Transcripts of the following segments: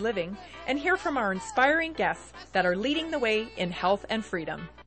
living and hear from our inspiring guests that are leading the way in health and freedom.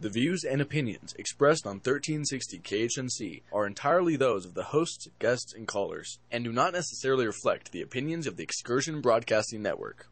The views and opinions expressed on 1360 KHNC are entirely those of the hosts, guests, and callers, and do not necessarily reflect the opinions of the Excursion Broadcasting Network.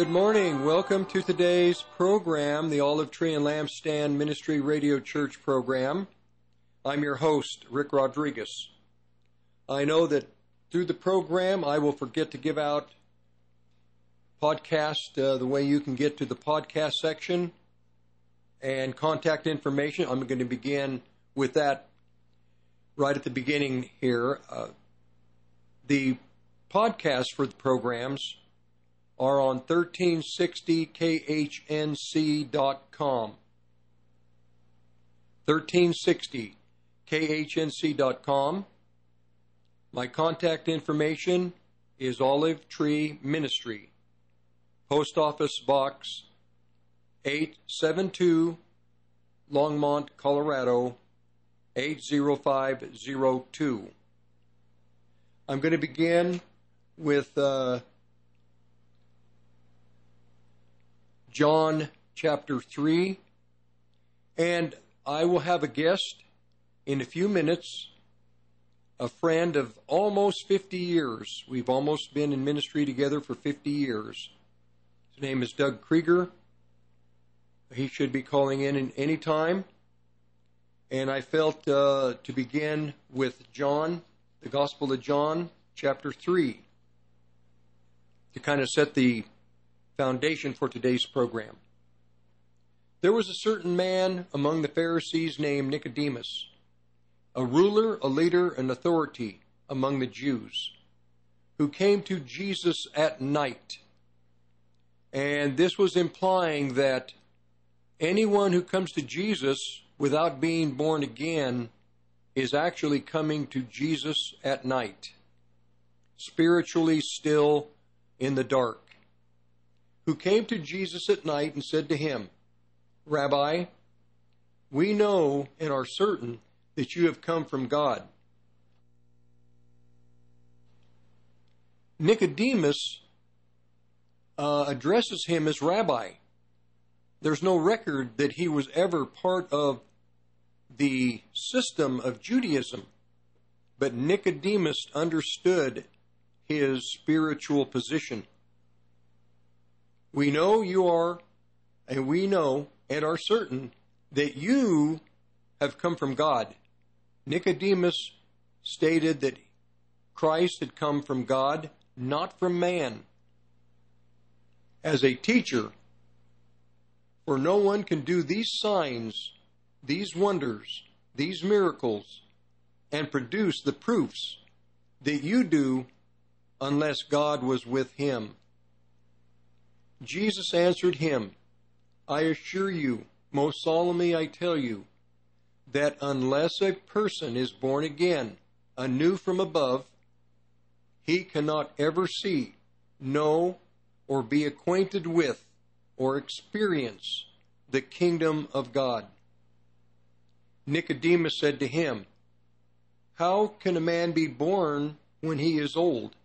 Good morning. Welcome to today's program, the Olive Tree and Lampstand Ministry Radio Church program. I'm your host, Rick Rodriguez. I know that through the program, I will forget to give out podcast uh, the way you can get to the podcast section and contact information. I'm going to begin with that right at the beginning here. Uh, the podcast for the programs are on 1360khnc.com. 1360khnc.com. My contact information is Olive Tree Ministry, Post Office Box 872, Longmont, Colorado 80502. I'm going to begin with uh, John chapter 3, and I will have a guest in a few minutes, a friend of almost 50 years. We've almost been in ministry together for 50 years. His name is Doug Krieger. He should be calling in in any time. And I felt uh, to begin with John, the Gospel of John, chapter 3, to kind of set the foundation for today's program. There was a certain man among the Pharisees named Nicodemus, a ruler, a leader, an authority among the Jews, who came to Jesus at night. And this was implying that anyone who comes to Jesus without being born again is actually coming to Jesus at night, spiritually still in the dark, who came to Jesus at night and said to him, Rabbi, we know and are certain that you have come from God. Nicodemus uh, addresses him as rabbi. There's no record that he was ever part of the system of Judaism, but Nicodemus understood his spiritual position. We know you are, and we know and are certain that you have come from God. Nicodemus stated that Christ had come from God, not from man. As a teacher, for no one can do these signs, these wonders, these miracles, and produce the proofs that you do unless God was with him. Jesus answered him, I assure you, most solemnly I tell you, that unless a person is born again, anew from above, he cannot ever see, know, or be acquainted with, or experience the kingdom of God. Nicodemus said to him, How can a man be born when he is old?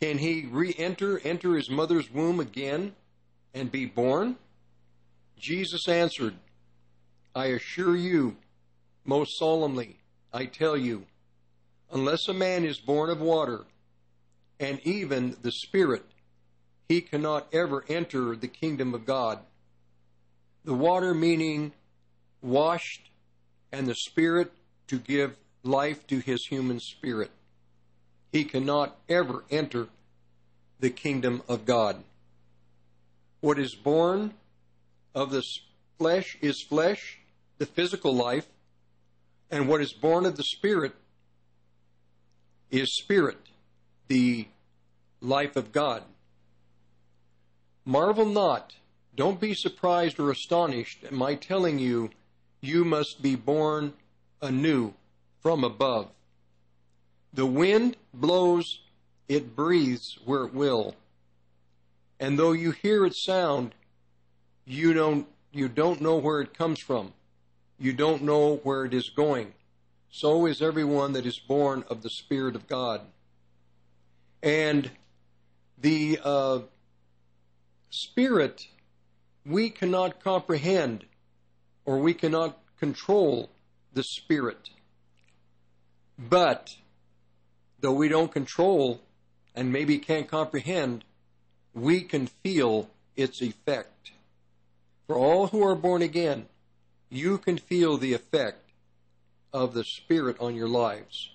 Can he re enter, enter his mother's womb again and be born? Jesus answered, I assure you, most solemnly, I tell you, unless a man is born of water and even the Spirit, he cannot ever enter the kingdom of God. The water meaning washed, and the Spirit to give life to his human spirit. He cannot ever enter the kingdom of God. What is born of the flesh is flesh, the physical life, and what is born of the Spirit is spirit, the life of God. Marvel not, don't be surprised or astonished at my telling you, you must be born anew from above. The wind blows, it breathes where it will. And though you hear its sound, you don't, you don't know where it comes from. You don't know where it is going. So is everyone that is born of the Spirit of God. And the uh, Spirit, we cannot comprehend or we cannot control the Spirit. But, though we don't control and maybe can't comprehend, we can feel its effect. For all who are born again, you can feel the effect of the Spirit on your lives.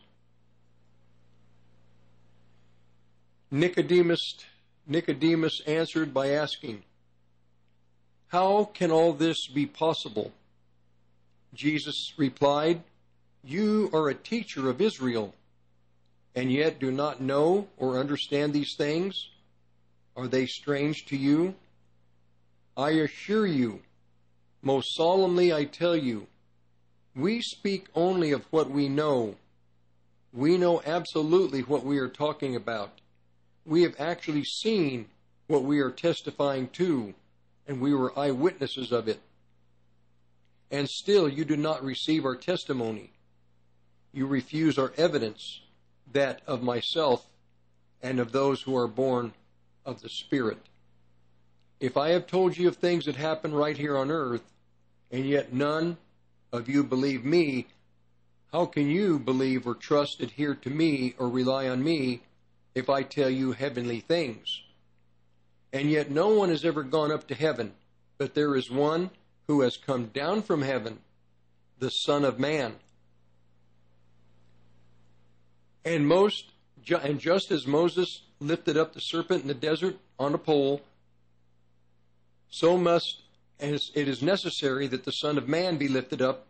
Nicodemus, Nicodemus answered by asking, How can all this be possible? Jesus replied, You are a teacher of Israel, and yet do not know or understand these things? Are they strange to you? I assure you, most solemnly I tell you, we speak only of what we know. We know absolutely what we are talking about. We have actually seen what we are testifying to, and we were eyewitnesses of it. And still you do not receive our testimony. You refuse our evidence, that of myself and of those who are born of the Spirit. If I have told you of things that happen right here on earth, and yet none of you believe me, how can you believe or trust, adhere to me, or rely on me if I tell you heavenly things? And yet no one has ever gone up to heaven, but there is one who has come down from heaven, the Son of Man. And most and just as Moses lifted up the serpent in the desert on a pole, so must as it is necessary that the Son of Man be lifted up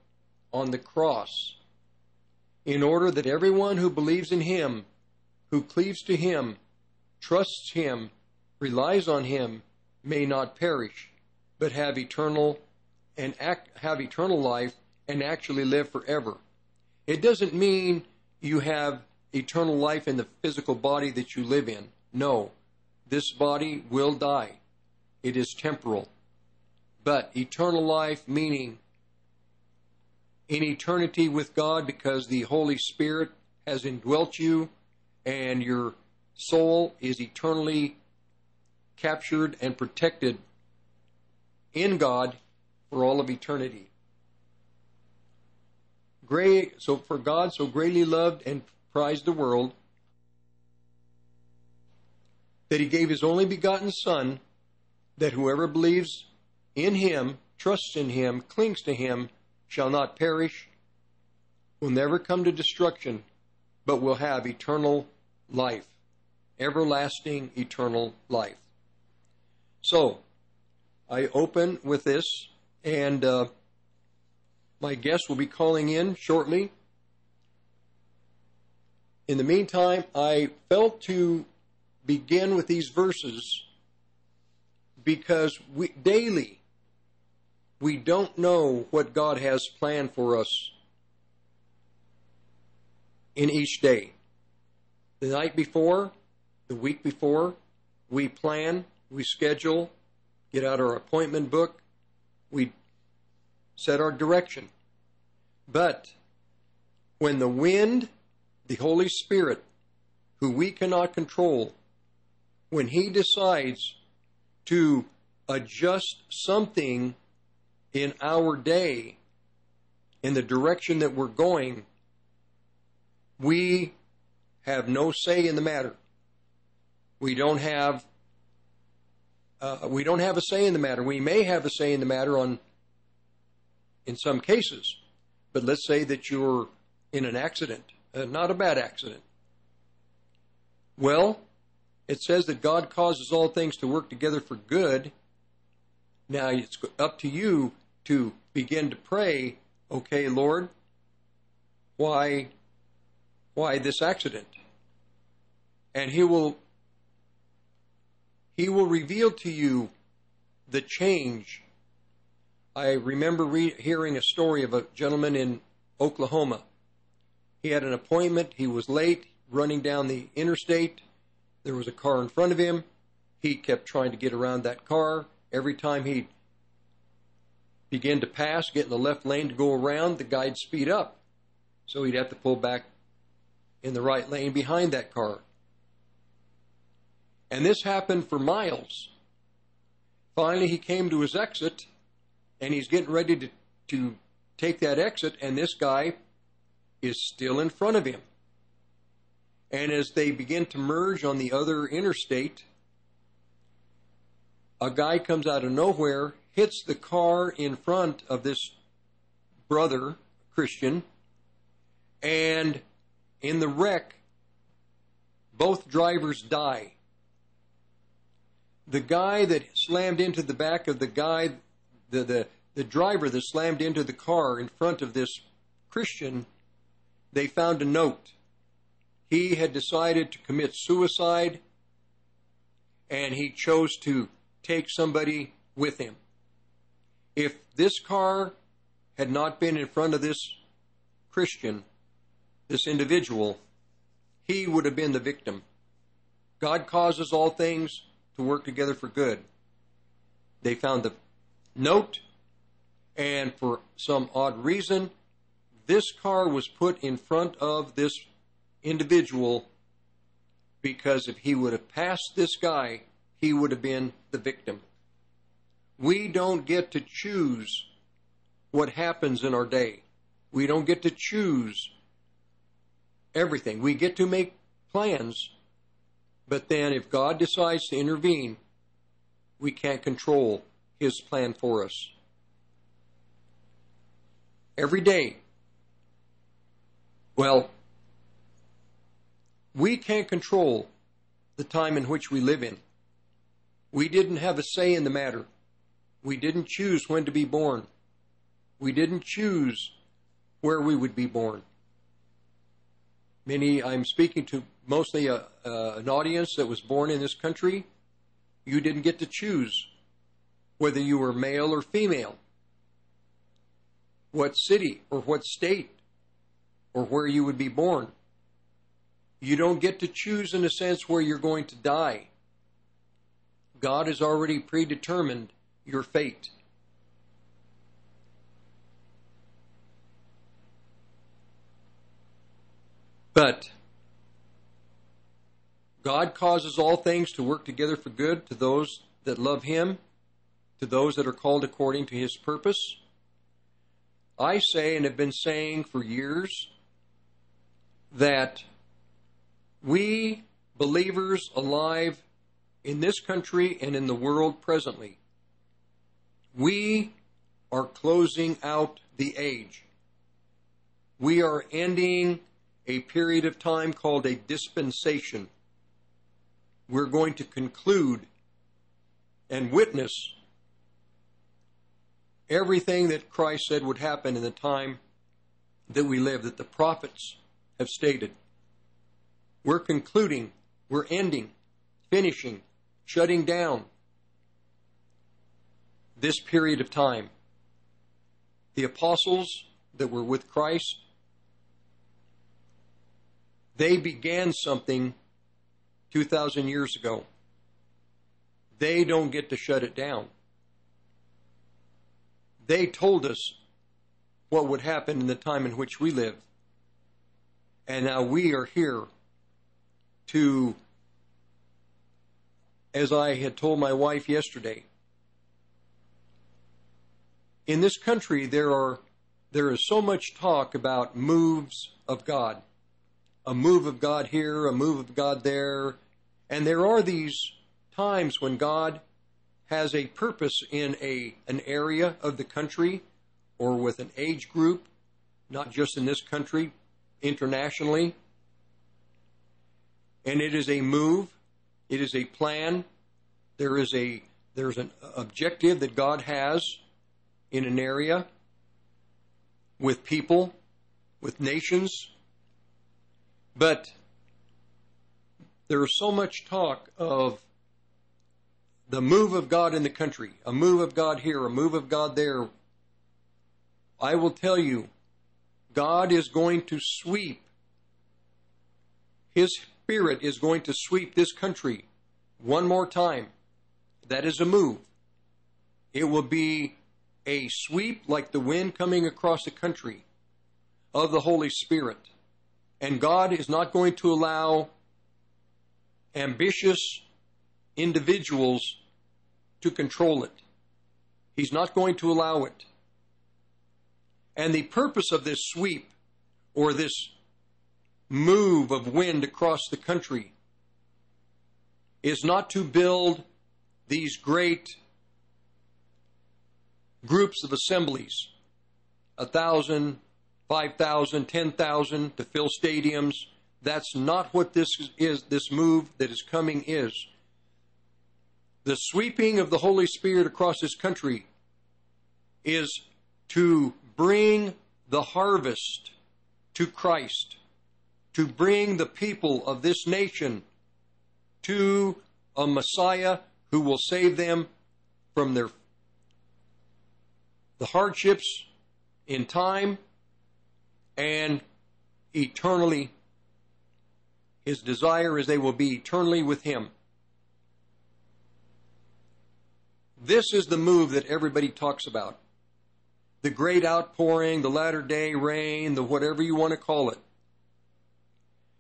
on the cross, in order that everyone who believes in him, who cleaves to him, trusts him, relies on him, may not perish, but have eternal and act, have eternal life and actually live forever. It doesn't mean you have eternal life in the physical body that you live in. No, this body will die. It is temporal. But eternal life, meaning in eternity with God, because the Holy Spirit has indwelt you and your soul is eternally captured and protected in God for all of eternity. Great, so for God so greatly loved and prized the world that he gave his only begotten Son, that whoever believes in him, trusts in him, clings to him, shall not perish, will never come to destruction, but will have eternal life, everlasting, eternal life. So, I open with this, and uh, my guest will be calling in shortly. In the meantime, I felt to begin with these verses because we daily we don't know what God has planned for us in each day. The night before, the week before, we plan, we schedule, get out our appointment book, we set our direction. But when the wind, the Holy Spirit, who we cannot control, when He decides to adjust something in our day in the direction that we're going, we have no say in the matter. We don't have uh, we don't have a say in the matter. We may have a say in the matter on in some cases, but let's say that you're in an accident, Uh, not a bad accident. Well, it says that God causes all things to work together for good. Now it's up to you to begin to pray, okay, Lord, why why this accident? And he will he will reveal to you the change. I remember re- hearing a story of a gentleman in Oklahoma. He had an appointment, he was late, running down the interstate. There was a car in front of him. He kept trying to get around that car. Every time he began to pass, get in the left lane to go around, the guy'd speed up. So he'd have to pull back in the right lane behind that car. And this happened for miles. Finally, he came to his exit, and he's getting ready to, to take that exit, and this guy is still in front of him. And as they begin to merge on the other interstate, a guy comes out of nowhere hits the car in front of this brother, Christian, and in the wreck, both drivers die. The guy that slammed into the back of the guy, the, the, the driver that slammed into the car in front of this Christian, they found a note. He had decided to commit suicide and he chose to take somebody with him if this car had not been in front of this Christian, this individual, he would have been the victim. God causes all things to work together for good. They found the note, and for some odd reason, this car was put in front of this individual because if he would have passed this guy, he would have been the victim. We don't get to choose what happens in our day. We don't get to choose everything. We get to make plans, but then if God decides to intervene, we can't control His plan for us. Every day, well, we can't control the time in which we live in. We didn't have a say in the matter. We didn't choose when to be born. We didn't choose where we would be born. Many, I'm speaking to mostly a, uh, an audience that was born in this country. You didn't get to choose whether you were male or female, what city or what state, or where you would be born. You don't get to choose, in a sense, where you're going to die. God has already predetermined your fate. But God causes all things to work together for good to those that love Him, to those that are called according to His purpose. I say and have been saying for years that we believers alive in this country and in the world presently we are closing out the age. We are ending a period of time called a dispensation. We're going to conclude and witness everything that Christ said would happen in the time that we live, that the prophets have stated. We're concluding, we're ending, finishing, shutting down this period of time. The apostles that were with Christ, they began something 2,000 years ago. They don't get to shut it down. They told us what would happen in the time in which we live. And now we are here to, as I had told my wife yesterday, in this country there are there is so much talk about moves of God. A move of God here, a move of God there. And there are these times when God has a purpose in a an area of the country or with an age group, not just in this country, internationally. And it is a move, it is a plan, there is a there's an objective that God has in an area with people, with nations. But there is so much talk of the move of God in the country, a move of God here, a move of God there. I will tell you, God is going to sweep, His Spirit is going to sweep this country one more time. That is a move. It will be a sweep like the wind coming across the country of the Holy Spirit. And God is not going to allow ambitious individuals to control it. He's not going to allow it. And the purpose of this sweep or this move of wind across the country is not to build these great groups of assemblies, a thousand, five thousand, ten thousand to fill stadiums. That's not what this is, this move that is coming is. The sweeping of the Holy Spirit across this country is to bring the harvest to Christ, to bring the people of this nation to a Messiah who will save them from their the hardships in time and eternally. His desire is they will be eternally with Him. This is the move that everybody talks about. The great outpouring, the latter day rain, the whatever you want to call it.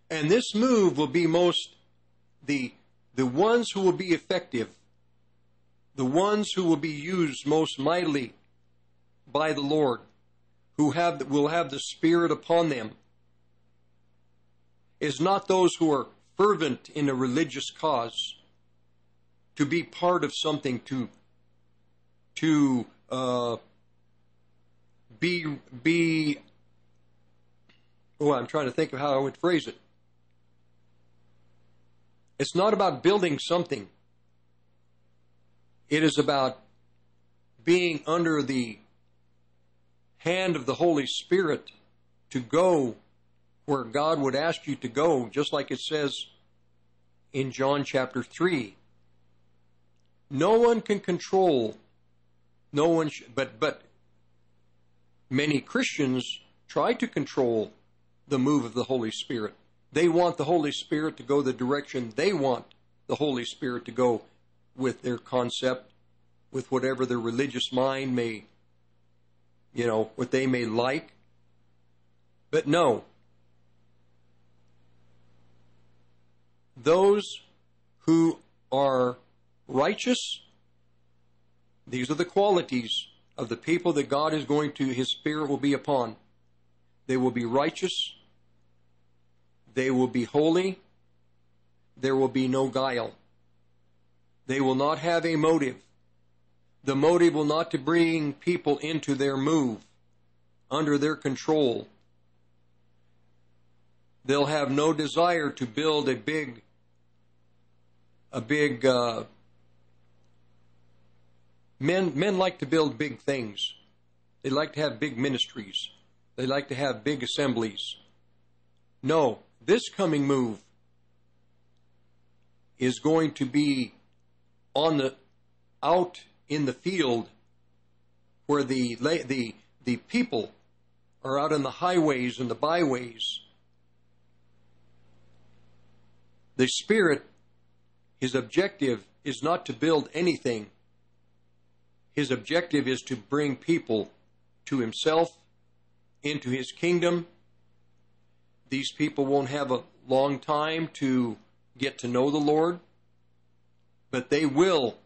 And this move will be most the the ones who will be effective, the ones who will be used most mightily by the Lord, who have will have the Spirit upon them, is not those who are fervent in a religious cause, to be part of something, to to uh, be be. Oh, I'm trying to think of how I would phrase it. It's not about building something. It is about being under the hand of the Holy Spirit to go where God would ask you to go, just like it says in John chapter 3. No one can control, no one, sh- but, but many Christians try to control the move of the Holy Spirit. They want the Holy Spirit to go the direction they want the Holy Spirit to go with their concept, with whatever their religious mind may you know, what they may like. But no. Those who are righteous, these are the qualities of the people that God is going to, His Spirit will be upon. They will be righteous. They will be holy. There will be no guile. They will not have a motive. The motive will not to bring people into their move, under their control. they'll have no desire to build a big, a big. Uh, men men like to build big things. They like to have big ministries. They like to have big assemblies. No, this coming move is going to be on the out in the field where the the the people are out on the highways and the byways. The spirit his objective is not to build anything. His objective is to bring people to himself into his kingdom. These people won't have a long time to get to know the Lord, but they will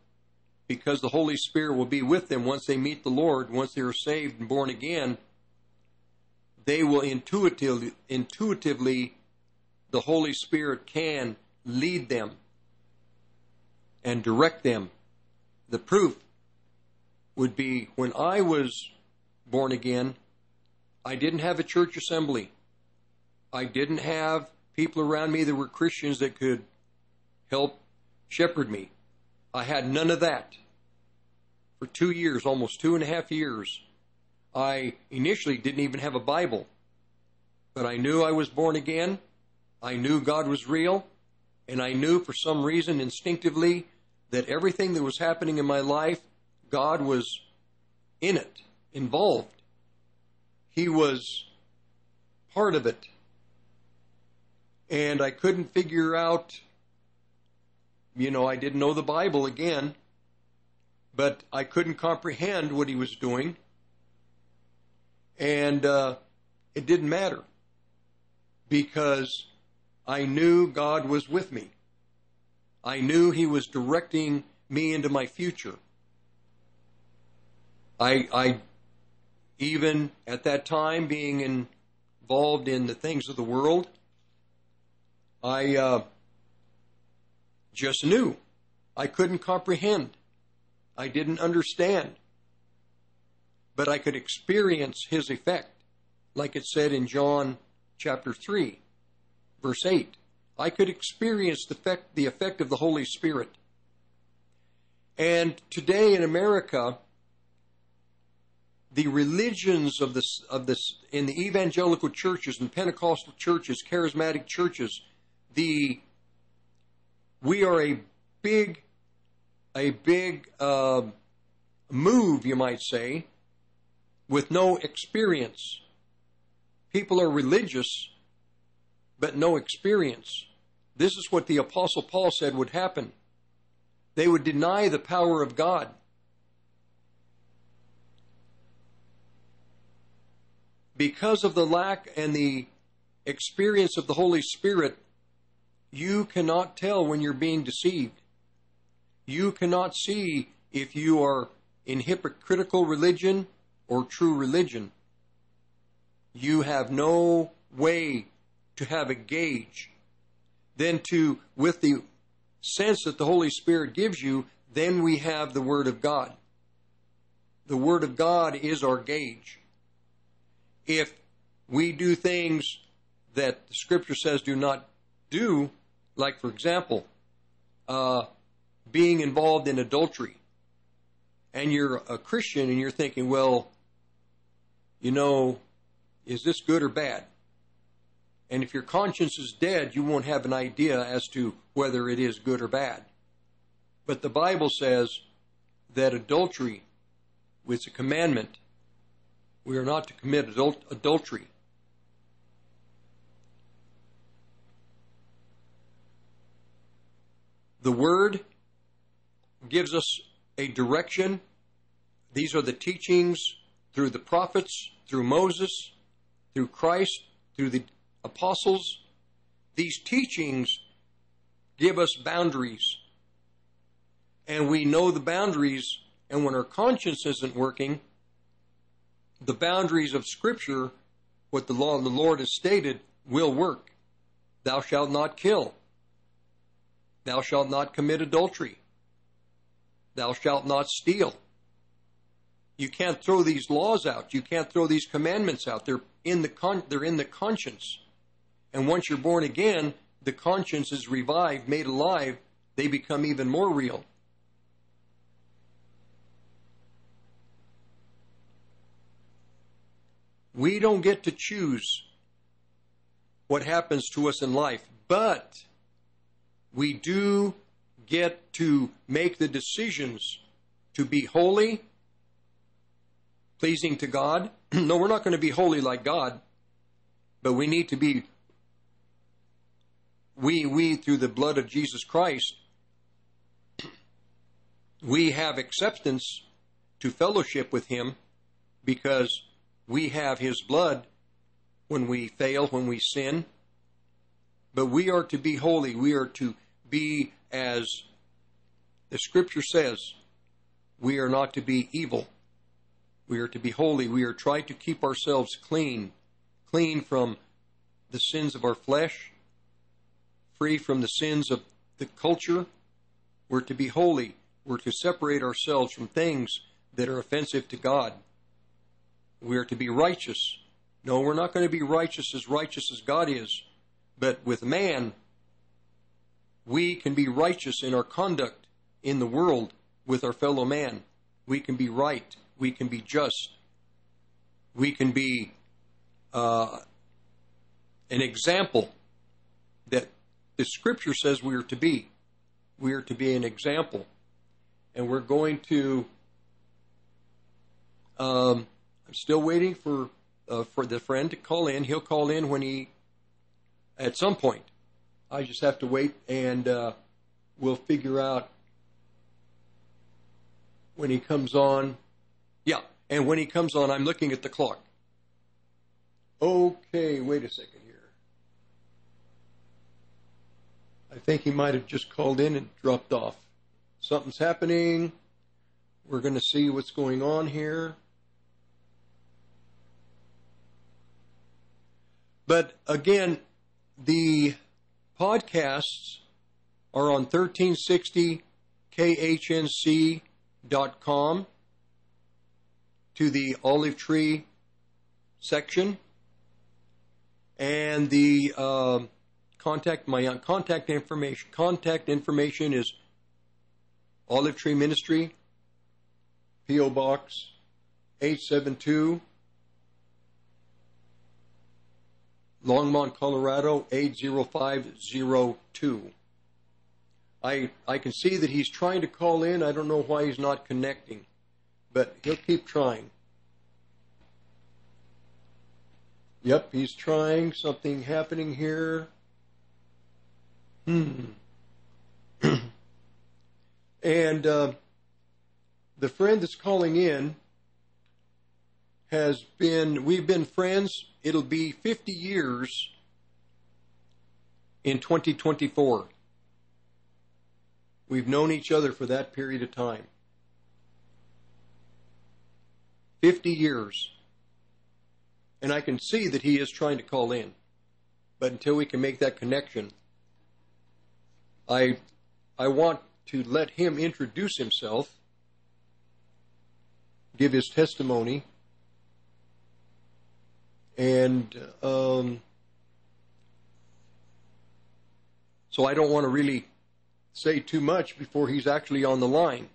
because the Holy Spirit will be with them once they meet the Lord, once they are saved and born again. They will intuitively, intuitively, the Holy Spirit can lead them and direct them. The proof would be when I was born again, I didn't have a church assembly. I didn't have people around me that were Christians that could help shepherd me. I had none of that. For two years, almost two and a half years, I initially didn't even have a Bible. But I knew I was born again. I knew God was real. And I knew for some reason instinctively that everything that was happening in my life, God was in it, involved. He was part of it. And I couldn't figure out, you know, I didn't know the Bible again, but I couldn't comprehend what he was doing. And uh, it didn't matter because I knew God was with me. I knew He was directing me into my future. I, I even at that time being involved in the things of the world, I uh, just knew. I couldn't comprehend. I didn't understand. But I could experience his effect, like it said in John chapter 3, verse 8. I could experience the effect, the effect of the Holy Spirit. And today in America, the religions of this of this in the evangelical churches and Pentecostal churches, charismatic churches, the we are a big a big uh, move, you might say, with no experience. People are religious, but no experience. This is what the Apostle Paul said would happen. They would deny the power of God. Because of the lack and the experience of the Holy Spirit, you cannot tell when you're being deceived. You cannot see if you are in hypocritical religion or true religion. You have no way to have a gauge. Then to, with the sense that the Holy Spirit gives you, then we have the Word of God. The Word of God is our gauge. If we do things that the Scripture says do not do, like, for example, uh, being involved in adultery, and you're a Christian and you're thinking, well, you know, is this good or bad? And if your conscience is dead, you won't have an idea as to whether it is good or bad. But the Bible says that adultery is a commandment. We are not to commit adult- adultery. The Word gives us a direction. These are the teachings through the prophets, through Moses, through Christ, through the apostles, these teachings give us boundaries. And we know the boundaries, and when our conscience isn't working, the boundaries of Scripture, what the law of the Lord has stated, will work. Thou shalt not kill. Thou shalt not commit adultery. Thou shalt not steal. You can't throw these laws out. You can't throw these commandments out. They're in the con- they're in the conscience And once you're born again, the conscience is revived, made alive, they become even more real. We don't get to choose what happens to us in life, but we do get to make the decisions to be holy, pleasing to God. no, we're not going to be holy like God, but we need to be we we through the blood of Jesus Christ we have acceptance to fellowship with him because we have his blood when we fail, when we sin. But we are to be holy. We are to be as the scripture says, we are not to be evil. We are to be holy. We are trying to keep ourselves clean, clean from the sins of our flesh, free from the sins of the culture. We're to be holy. We're to separate ourselves from things that are offensive to God. We are to be righteous. No, we're not going to be righteous as righteous as God is. But with man, we can be righteous in our conduct in the world with our fellow man. We can be right. We can be just. We can be uh, an example that the scripture says we are to be. We are to be an example. And we're going to. Um, still waiting for uh, for the friend to call in. He'll call in when he, at some point. I just have to wait, and uh, we'll figure out when he comes on. Yeah, and when he comes on, I'm looking at the clock. Okay, wait a second here. I think he might have just called in and dropped off. Something's happening. We're going to see what's going on here. But again, the podcasts are on 1360khnc.com to the olive tree section. And the uh, contact my contact information contact information is olive tree ministry po box 872 Longmont, Colorado 80502. I I can see that he's trying to call in. I don't know why he's not connecting, but he'll keep trying. Yep, he's trying. Something happening here. Hmm. and uh, the friend that's calling in has been, we've been friends it'll be 50 years in 2024. We've known each other for that period of time. 50 years. And I can see that he is trying to call in. But until we can make that connection, I I want to let him introduce himself, give his testimony, and um, so I don't want to really say too much before he's actually on the line.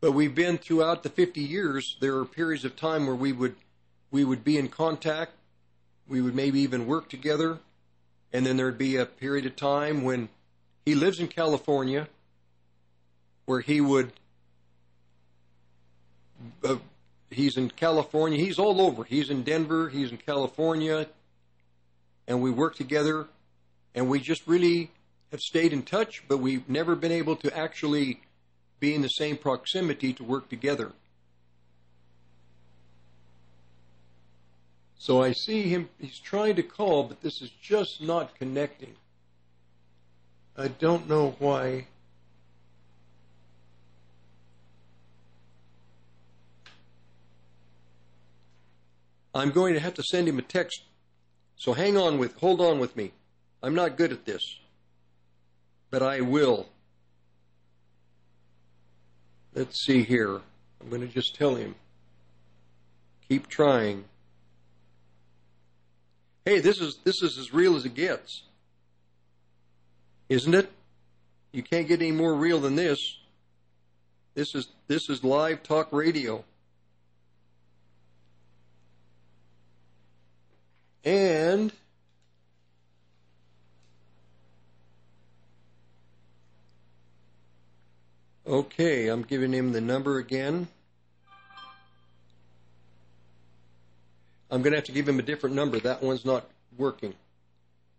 But we've been throughout the 50 years. There are periods of time where we would we would be in contact. We would maybe even work together, and then there'd be a period of time when he lives in California, where he would uh, he's in California. He's all over. He's in Denver. He's in California. And we work together. And we just really have stayed in touch, but we've never been able to actually be in the same proximity to work together. So I see him, he's trying to call, but this is just not connecting. I don't know why. I'm going to have to send him a text. So hang on with, hold on with me. I'm not good at this, but I will. Let's see here. I'm going to just tell him. Keep trying. Hey, this is this is as real as it gets. Isn't it? You can't get any more real than this. This is this is live talk radio. And Okay, I'm giving him the number again. I'm going to have to give him a different number. That one's not working.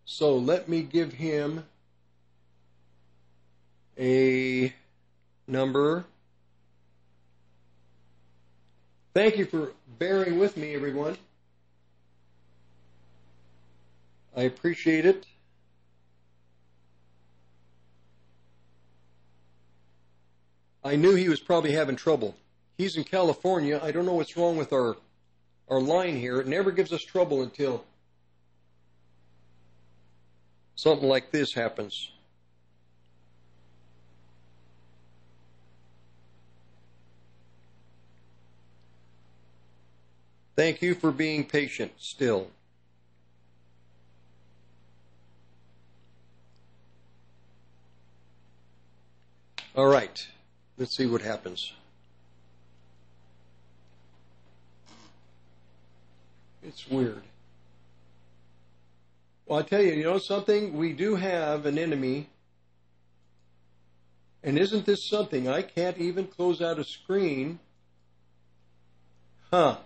So let me give him a number. Thank you for bearing with me, everyone. I appreciate it. I knew he was probably having trouble. He's in California. I don't know what's wrong with our our line here. It never gives us trouble until something like this happens. Thank you for being patient still. All right. Let's see what happens. It's weird. Well, I tell you, you know something? We do have an enemy. And isn't this something? I can't even close out a screen. Huh.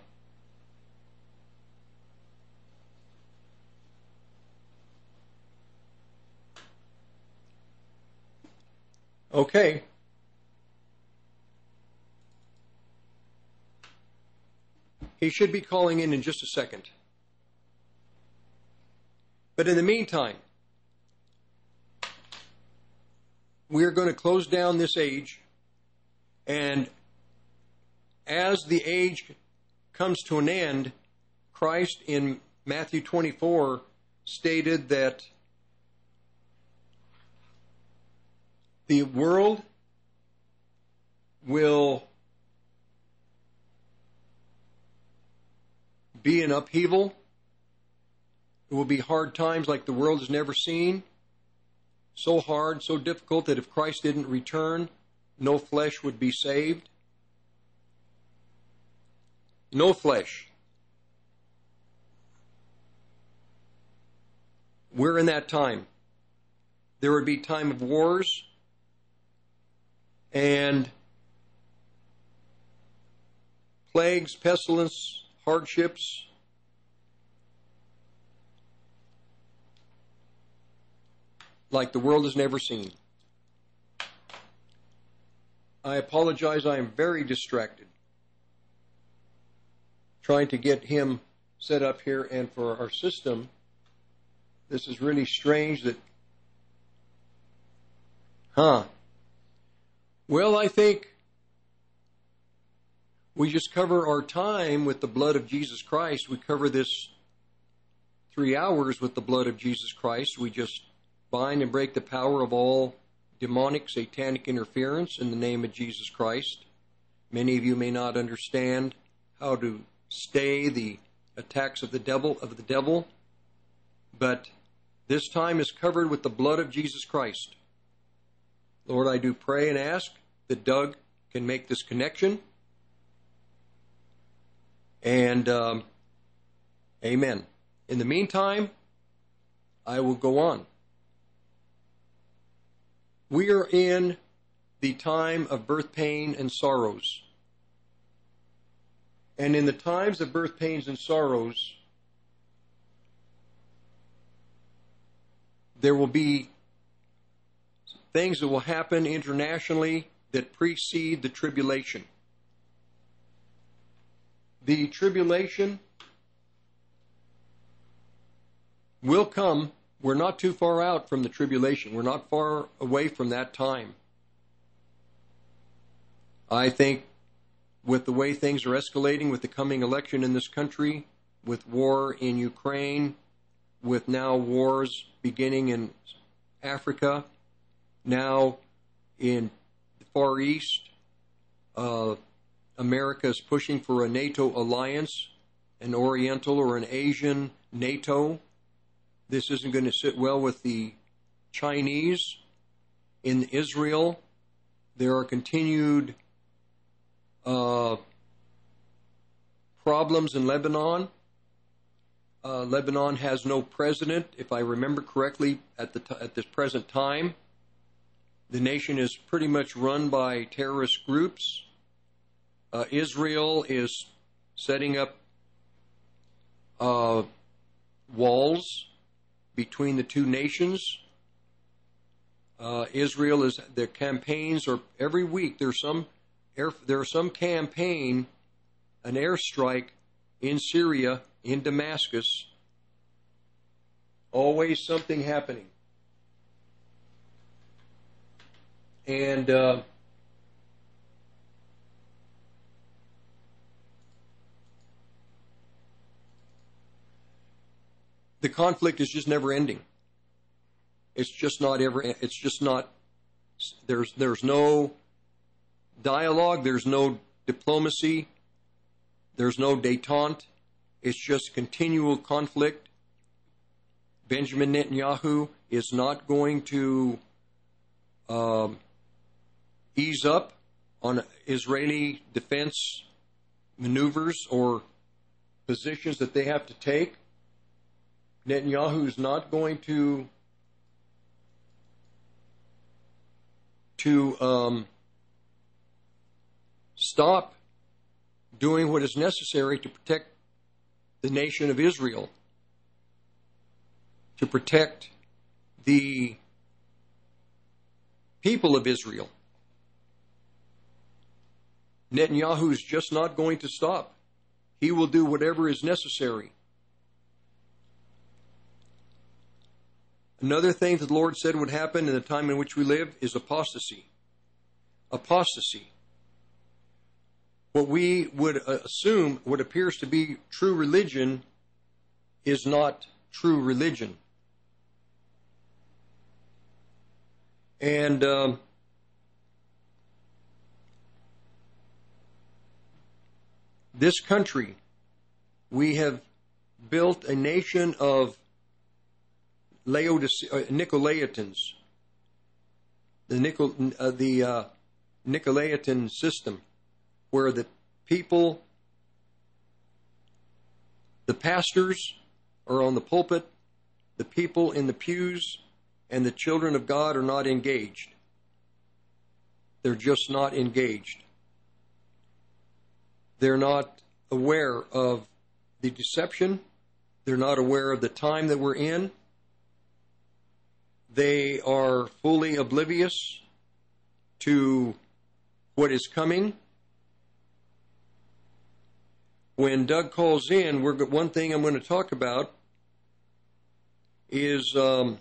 Okay. He should be calling in in just a second. But in the meantime, we are going to close down this age, and as the age comes to an end, Christ in Matthew 24 stated that the world will be in upheaval. It will be hard times like the world has never seen. So hard, so difficult that if Christ didn't return, no flesh would be saved. No flesh. We're in that time. There would be time of wars and plagues, pestilence, hardships. Like the world has never seen. I apologize, I am very distracted. Trying to get him set up here and for our system. This is really strange that. Huh. Well, I think we just cover our time with the blood of Jesus Christ. We cover this three hours with the blood of Jesus Christ. We just bind and break the power of all demonic, satanic interference in the name of Jesus Christ. Many of you may not understand how to stay the attacks of the devil of the devil, but this time is covered with the blood of Jesus Christ. Lord, I do pray and ask that Doug can make this connection and um, amen. In the meantime, I will go on. We are in the time of birth pain and sorrows. And in the times of birth pains and sorrows, there will be things that will happen internationally that precede the tribulation the tribulation will come. We're not too far out from the tribulation. We're not far away from that time. I think with the way things are escalating with the coming election in this country, with war in Ukraine, with now wars beginning in Africa, now in the Far East, uh, America is pushing for a NATO alliance, an Oriental or an Asian NATO This isn't going to sit well with the Chinese. In Israel, there are continued uh, problems in Lebanon. Uh, Lebanon has no president, if I remember correctly, at the t- at this present time. The nation is pretty much run by terrorist groups. Uh, Israel is setting up uh, walls between the two nations. Uh, Israel is their campaigns are every week. There's some air, there's some campaign, an airstrike in Syria in Damascus. Always something happening, and. Uh, the conflict is just never ending. It's just not ever. It's just not. There's there's no dialogue. There's no diplomacy. There's no détente. It's just continual conflict. Benjamin Netanyahu is not going to um, ease up on Israeli defense maneuvers or positions that they have to take. Netanyahu is not going to to um, stop doing what is necessary to protect the nation of Israel, to protect the people of Israel. Netanyahu is just not going to stop. He will do whatever is necessary. Another thing that the Lord said would happen in the time in which we live is apostasy. Apostasy. What we would uh, assume, what appears to be true religion, is not true religion. And um, this country, we have built a nation of Laodice- uh, Nicolaitans, the, Nicol- uh, the uh, Nicolaitan system, where the people, the pastors are on the pulpit, the people in the pews, and the children of God are not engaged. They're just not engaged. They're not aware of the deception. They're not aware of the time that we're in. They are fully oblivious to what is coming. When Doug calls in, we're one thing I'm going to talk about is um,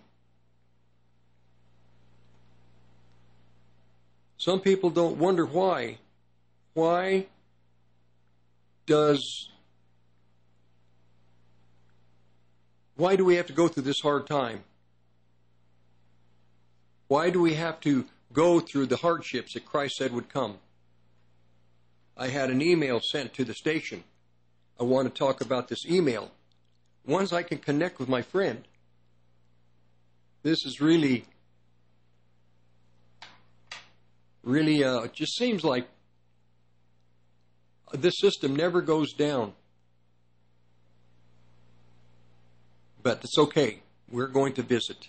some people don't wonder why. Why does why do we have to go through this hard time? Why do we have to go through the hardships that Christ said would come? I had an email sent to the station. I want to talk about this email. Once I can connect with my friend. This is really, really, uh, it just seems like this system never goes down. But it's okay. We're going to visit.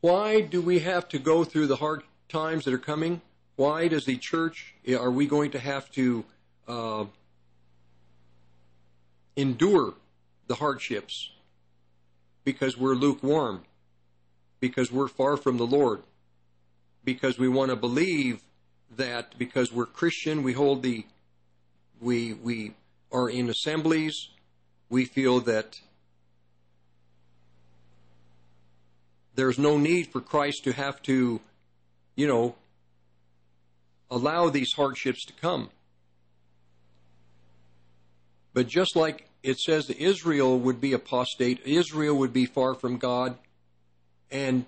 Why do we have to go through the hard times that are coming? Why does the church, are we going to have to uh, endure the hardships? Because we're lukewarm, because we're far from the Lord, because we want to believe that because we're Christian, we hold the, we, we are in assemblies, we feel that there's no need for Christ to have to, you know, allow these hardships to come. But just like it says that Israel would be apostate, Israel would be far from God, and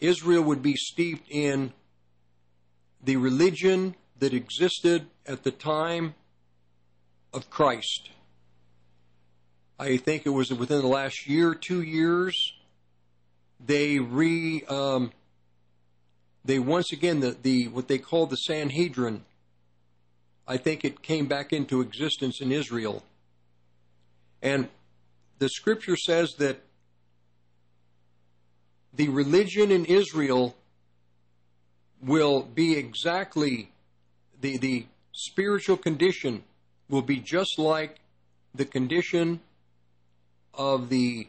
Israel would be steeped in the religion that existed at the time of Christ. I think it was within the last year, two years, they re um, they once again the, the what they call the Sanhedrin. I think it came back into existence in Israel, and the Scripture says that the religion in Israel will be exactly the the spiritual condition will be just like the condition of the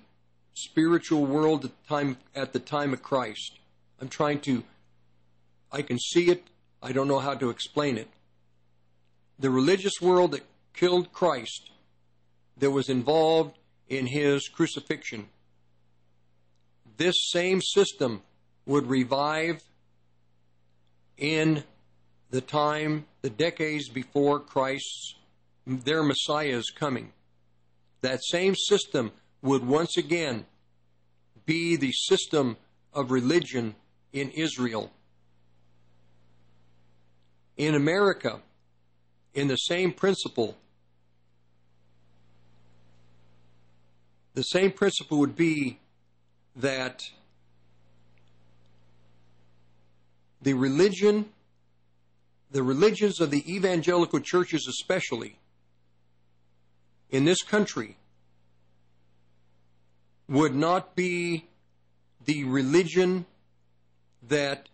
spiritual world at the time at the time of Christ. I'm trying to I can see it, I don't know how to explain it. The religious world that killed Christ that was involved in his crucifixion. This same system would revive in the time, the decades before Christ's their Messiah's coming. That same system would once again be the system of religion in Israel. In America, in the same principle, the same principle would be that the religion, the religions of the evangelical churches especially, in this country would not be the religion that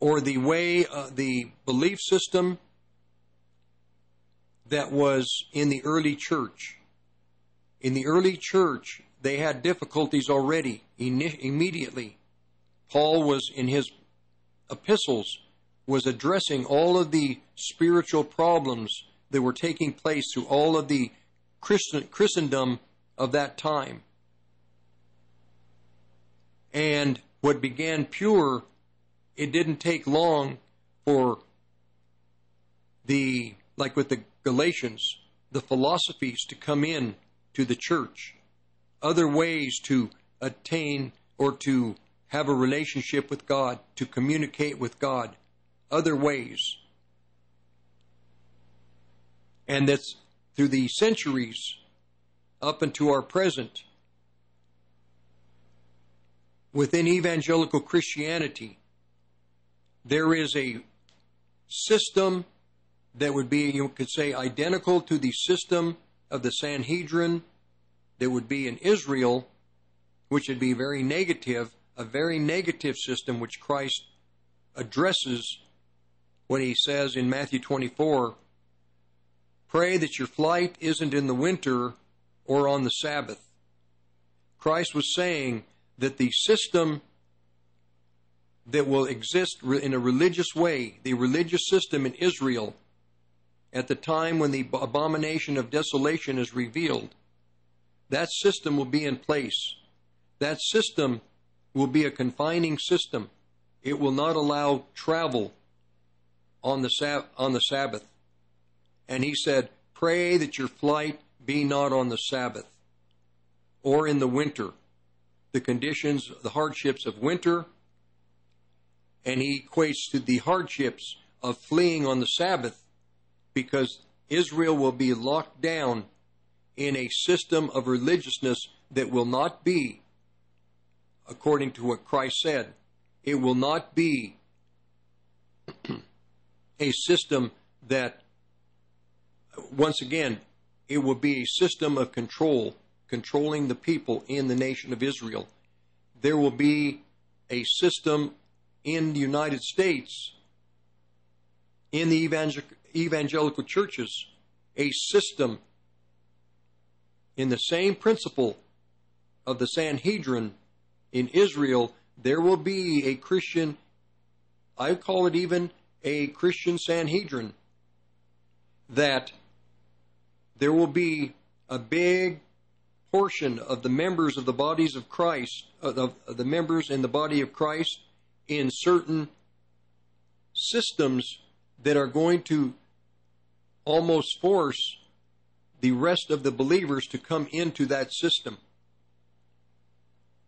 or the way uh, the belief system that was in the early church. In the early church they had difficulties already immediately. Paul was in his epistles was addressing all of the spiritual problems that were taking place through all of the Christendom of that time. And what began pure, it didn't take long for the, like with the Galatians, the philosophies to come in to the church, other ways to attain or to have a relationship with God, to communicate with God, other ways. And that's through the centuries up into our present. Within evangelical Christianity, there is a system that would be, you could say, identical to the system of the Sanhedrin that would be in Israel, which would be very negative, a very negative system which Christ addresses when he says in Matthew 24, Pray that your flight isn't in the winter or on the Sabbath. Christ was saying that the system that will exist in a religious way, the religious system in Israel, at the time when the abomination of desolation is revealed, that system will be in place. That system will be a confining system. It will not allow travel on the, on the Sabbath. And he said, Pray that your flight be not on the Sabbath or in the winter, the conditions, the hardships of winter. And he equates to the hardships of fleeing on the Sabbath because Israel will be locked down in a system of religiousness that will not be, according to what Christ said, it will not be a system that once again, it will be a system of control, controlling the people in the nation of Israel. There will be a system in the United States, in the evangelical churches, a system in the same principle of the Sanhedrin in Israel. There will be a Christian, I call it even a Christian Sanhedrin, that there will be a big portion of the members of the bodies of Christ, of the members in the body of Christ, in certain systems that are going to almost force the rest of the believers to come into that system.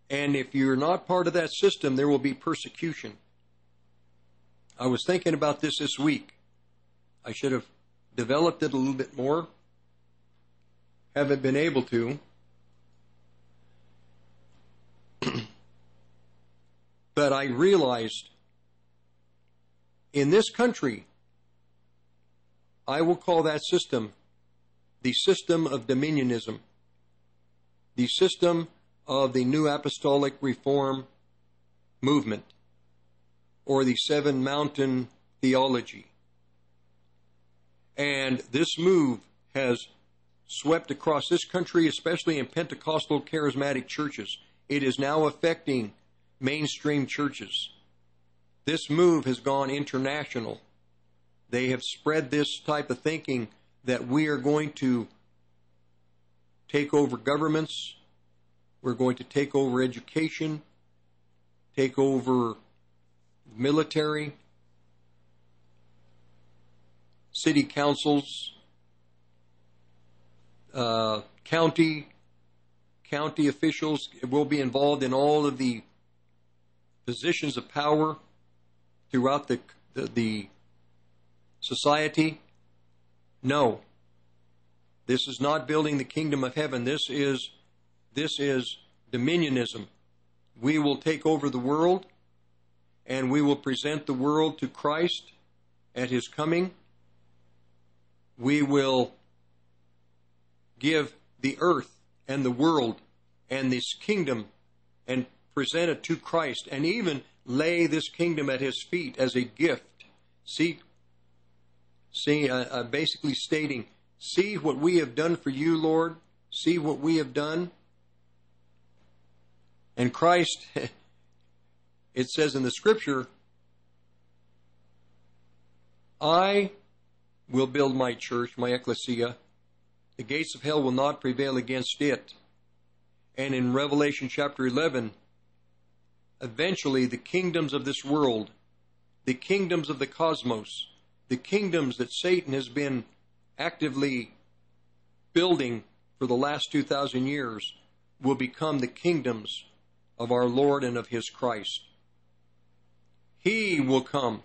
And if you're not part of that system, there will be persecution. I was thinking about this this week. I should have developed it a little bit more haven't been able to. but I realized in this country, I will call that system the system of dominionism, the system of the New Apostolic Reform movement, or the Seven Mountain theology. And this move has swept across this country, especially in Pentecostal charismatic churches. It is now affecting mainstream churches. This move has gone international. They have spread this type of thinking that we are going to take over governments, we're going to take over education, take over military, city councils, uh, county county officials will be involved in all of the positions of power throughout the the, the society. No. This is not building the kingdom of heaven. This is this is dominionism. We will take over the world and we will present the world to Christ at his coming. We will give the earth and the world and this kingdom and present it to Christ and even lay this kingdom at his feet as a gift. See, see, uh, uh, basically stating, see what we have done for you, Lord. See what we have done. And Christ, it says in the scripture, I will build my church, my ecclesia. The gates of hell will not prevail against it. And in Revelation chapter 11, eventually the kingdoms of this world, the kingdoms of the cosmos, the kingdoms that Satan has been actively building for the last 2,000 years, will become the kingdoms of our Lord and of his Christ. He will come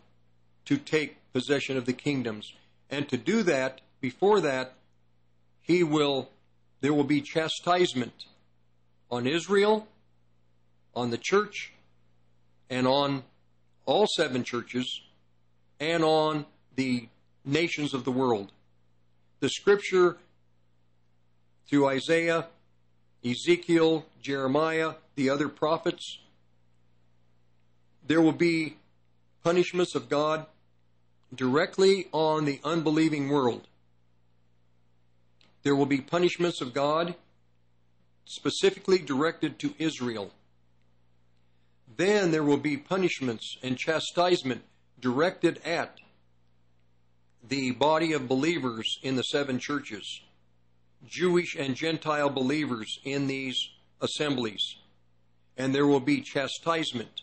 to take possession of the kingdoms. And to do that, before that, he will there will be chastisement on Israel, on the church, and on all seven churches, and on the nations of the world. The scripture through Isaiah, Ezekiel, Jeremiah, the other prophets, there will be punishments of God directly on the unbelieving world. There will be punishments of God specifically directed to Israel. Then there will be punishments and chastisement directed at the body of believers in the seven churches, Jewish and Gentile believers in these assemblies. And there will be chastisement.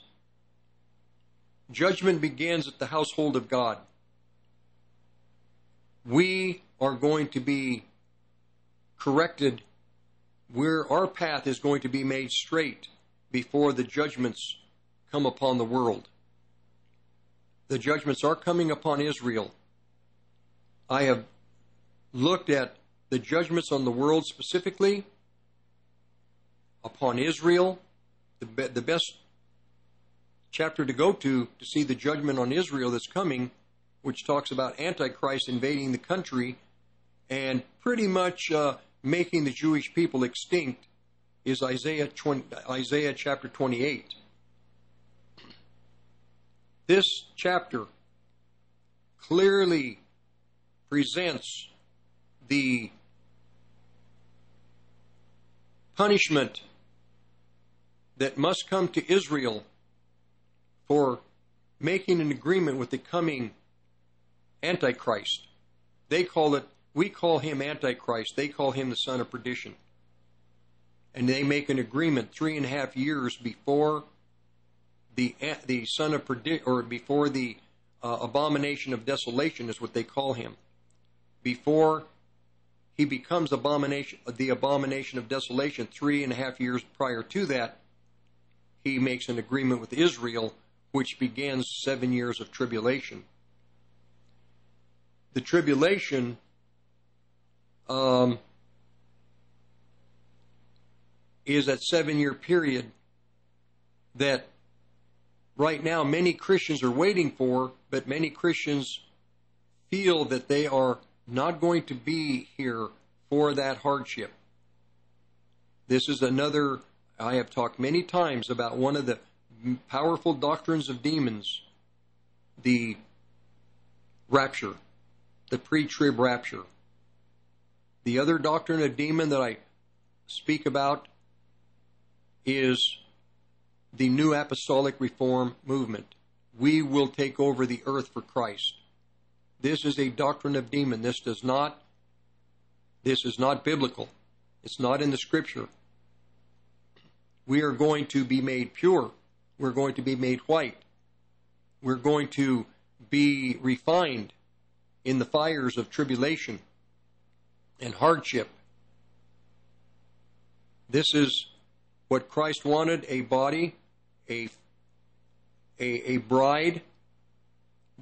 Judgment begins at the household of God. We are going to be corrected where our path is going to be made straight before the judgments come upon the world. The judgments are coming upon Israel. I have looked at the judgments on the world specifically, upon Israel. The, be- the best chapter to go to to see the judgment on Israel that's coming, which talks about Antichrist invading the country and pretty much uh, making the Jewish people extinct, is Isaiah 20, Isaiah chapter 28. This chapter clearly presents the punishment that must come to Israel for making an agreement with the coming Antichrist. They call it, we call him Antichrist. They call him the son of perdition. And they make an agreement three and a half years before the the son of perdition, or before the uh, abomination of desolation is what they call him. Before he becomes abomination, the abomination of desolation, three and a half years prior to that, he makes an agreement with Israel, which begins seven years of tribulation. The tribulation um, is that seven year period that right now many Christians are waiting for, but many Christians feel that they are not going to be here for that hardship. This is another, I have talked many times about one of the powerful doctrines of demons, the rapture, the pre trib rapture. The other doctrine of demon that I speak about is the New Apostolic Reform movement. We will take over the earth for Christ. This is a doctrine of demon. This does not this is not biblical. It's not in the scripture. We are going to be made pure. We're going to be made white. We're going to be refined in the fires of tribulation and hardship. This is what Christ wanted a body, a, a, a bride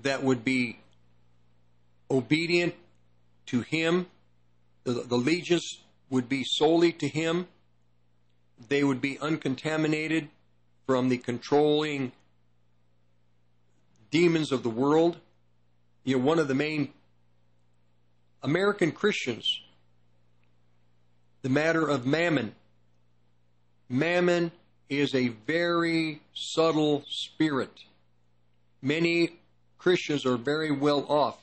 that would be obedient to Him. The, the allegiance would be solely to Him. They would be uncontaminated from the controlling demons of the world. You know, one of the main American Christians, the matter of mammon. Mammon is a very subtle spirit. Many Christians are very well off,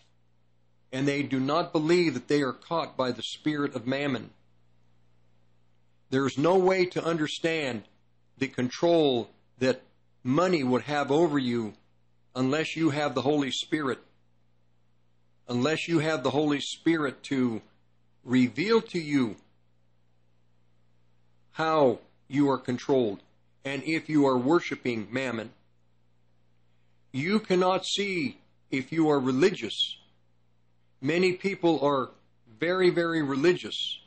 and they do not believe that they are caught by the spirit of mammon. There is no way to understand the control that money would have over you unless you have the Holy Spirit. Unless you have the Holy Spirit to reveal to you how you are controlled and if you are worshiping mammon. You cannot see if you are religious. Many people are very, very religious.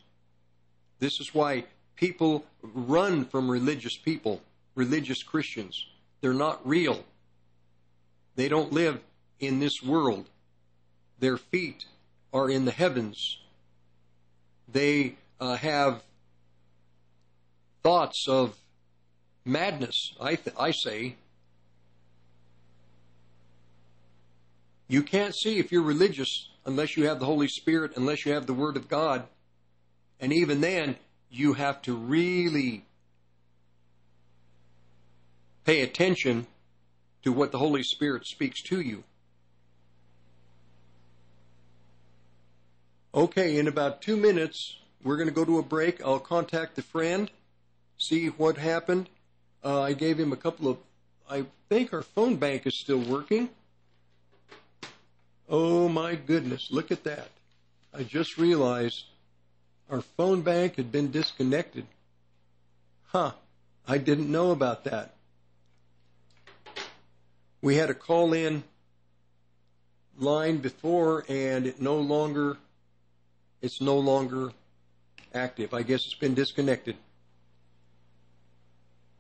This is why people run from religious people, religious Christians. They're not real. They don't live in this world. Their feet are in the heavens. They uh, have thoughts of madness, I, th- I say. You can't see if you're religious unless you have the Holy Spirit, unless you have the Word of God. And even then, you have to really pay attention to what the Holy Spirit speaks to you. Okay, in about two minutes, we're going to go to a break. I'll contact the friend see what happened. Uh, I gave him a couple of. I think our phone bank is still working. Oh my goodness, look at that. I just realized our phone bank had been disconnected. Huh, I didn't know about that. We had a call in line before and it no longer it's no longer active. I guess it's been disconnected.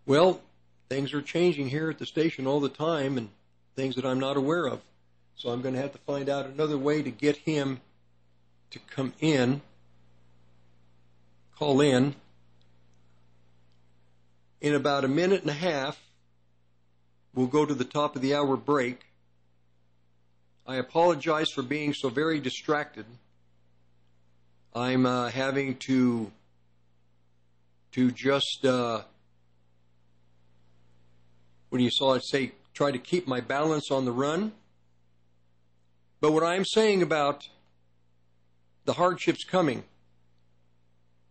Well, things are changing here at the station all the time and things that I'm not aware of. So I'm going to have to find out another way to get him to come in, call in. In about a minute and a half, we'll go to the top of the hour break. I apologize for being so very distracted. I'm uh, having to to just uh, when you saw it say, try to keep my balance on the run. But what I'm saying about the hardships coming,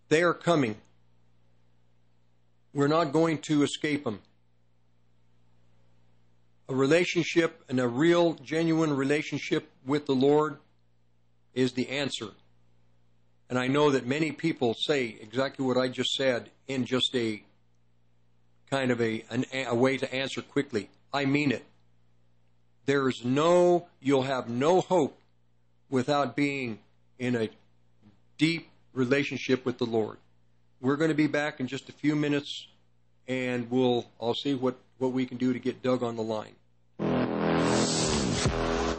they are coming. We're not going to escape them. A relationship and a real, genuine relationship with the Lord is the answer. And I know that many people say exactly what I just said in just a kind of a, an, a way to answer quickly. I mean it. There is no, you'll have no hope without being in a deep relationship with the Lord. We're going to be back in just a few minutes and we'll, I'll see what, what we can do to get Doug on the line.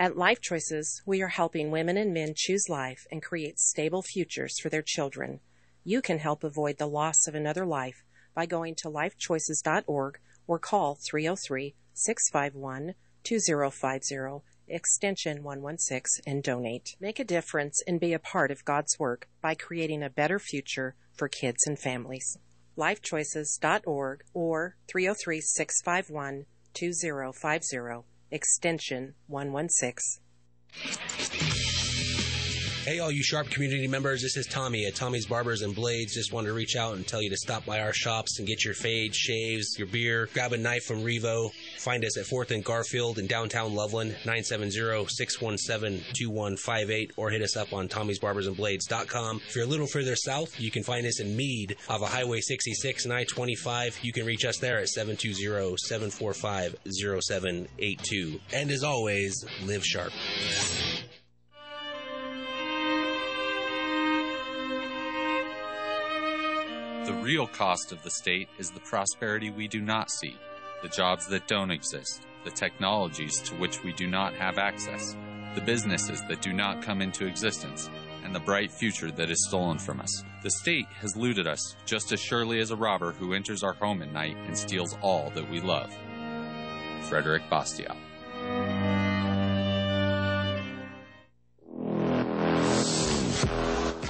At Life Choices, we are helping women and men choose life and create stable futures for their children. You can help avoid the loss of another life by going to lifechoices.org or call 303 651 2050 extension 116 and donate. Make a difference and be a part of God's work by creating a better future for kids and families. lifechoices.org or 303 651 2050 extension 116. Hey, all you Sharp community members, this is Tommy at Tommy's Barbers and Blades. Just wanted to reach out and tell you to stop by our shops and get your fade, shaves, your beer. Grab a knife from Revo. Find us at 4th and Garfield in downtown Loveland, 970-617-2158, or hit us up on Tommy'sBarbersandBlades.com. If you're a little further south, you can find us in Mead off of Highway 66 and I-25. You can reach us there at 720-745-0782. And as always, live sharp. The real cost of the state is the prosperity we do not see, the jobs that don't exist, the technologies to which we do not have access, the businesses that do not come into existence, and the bright future that is stolen from us. The state has looted us just as surely as a robber who enters our home at night and steals all that we love. Frederick Bastiat.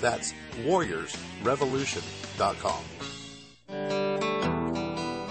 That's warriorsrevolution.com.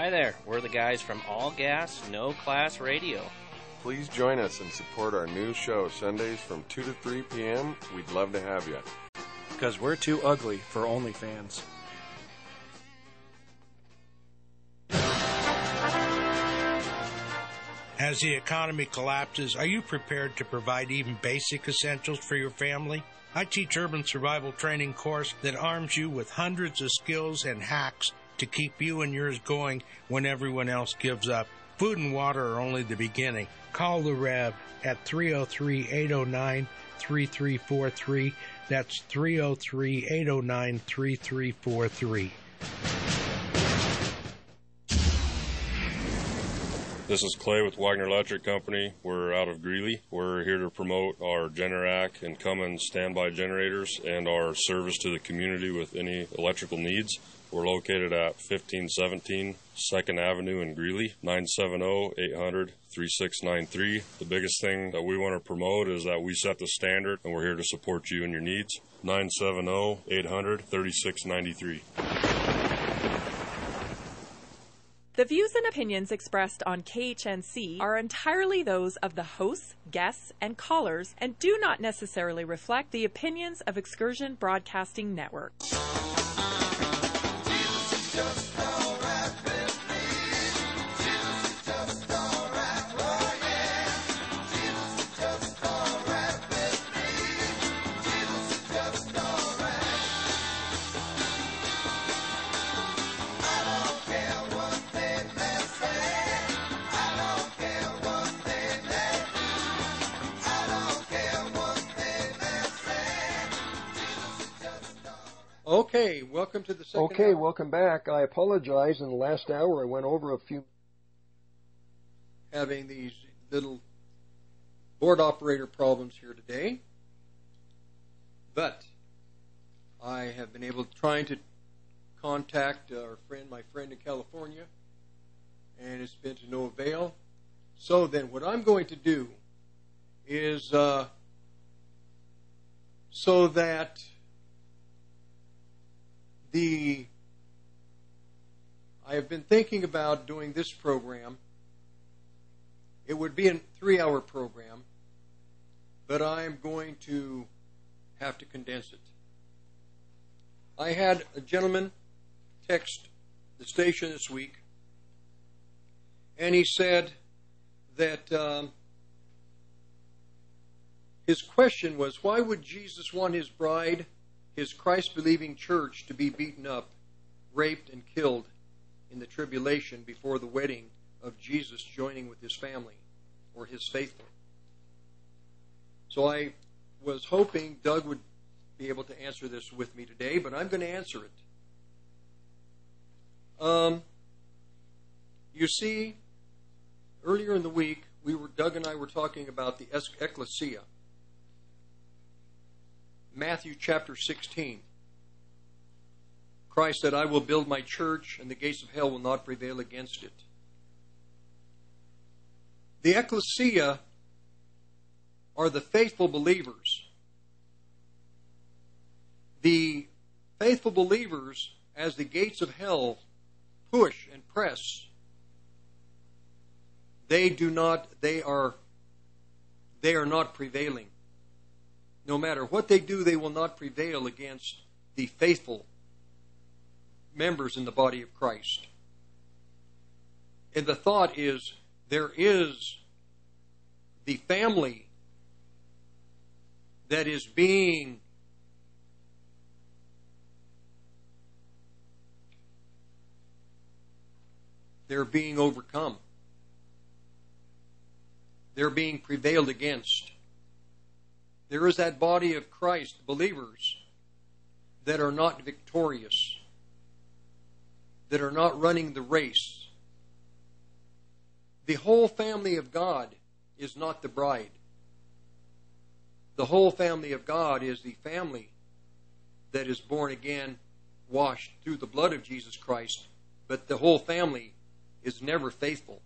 Hi there, we're the guys from All Gas, No Class Radio. Please join us and support our new show Sundays from 2 to 3 p.m. We'd love to have you. Because we're too ugly for OnlyFans. As the economy collapses, are you prepared to provide even basic essentials for your family? I teach urban survival training course that arms you with hundreds of skills and hacks to keep you and yours going when everyone else gives up. Food and water are only the beginning. Call the Rev at 303 809 3343. That's 303 809 3343. This is Clay with Wagner Electric Company. We're out of Greeley. We're here to promote our Generac and Cummins standby generators and our service to the community with any electrical needs. We're located at 1517 2nd Avenue in Greeley, 970-800-3693. The biggest thing that we want to promote is that we set the standard and we're here to support you and your needs. 970-800-3693. The views and opinions expressed on KHNC are entirely those of the hosts, guests, and callers and do not necessarily reflect the opinions of Excursion Broadcasting Network. Okay, welcome to the second Okay, hour. welcome back. I apologize. In the last hour, I went over a few. having these little board operator problems here today. But I have been able to, trying to contact our friend, my friend in California, and it's been to no avail. So then, what I'm going to do is uh, so that the I have been thinking about doing this program. It would be a three hour program, but I'm going to have to condense it. I had a gentleman text the station this week, and he said that um, his question was why would Jesus want his bride, his Christ believing church, to be beaten up, raped, and killed in the tribulation before the wedding of Jesus joining with his family or his faithful? So I was hoping Doug would be able to answer this with me today, but I'm going to answer it. Um, you see, earlier in the week, we were Doug and I were talking about the ecclesia. Matthew chapter 16. Christ said, I will build my church, and the gates of hell will not prevail against it. The ecclesia are the faithful believers. The faithful believers, as the gates of hell push and press, they do not, they are, they are not prevailing. No matter what they do, they will not prevail against the faithful members in the body of Christ. And the thought is there is the family that is being they're being overcome. They're being prevailed against. There is that body of Christ, believers, that are not victorious, that are not running the race. The whole family of God is not the bride. The whole family of God is the family that is born again, washed through the blood of Jesus Christ, but the whole family is never faithful.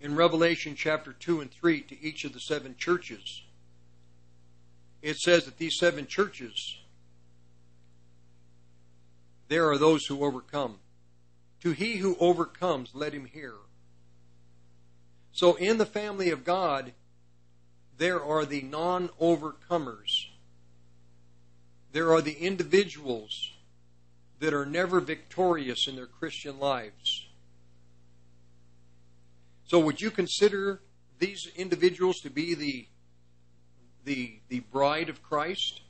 In Revelation chapter 2 and 3, to each of the seven churches, it says that these seven churches, there are those who overcome. To he who overcomes, let him hear. So in the family of God, there are the non overcomers. There are the individuals that are never victorious in their Christian lives. So would you consider these individuals to be the the the bride of Christ?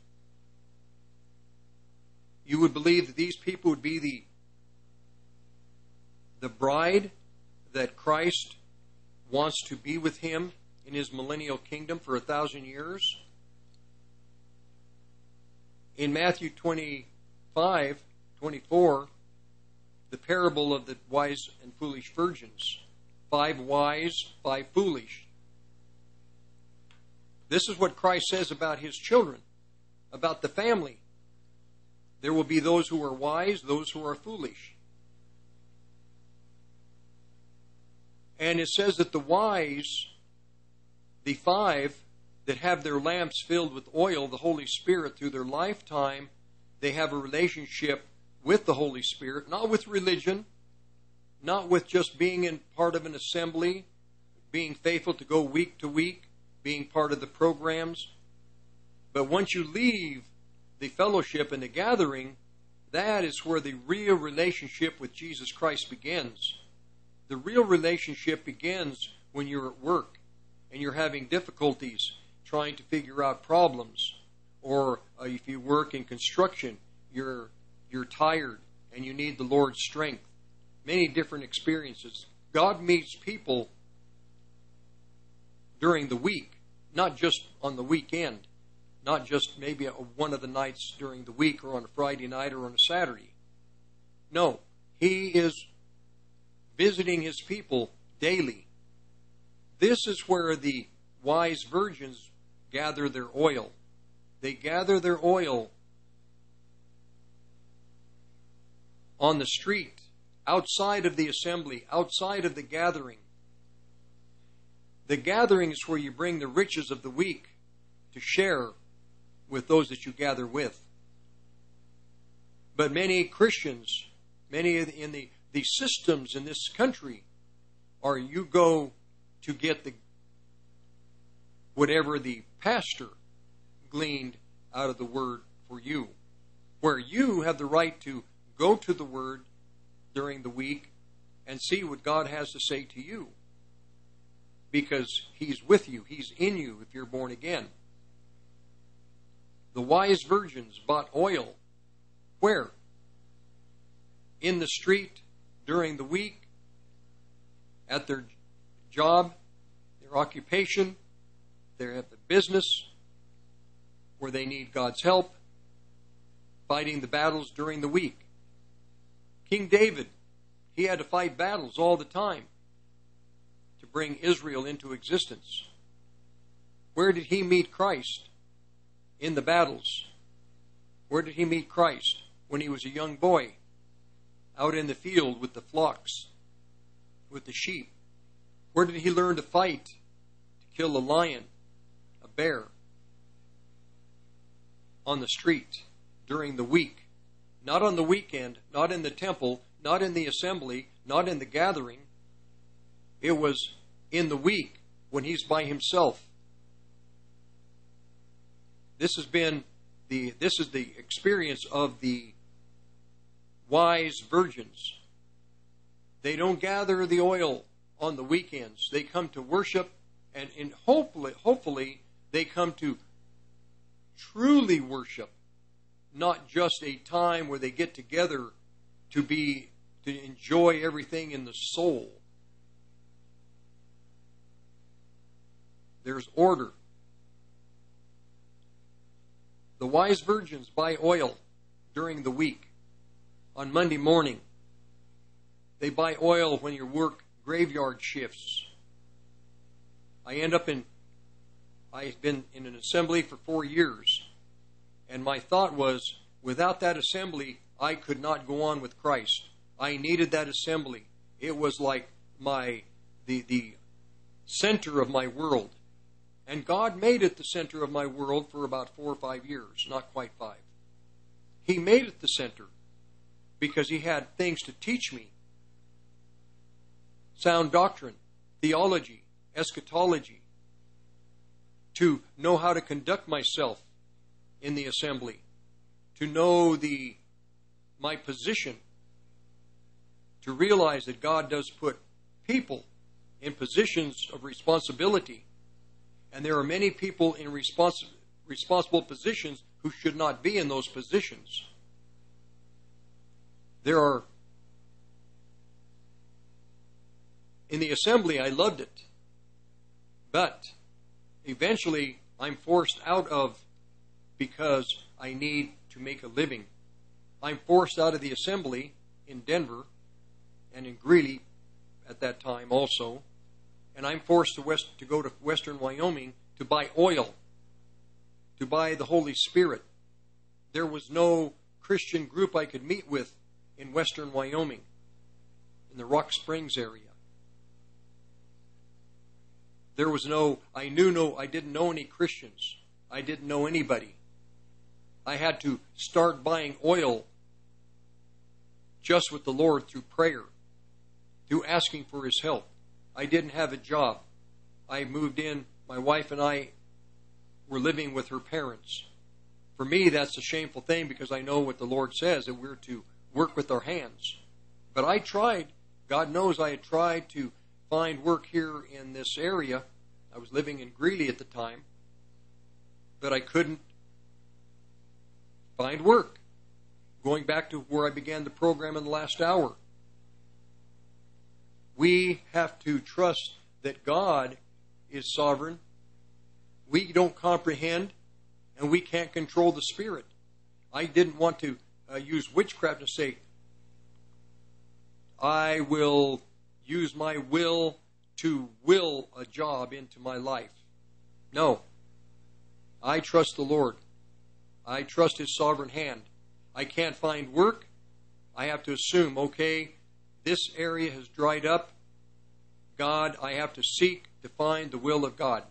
You would believe that these people would be the the bride that Christ wants to be with him in his millennial kingdom for a thousand years. In Matthew 25, 24, the parable of the wise and foolish virgins. Five wise, five foolish. This is what Christ says about his children, about the family. There will be those who are wise, those who are foolish. And it says that the wise, the five that have their lamps filled with oil, the Holy Spirit, through their lifetime, they have a relationship with the Holy Spirit, not with religion, not with just being in part of an assembly, being faithful to go week to week, being part of the programs. But once you leave the fellowship and the gathering, that is where the real relationship with Jesus Christ begins. The real relationship begins when you're at work and you're having difficulties trying to figure out problems, or uh, if you work in construction, you're you're tired and you need the Lord's strength. Many different experiences. God meets people during the week, not just on the weekend, not just maybe one of the nights during the week or on a Friday night or on a Saturday. No, He is visiting His people daily. This is where the wise virgins gather their oil. They gather their oil on the street, outside of the assembly, outside of the gathering. The gathering is where you bring the riches of the week to share with those that you gather with. But many Christians, many in the, the systems in this country, are you go to get the whatever the pastor gleaned out of the word for you, where you have the right to go to the word during the week and see what God has to say to you. Because He's with you, He's in you if you're born again. The wise virgins bought oil. Where? In the street during the week, at their job, their occupation, they're at the business where they need God's help, fighting the battles during the week. King David, he had to fight battles all the time bring Israel into existence. Where did he meet Christ? In the battles. Where did he meet Christ? When he was a young boy, out in the field with the flocks, with the sheep. Where did he learn to fight? To kill a lion, a bear? On the street during the week. Not on the weekend, not in the temple, not in the assembly, not in the gathering. It was in the week when he's by himself. This has been the this is the experience of the wise virgins. They don't gather the oil on the weekends. They come to worship and, and hopefully hopefully they come to truly worship not just a time where they get together to be to enjoy everything in the soul. There's order. The wise virgins buy oil during the week. On Monday morning, they buy oil when you work graveyard shifts. I end up in, I've been in an assembly for four years. And my thought was, without that assembly, I could not go on with Christ. I needed that assembly. It was like my the the center of my world. And God made it the center of my world for about four or five years, not quite five. He made it the center because He had things to teach me sound doctrine, theology, eschatology, to know how to conduct myself in the assembly, to know the my position, to realize that God does put people in positions of responsibility, and there are many people in respons- responsible positions who should not be in those positions. There are in the assembly I loved it. But eventually I'm forced out of because I need to make a living. I'm forced out of the assembly in Denver and in Greeley at that time also, and I'm forced to west to go to western Wyoming to buy oil, to buy the Holy Spirit. There was no Christian group I could meet with in western Wyoming, in the Rock Springs area. There was no, I knew no, I didn't know any Christians. I didn't know anybody. I had to start buying oil just with the Lord through prayer, through asking for His help. I didn't have a job. I moved in, my wife and I were living with her parents. For me, that's a shameful thing because I know what the Lord says that we're to work with our hands. But I tried, God knows I had tried to find work here in this area. I was living in Greeley at the time, but I couldn't find work. Going back to where I began the program in the last hour, we have to trust that God is sovereign. We don't comprehend, and we can't control the Spirit. I didn't want to uh, use witchcraft to say, I will use my will to will a job into my life. No. I trust the Lord. I trust His sovereign hand. I can't find work. I have to assume, okay, this area has dried up. God, I have to seek to find the will of God.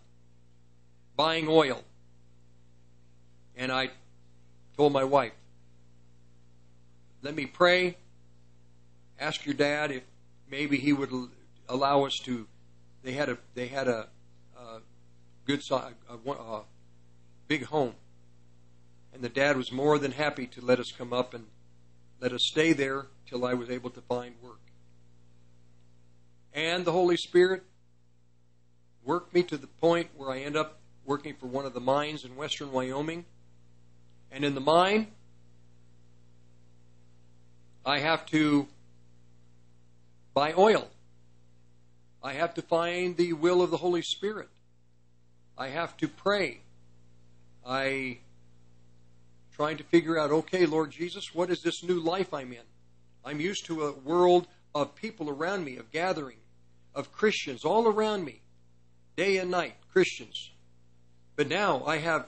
Buying oil. And I told my wife, let me pray. Ask your dad if maybe he would allow us to. They had a they had a, a good a, a, a big home, and the dad was more than happy to let us come up and let us stay there till I was able to find work. And the Holy Spirit worked me to the point where I end up working for one of the mines in western Wyoming. And in the mine, I have to buy oil. I have to find the will of the Holy Spirit. I have to pray. I trying to figure out, okay, Lord Jesus, what is this new life I'm in? I'm used to a world of people around me, of gathering, of Christians all around me, day and night, Christians. But now I have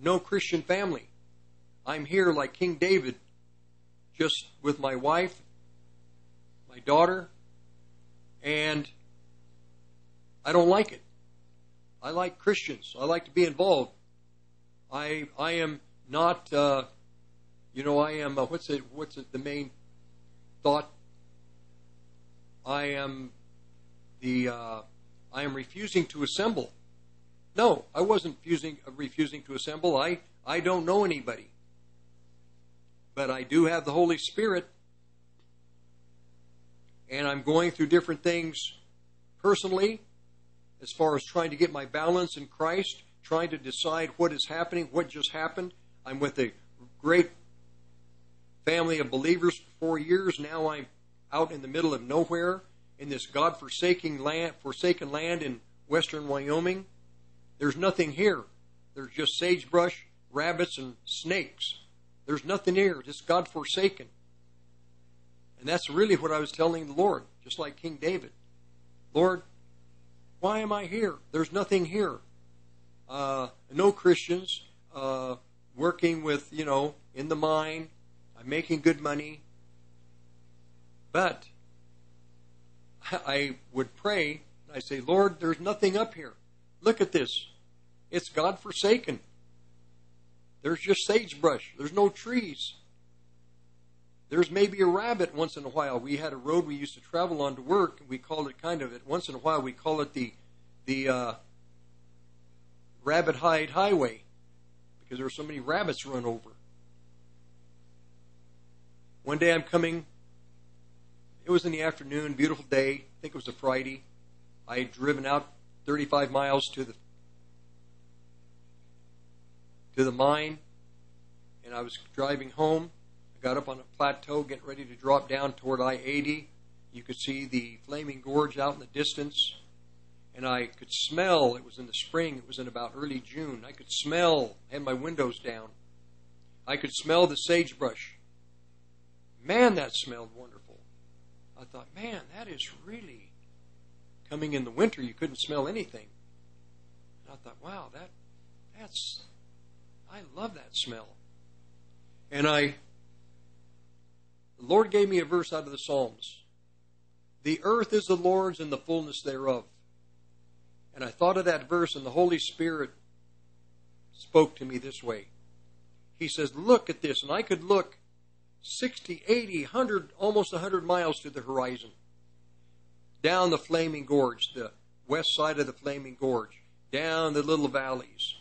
no Christian family. I'm here like King David, just with my wife, my daughter, and I don't like it. I like Christians. I like to be involved. I I am not, uh, you know, I am. Uh, what's it? What's it? The main thought. I am the. Uh, I am refusing to assemble. No, I wasn't refusing, refusing to assemble. I I don't know anybody, but I do have the Holy Spirit, and I'm going through different things personally, as far as trying to get my balance in Christ, trying to decide what is happening, what just happened. I'm with a great family of believers for four years. Now I'm out in the middle of nowhere in this God-forsaken land, forsaken land in western Wyoming. There's nothing here. There's just sagebrush, rabbits, and snakes. There's nothing here. Just God-forsaken. And that's really what I was telling the Lord, just like King David. Lord, why am I here? There's nothing here. Uh, no Christians. Uh, working with, you know, in the mine. I'm making good money. But I would pray. I say, Lord, there's nothing up here. Look at this. It's God forsaken. There's just sagebrush. There's no trees. There's maybe a rabbit once in a while. We had a road we used to travel on to work. We called it kind of it once in a while. We call it the the uh, rabbit hide highway because there were so many rabbits run over. One day I'm coming. It was in the afternoon, beautiful day. I think it was a Friday. I had driven out 35 miles to the to the mine, and I was driving home. I got up on a plateau, getting ready to drop down toward I-80. You could see the Flaming Gorge out in the distance, and I could smell. It was in the spring. It was in about early June. I could smell. I had my windows down. I could smell the sagebrush. Man, that smelled wonderful. I thought, man, that is really coming in the winter. You couldn't smell anything. And I thought, wow, that that's I love that smell. And I the Lord gave me a verse out of the Psalms. The earth is the Lord's and the fullness thereof. And I thought of that verse, and the Holy Spirit spoke to me this way. He says, Look at this. And I could look 60, 80, 100, almost 100 miles to the horizon. Down the Flaming Gorge, the west side of the Flaming Gorge, down the little valleys.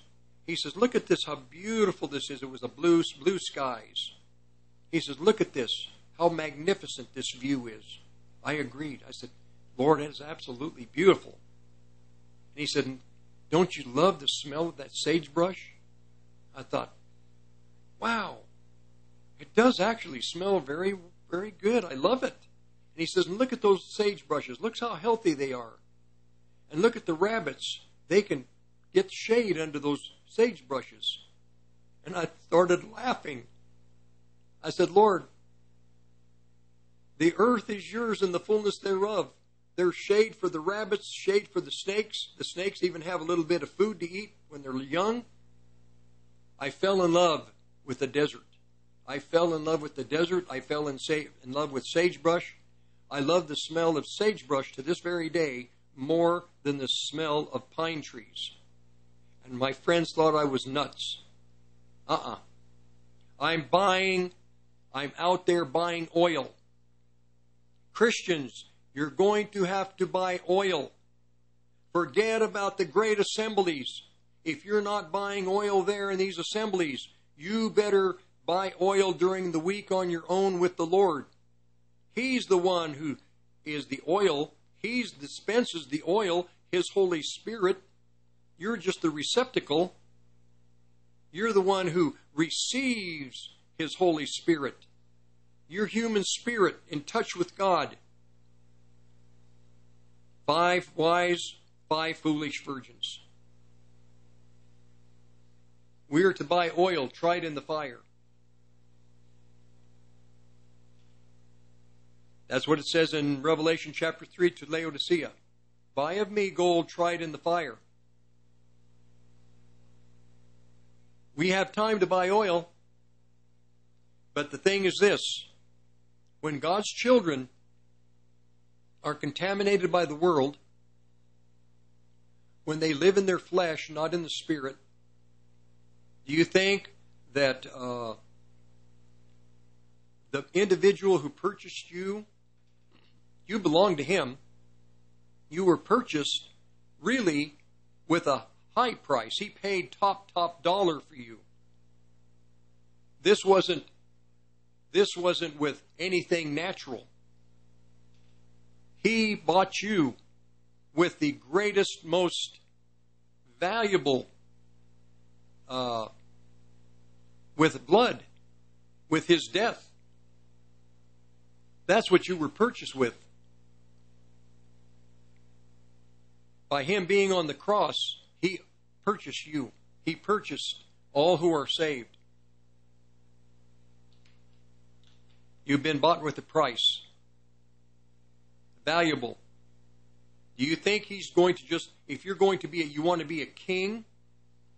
He says, Look at this, how beautiful this is. It was the blue, blue skies. He says, Look at this, how magnificent this view is. I agreed. I said, Lord, it is absolutely beautiful. And he said, Don't you love the smell of that sagebrush? I thought, does actually smell very, very good. I love it. And he says, and look at those sagebrushes. Look how healthy they are. And look at the rabbits. They can get shade under those sagebrushes. And I started laughing. I said, Lord, the earth is yours and the fullness thereof. There's shade for the rabbits, shade for the snakes. The snakes even have a little bit of food to eat when they're young. I fell in love with the desert. I fell in love with the desert. I fell in, sa- in love with sagebrush. I love the smell of sagebrush to this very day more than the smell of pine trees. And my friends thought I was nuts. Uh uh-uh. uh. i am buying, I'm out there buying oil. Christians, you're going to have to buy oil. Forget about the great assemblies. If you're not buying oil there in these assemblies, you better buy oil during the week on your own with the Lord. He's the one who is the oil. He dispenses the oil, His Holy Spirit. You're just the receptacle. You're the one who receives His Holy Spirit. Your human spirit in touch with God. Five wise, five foolish virgins. We are to buy oil tried in the fire. That's what it says in Revelation chapter 3 to Laodicea. Buy of me gold tried in the fire. We have time to buy oil, but the thing is this when God's children are contaminated by the world, when they live in their flesh, not in the spirit, do you think that uh, the individual who purchased you you belong to Him. You were purchased really with a high price. He paid top, top dollar for you. This wasn't this wasn't with anything natural. He bought you with the greatest, most valuable, uh, with blood, with his death. That's what you were purchased with. By him being on the cross, he purchased you. He purchased all who are saved. You've been bought with a price. Valuable. Do you think he's going to just, if you're going to be, a, you want to be a king?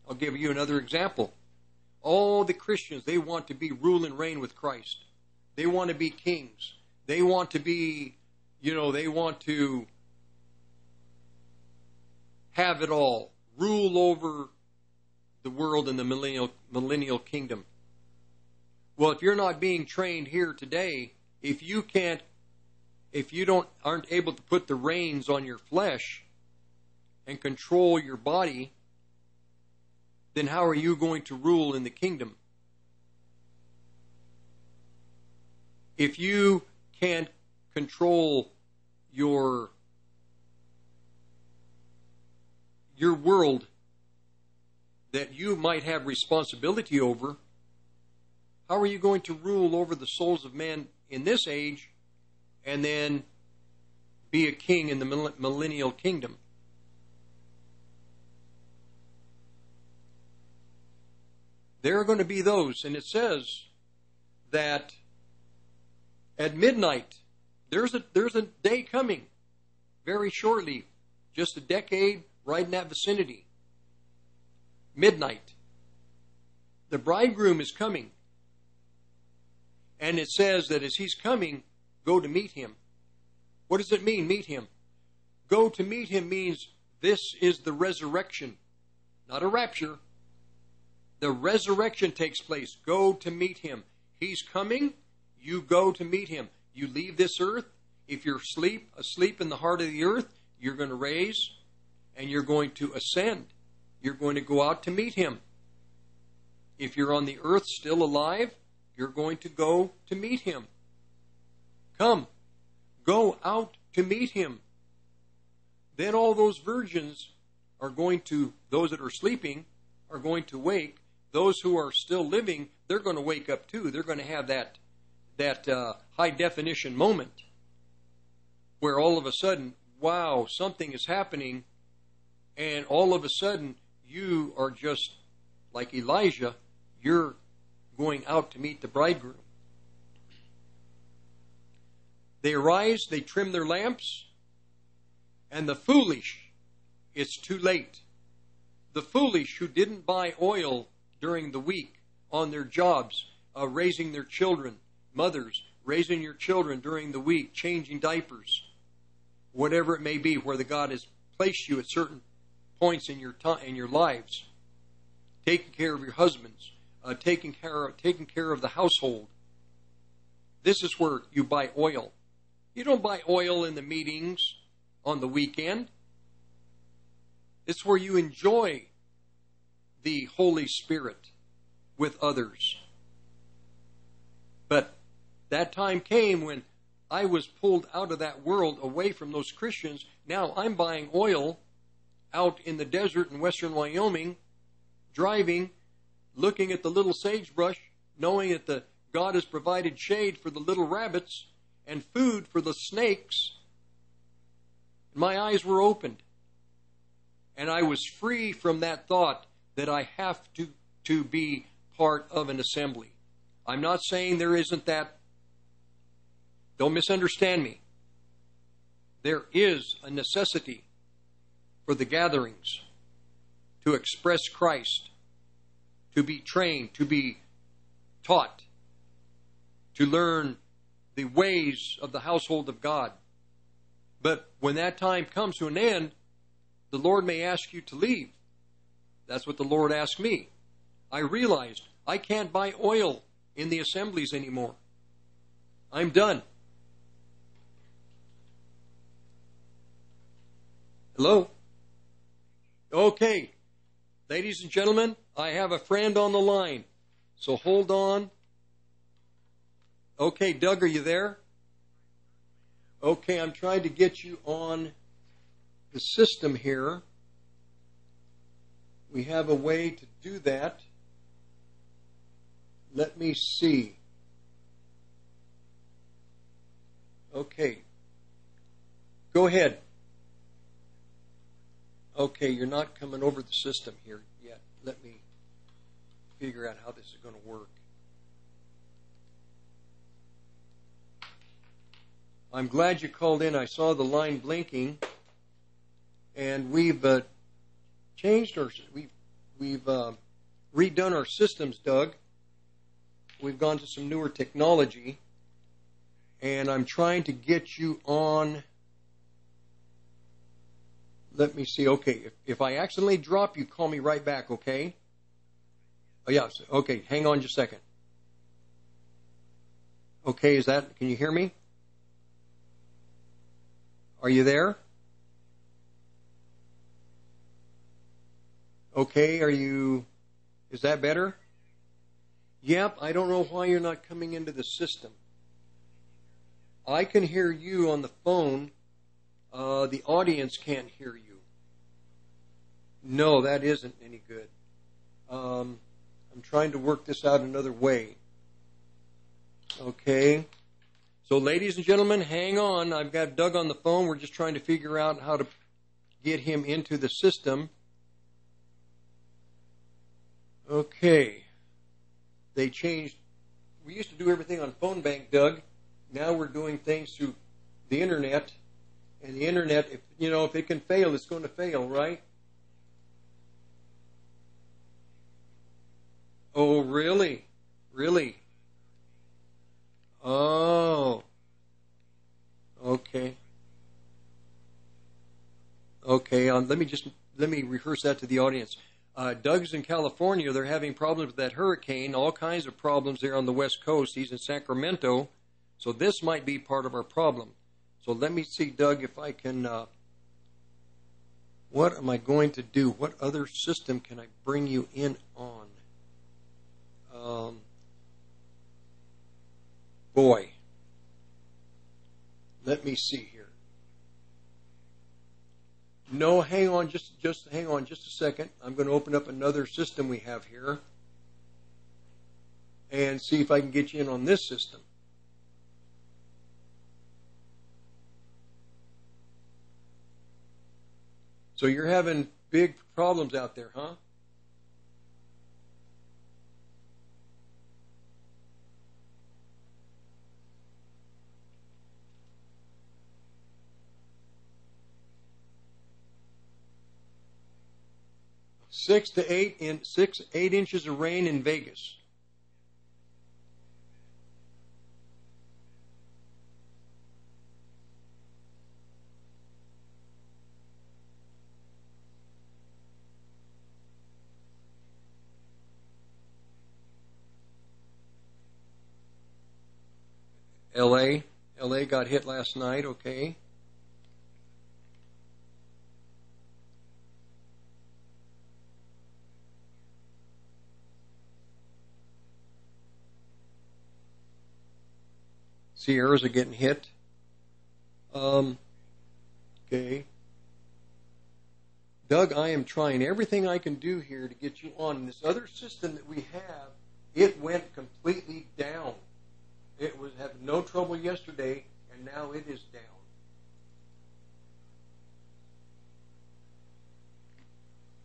I'll give you another example. All the Christians, they want to be rule and reign with Christ. They want to be kings. They want to be, you know, they want to have it all, rule over the world in the millennial, millennial kingdom. Well, if you're not being trained here today, if you can't, if you don't aren't able to put the reins on your flesh and control your body, then how are you going to rule in the kingdom? If you can't control your your world that you might have responsibility over, how are you going to rule over the souls of men in this age and then be a king in the millennial kingdom? There are going to be those, and it says that at midnight, there's a, there's a day coming very shortly, just a decade right in that vicinity. Midnight. The bridegroom is coming. And it says that as he's coming, go to meet him. What does it mean, meet him? Go to meet him means this is the resurrection, not a rapture. The resurrection takes place. Go to meet him. He's coming. You go to meet him. You leave this earth. If you're asleep, asleep in the heart of the earth, you're going to raise and you're going to ascend. You're going to go out to meet him. If you're on the earth still alive, you're going to go to meet him. Come, go out to meet him. Then all those virgins are going to, those that are sleeping, are going to wake. Those who are still living, they're going to wake up too. They're going to have that that uh, high definition moment where all of a sudden, wow, something is happening, and all of a sudden you are just like Elijah, you're going out to meet the bridegroom. They arise, they trim their lamps, and the foolish, it's too late. The foolish who didn't buy oil during the week on their jobs, uh, raising their children, mothers, raising your children during the week, changing diapers, whatever it may be, where the God has placed you at certain points in your time, in your lives, taking care of your husbands, uh, taking care of, taking care of the household. This is where you buy oil. You don't buy oil in the meetings on the weekend. It's where you enjoy the Holy Spirit with others. But that time came when I was pulled out of that world away from those Christians. Now I'm buying oil out in the desert in western Wyoming, driving, looking at the little sagebrush, knowing that the God has provided shade for the little rabbits and food for the snakes. My eyes were opened. And I was free from that thought that I have to, to be part of an assembly. I'm not saying there isn't that. Don't misunderstand me. There is a necessity for the gatherings to express Christ, to be trained, to be taught, to learn the ways of the household of God. But when that time comes to an end, the Lord may ask you to leave. That's what the Lord asked me. I realized I can't buy oil in the assemblies anymore. I'm done. Hello? Okay. Ladies and gentlemen, I have a friend on the line. So hold on. Okay, Doug, are you there? Okay, I'm trying to get you on the system here. We have a way to do that. Let me see. Okay. Go ahead. Okay, you're not coming over the system here yet. Let me figure out how this is going to work. I'm glad you called in. I saw the line blinking, and we've uh, changed our we've we've uh, redone our systems, Doug. We've gone to some newer technology, and I'm trying to get you on. Let me see. Okay, if, if I accidentally drop you, call me right back. Okay. Oh yeah. Okay. Hang on just a second. Okay, is that, can you hear me? Are you there? Okay, are you, is that better? Yep, I don't know why you're not coming into the system. I can hear you on the phone. Uh, the audience can't hear you. No, that isn't any good. Um, I'm trying to work this out another way. Okay. So, ladies and gentlemen, hang on. I've got Doug on the phone. We're just trying to figure out how to get him into the system. Okay. They changed. We used to do everything on phone bank, Doug. Now we're doing things through the internet. And the internet, if you know, if it can fail, it's going to fail, right? Oh, really? Really? Oh. Okay. Okay. Um, let me just let me rehearse that to the audience. Uh, Doug's in California. They're having problems with that hurricane. All kinds of problems there on the West Coast. He's in Sacramento, so this might be part of our problem. So let me see, Doug, if I can. Uh, what am I going to do? What other system can I bring you in on? Um, boy, let me see here. No, hang on, just just hang on, just a second. I'm going to open up another system we have here, and see if I can get you in on this system. So you're having big problems out there, huh? Six to eight in six eight inches of rain in Vegas. L.A. L.A. got hit last night. Okay. Sierras are getting hit. Um, okay. Doug, I am trying everything I can do here to get you on. This other system that we have, it went completely down. It was having no trouble yesterday, and now it is down.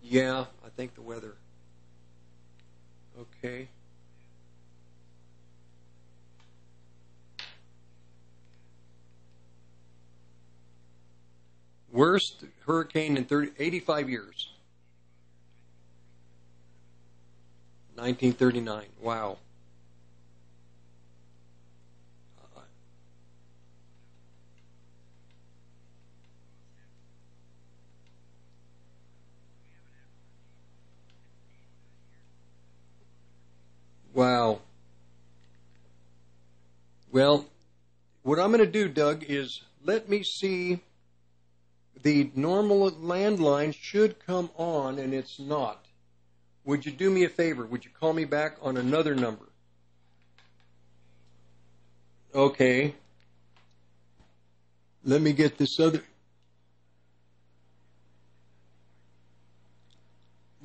Yeah, I think the weather. Okay. Worst hurricane in 30, 85 years. 1939. Wow. Wow. Well, what I'm going to do, Doug, is let me see. The normal landline should come on, and it's not. Would you do me a favor? Would you call me back on another number? Okay. Let me get this other.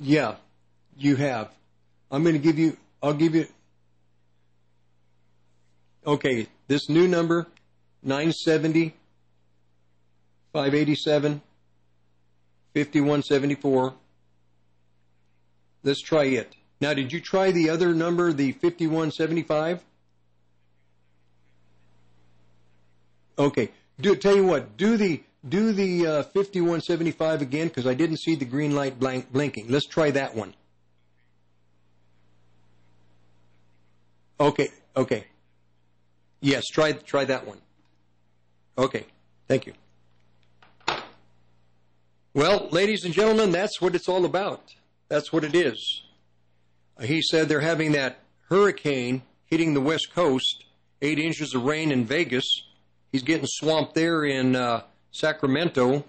Yeah, you have. I'm going to give you. I'll give you. Okay, this new number, 970 587 5174. Let's try it. Now, did you try the other number, the 5175? Okay. Do tell you what. Do the do the uh, 5175 again because I didn't see the green light blank, blinking. Let's try that one. Okay. Okay. Yes. Try try that one. Okay. Thank you. Well, ladies and gentlemen, that's what it's all about. That's what it is. He said they're having that hurricane hitting the west coast, eight inches of rain in Vegas. He's getting swamped there in uh, Sacramento,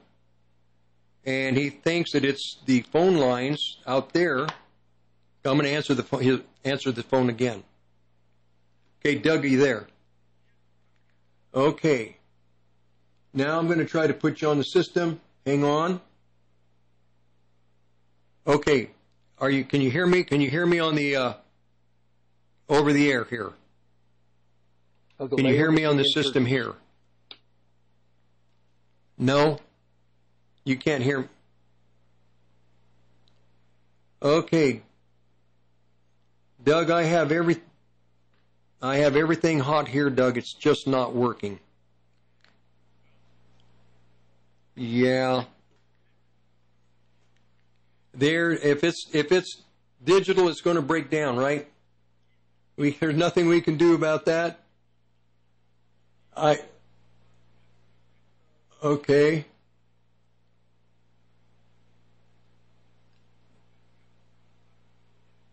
and he thinks that it's the phone lines out there. I'm going to answer the phone. Answer the phone again. Okay, Doug, are you there? Okay. Now I'm going to try to put you on the system. Hang on. Okay. Are you? Can you hear me? Can you hear me on the uh, over the air here? The Can you hear me on the system here? No? You can't hear. Okay. Doug, I have every I have everything hot here, Doug. It's just not working. Yeah. There if it's if it's digital it's going to break down, right? We there's nothing we can do about that. I Okay.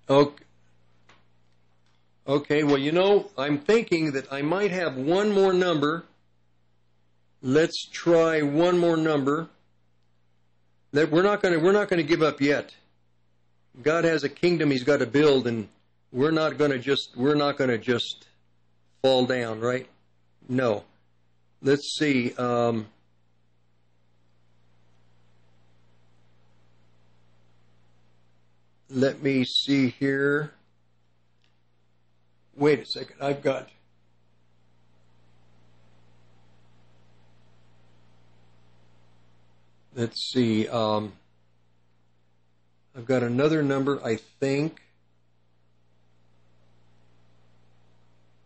Okay. Okay, well, you know, I'm thinking that I might have one more number. Let's try one more number. That we're not going to we're not going to give up yet. God has a kingdom he's got to build and we're not going to just we're not going to just fall down, right? No. Let's see. Um, let me see here. Wait a second. I've got. Let's see. Um, I've got another number, I think.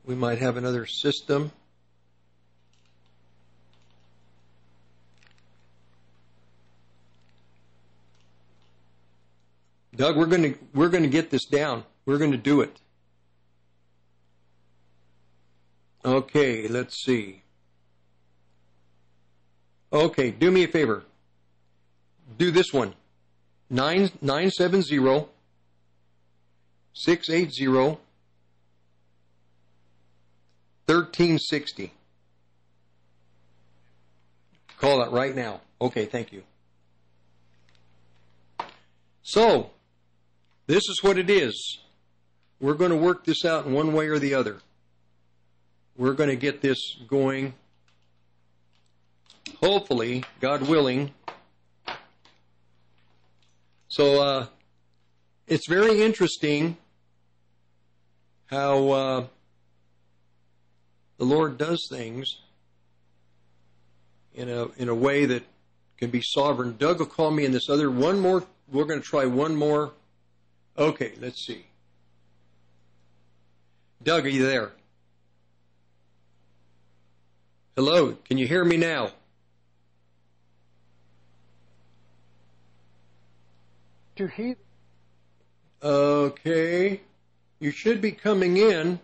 We might have another system. Doug, we're going to we're going to get this down. We're going to do it. Okay, let's see. Okay, do me a favor. Do this one. Nine nine seven zero six eight zero thirteen sixty. Call that right now. Okay, thank you. So, this is what it is. We're going to work this out in one way or the other. We're going to get this going. Hopefully, God willing. So, uh, it's very interesting how uh, the Lord does things in a in a way that can be sovereign. Doug will call me in this other one more. We're going to try one more. Okay, let's see. Doug, are you there? Hello, can you hear me now? To he Okay. You should be coming in.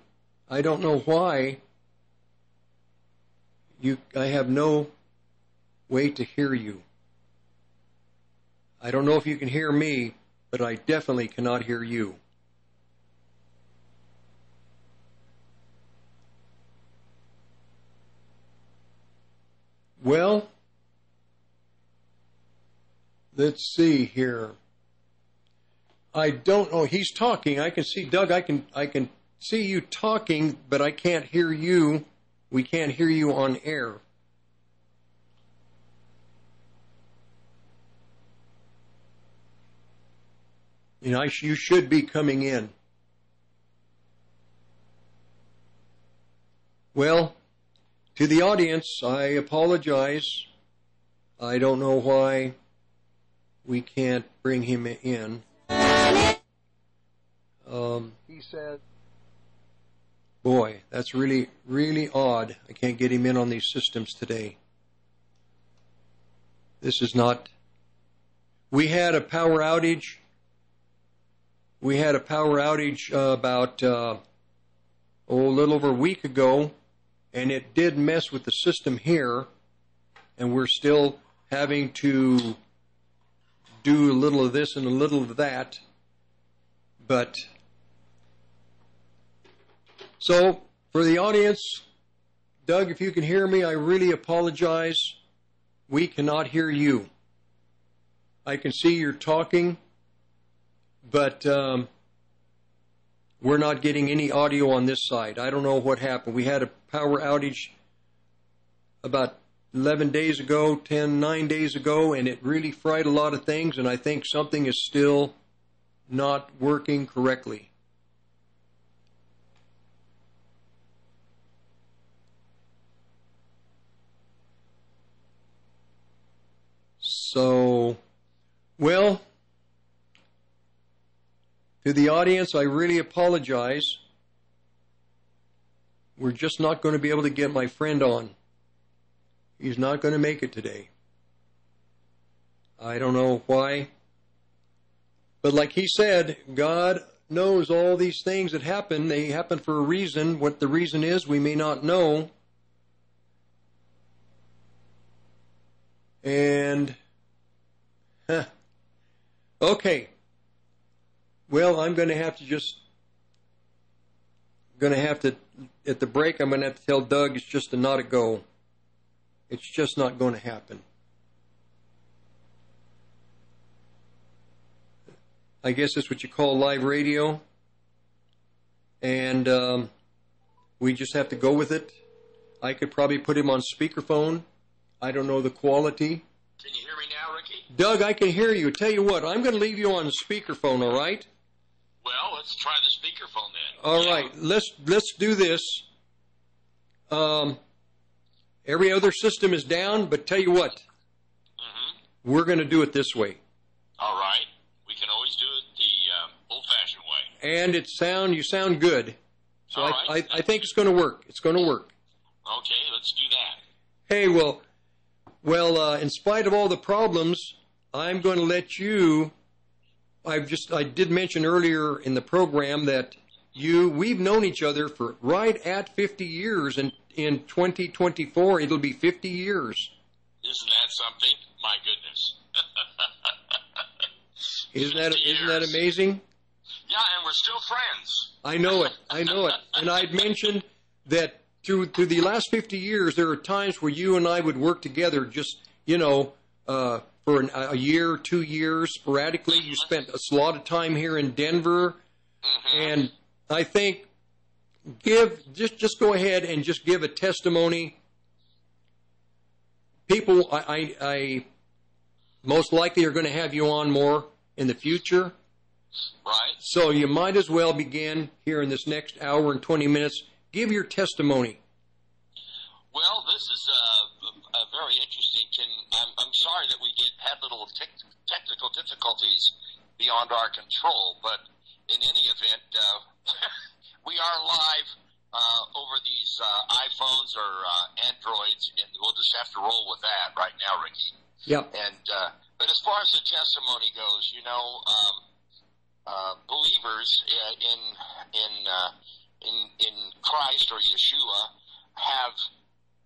I don't know why. You I have no way to hear you. I don't know if you can hear me, but I definitely cannot hear you. Well, let's see here. I don't know. He's talking. I can see Doug. I can I can see you talking, but I can't hear you. We can't hear you on air. You know, sh- you should be coming in. Well, to the audience, I apologize. I don't know why we can't bring him in. Um, he said boy, that's really, really odd. I can't get him in on these systems today. This is not. We had a power outage. We had a power outage uh, about uh, oh, a little over a week ago, and it did mess with the system here, and we're still having to do a little of this and a little of that. But so For the audience, Doug, if you can hear me, I really apologize. We cannot hear you. I can see you're talking, but um, we're not getting any audio on this side. I don't know what happened. We had a power outage about 11 days ago, 10, 9 days ago, and it really fried a lot of things, and I think something is still not working correctly. So, well, to the audience, I really apologize. We're just not going to be able to get my friend on. He's not going to make it today. I don't know why. But like he said, God knows all these things that happen. They happen for a reason. What the reason is, we may not know. And, huh. okay. Well, I'm going to have to just, going to have to, at the break, I'm going to have to tell Doug it's just a not a go. It's just not going to happen. I guess that's what you call live radio. And um, we just have to go with it. I could probably put him on speakerphone. I don't know the quality. Can you hear me now, Ricky? Doug, I can hear you. Tell you what, I'm going to leave you on speakerphone, all right? Let's try the speakerphone then. All right, let's let's do this. Um, every other system is down, but tell you what, Mm-hmm. we're going to do it this way. All right. We can always do it the um, old-fashioned way. And it sound you sound good, so I, I I think it's going to work. It's going to work. Okay, let's do that. Hey, well, well, uh, in spite of all the problems, I'm going to let you. I've just I did mention earlier in the program that you we've known each other for right at 50 years, and in 2024 it'll be 50 years. Isn't that something? My goodness. Isn't that 50 isn't that amazing? Yeah, and we're still friends. I know it. I know it. And I'd mentioned that through through the last 50 years, there are times where you and I would work together, just you know, uh, for an, a year, two years, sporadically. You spent a lot of time here in Denver, and I think give just just go ahead and just give a testimony. People, I, I, I most likely are going to have you on more in the future. Right. So you might as well begin here in this next hour and 20 minutes. Give your testimony. Well, this is uh, a very interesting. I'm, I'm sorry that we did had little tech technical difficulties beyond our control, but in any event, uh, we are live uh, over these uh, iPhones or uh, Androids, and we'll just have to roll with that right now, Ricky. Yep. And uh, but as far as the testimony goes, you know, um, uh, believers uh, in in uh, in in Christ or Yeshua have,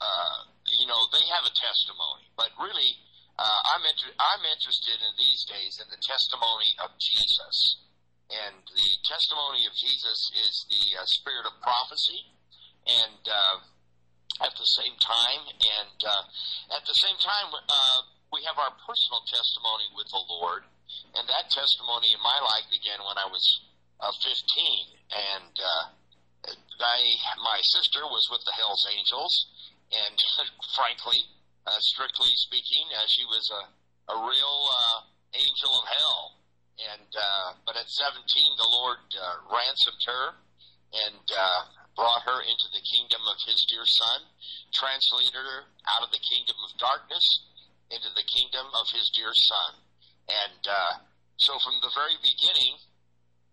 uh, you know, they have a testimony. But really, uh, I'm inter- I'm interested in these days in the testimony of Jesus. And the testimony of Jesus is the uh, spirit of prophecy, and uh, at the same time, and uh, at the same time, uh, we have our personal testimony with the Lord, and that testimony in my life began when I was uh, 15, and I, my sister was with the Hell's Angels, and frankly, uh, strictly speaking, uh, she was a, a real uh, angel of hell. And uh, but at 17, the Lord uh, ransomed her and uh, brought her into the kingdom of His dear Son, translated her out of the kingdom of darkness into the kingdom of His dear Son. And uh, so, from the very beginning,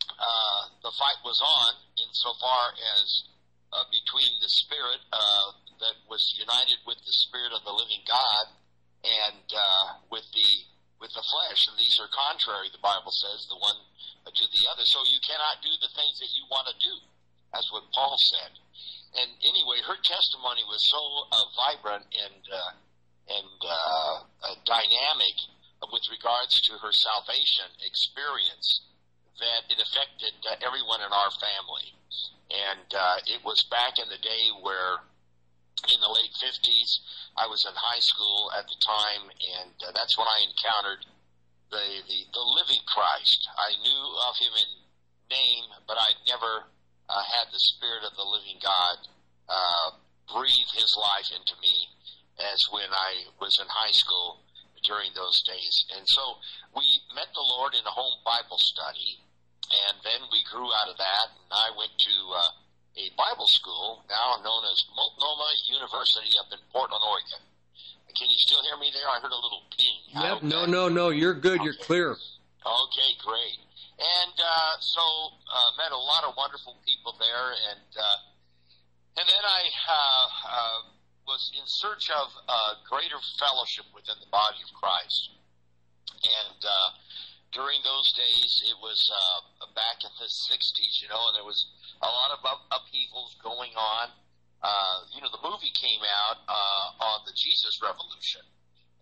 uh, the fight was on insofar as uh, between the spirit uh, that was united with the spirit of the living God and uh, with the with the flesh, and these are contrary. The Bible says the one to the other. So you cannot do the things that you want to do. That's what Paul said. And anyway, her testimony was so uh, vibrant and uh, and uh, uh, dynamic with regards to her salvation experience that it affected uh, everyone in our family. And uh, it was back in the day where, in the late 50s, I was in high school at the time, and uh, that's when I encountered the, the, the living Christ. I knew of him in name, but I'd never uh, had the Spirit of the living God uh, breathe his life into me as when I was in high school during those days. And so we met the Lord in a home Bible study, and then we grew out of that, and I went to uh, a Bible school now known as Multnomah University up in Portland, Oregon. Can you still hear me there? I heard a little ping. Yep. No, no, no. You're good. You're clear. Okay, great. And uh, so uh, met a lot of wonderful people there, and uh, and then I uh, uh, was in search of greater fellowship within the body of Christ. And uh, during those days, it was uh, back in the '60s, you know, and there was a lot of up- upheavals going on. Uh, you know, the movie came out uh, on the Jesus Revolution,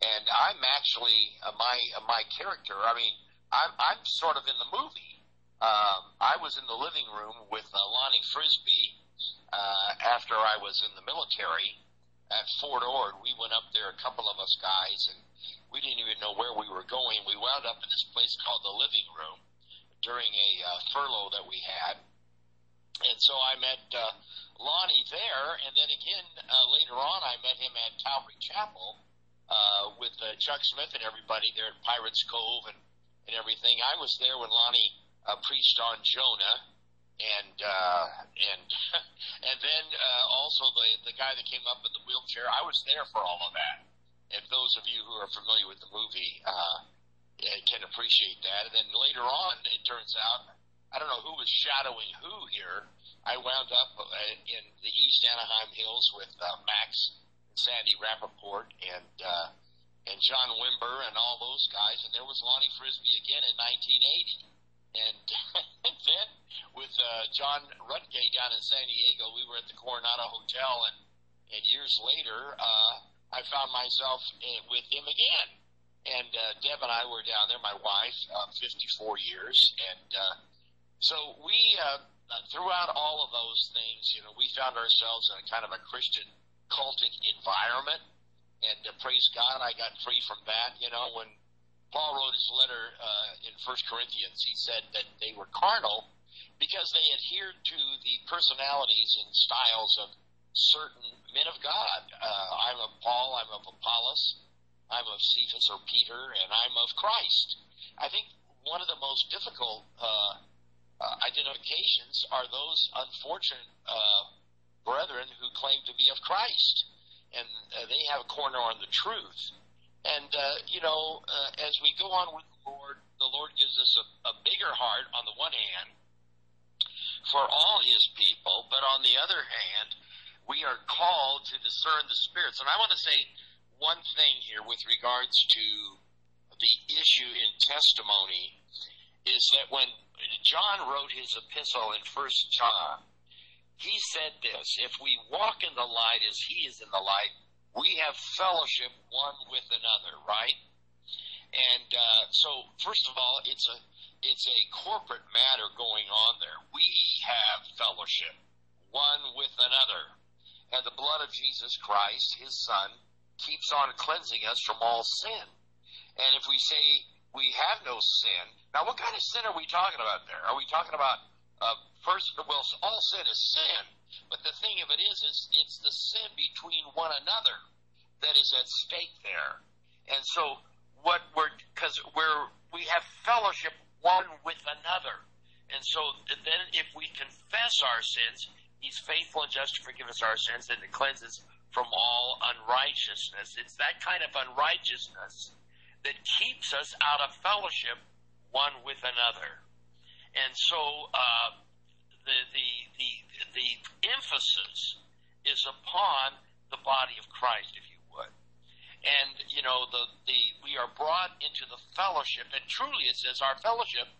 and I'm actually uh, my uh, my character. I mean, I'm I'm sort of in the movie. Um, I was in the living room with uh, Lonnie Frisbee uh, after I was in the military at Fort Ord. We went up there, a couple of us guys, and we didn't even know where we were going. We wound up in this place called the living room during a uh, furlough that we had. And so I met uh, Lonnie there, and then again uh, later on, I met him at Calvary Chapel uh, with uh, Chuck Smith and everybody there at Pirates Cove and, and everything. I was there when Lonnie uh, preached on Jonah, and uh, and and then uh, also the the guy that came up in the wheelchair. I was there for all of that. If those of you who are familiar with the movie uh, eh, can appreciate that, and then later on, it turns out I don't know who was shadowing who here. I wound up uh, in the East Anaheim Hills with uh, Max and Sandy Rappaport and uh, and John Wimber and all those guys, and there was Lonnie Frisbee again in 1980. And, then with uh, John Rutgay down in San Diego, we were at the Coronado Hotel, and and years later, uh, I found myself uh, with him again. And uh, Deb and I were down there, my wife, uh, 54 years, and uh, so we, uh, uh, throughout all of those things, you know, we found ourselves in a kind of a Christian cultic environment. And uh, praise God, I got free from that. You know, when Paul wrote his letter uh, in First Corinthians, he said that they were carnal because they adhered to the personalities and styles of certain men of God. Uh, I'm of Paul, I'm of Apollos, I'm of Cephas or Peter, and I'm of Christ. I think one of the most difficult uh, uh, identifications are those unfortunate uh, brethren who claim to be of Christ, and uh, they have a corner on the truth. And uh, you know, uh, as we go on with the Lord, the Lord gives us a, a bigger heart on the one hand for all His people, but on the other hand, we are called to discern the spirits. And I want to say one thing here with regards to the issue in testimony is that when John wrote his epistle in First John, he said this: "If we walk in the light as He is in the light, we have fellowship one with another." Right? And uh, so, first of all, it's a it's a corporate matter going on there. We have fellowship one with another, and the blood of Jesus Christ, His Son, keeps on cleansing us from all sin. And if we say we have no sin. Now, what kind of sin are we talking about there? Are we talking about uh, first? Well, all sin is sin, but the thing of it is, is it's the sin between one another that is at stake there. And so, what we're because we're we have fellowship one with another, and so then if we confess our sins, He's faithful and just to forgive us our sins and to cleanse us from all unrighteousness. It's that kind of unrighteousness that keeps us out of fellowship one with another. And so uh, the, the, the, the emphasis is upon the body of Christ, if you would. And, you know, the, the, we are brought into the fellowship, and truly it says our fellowship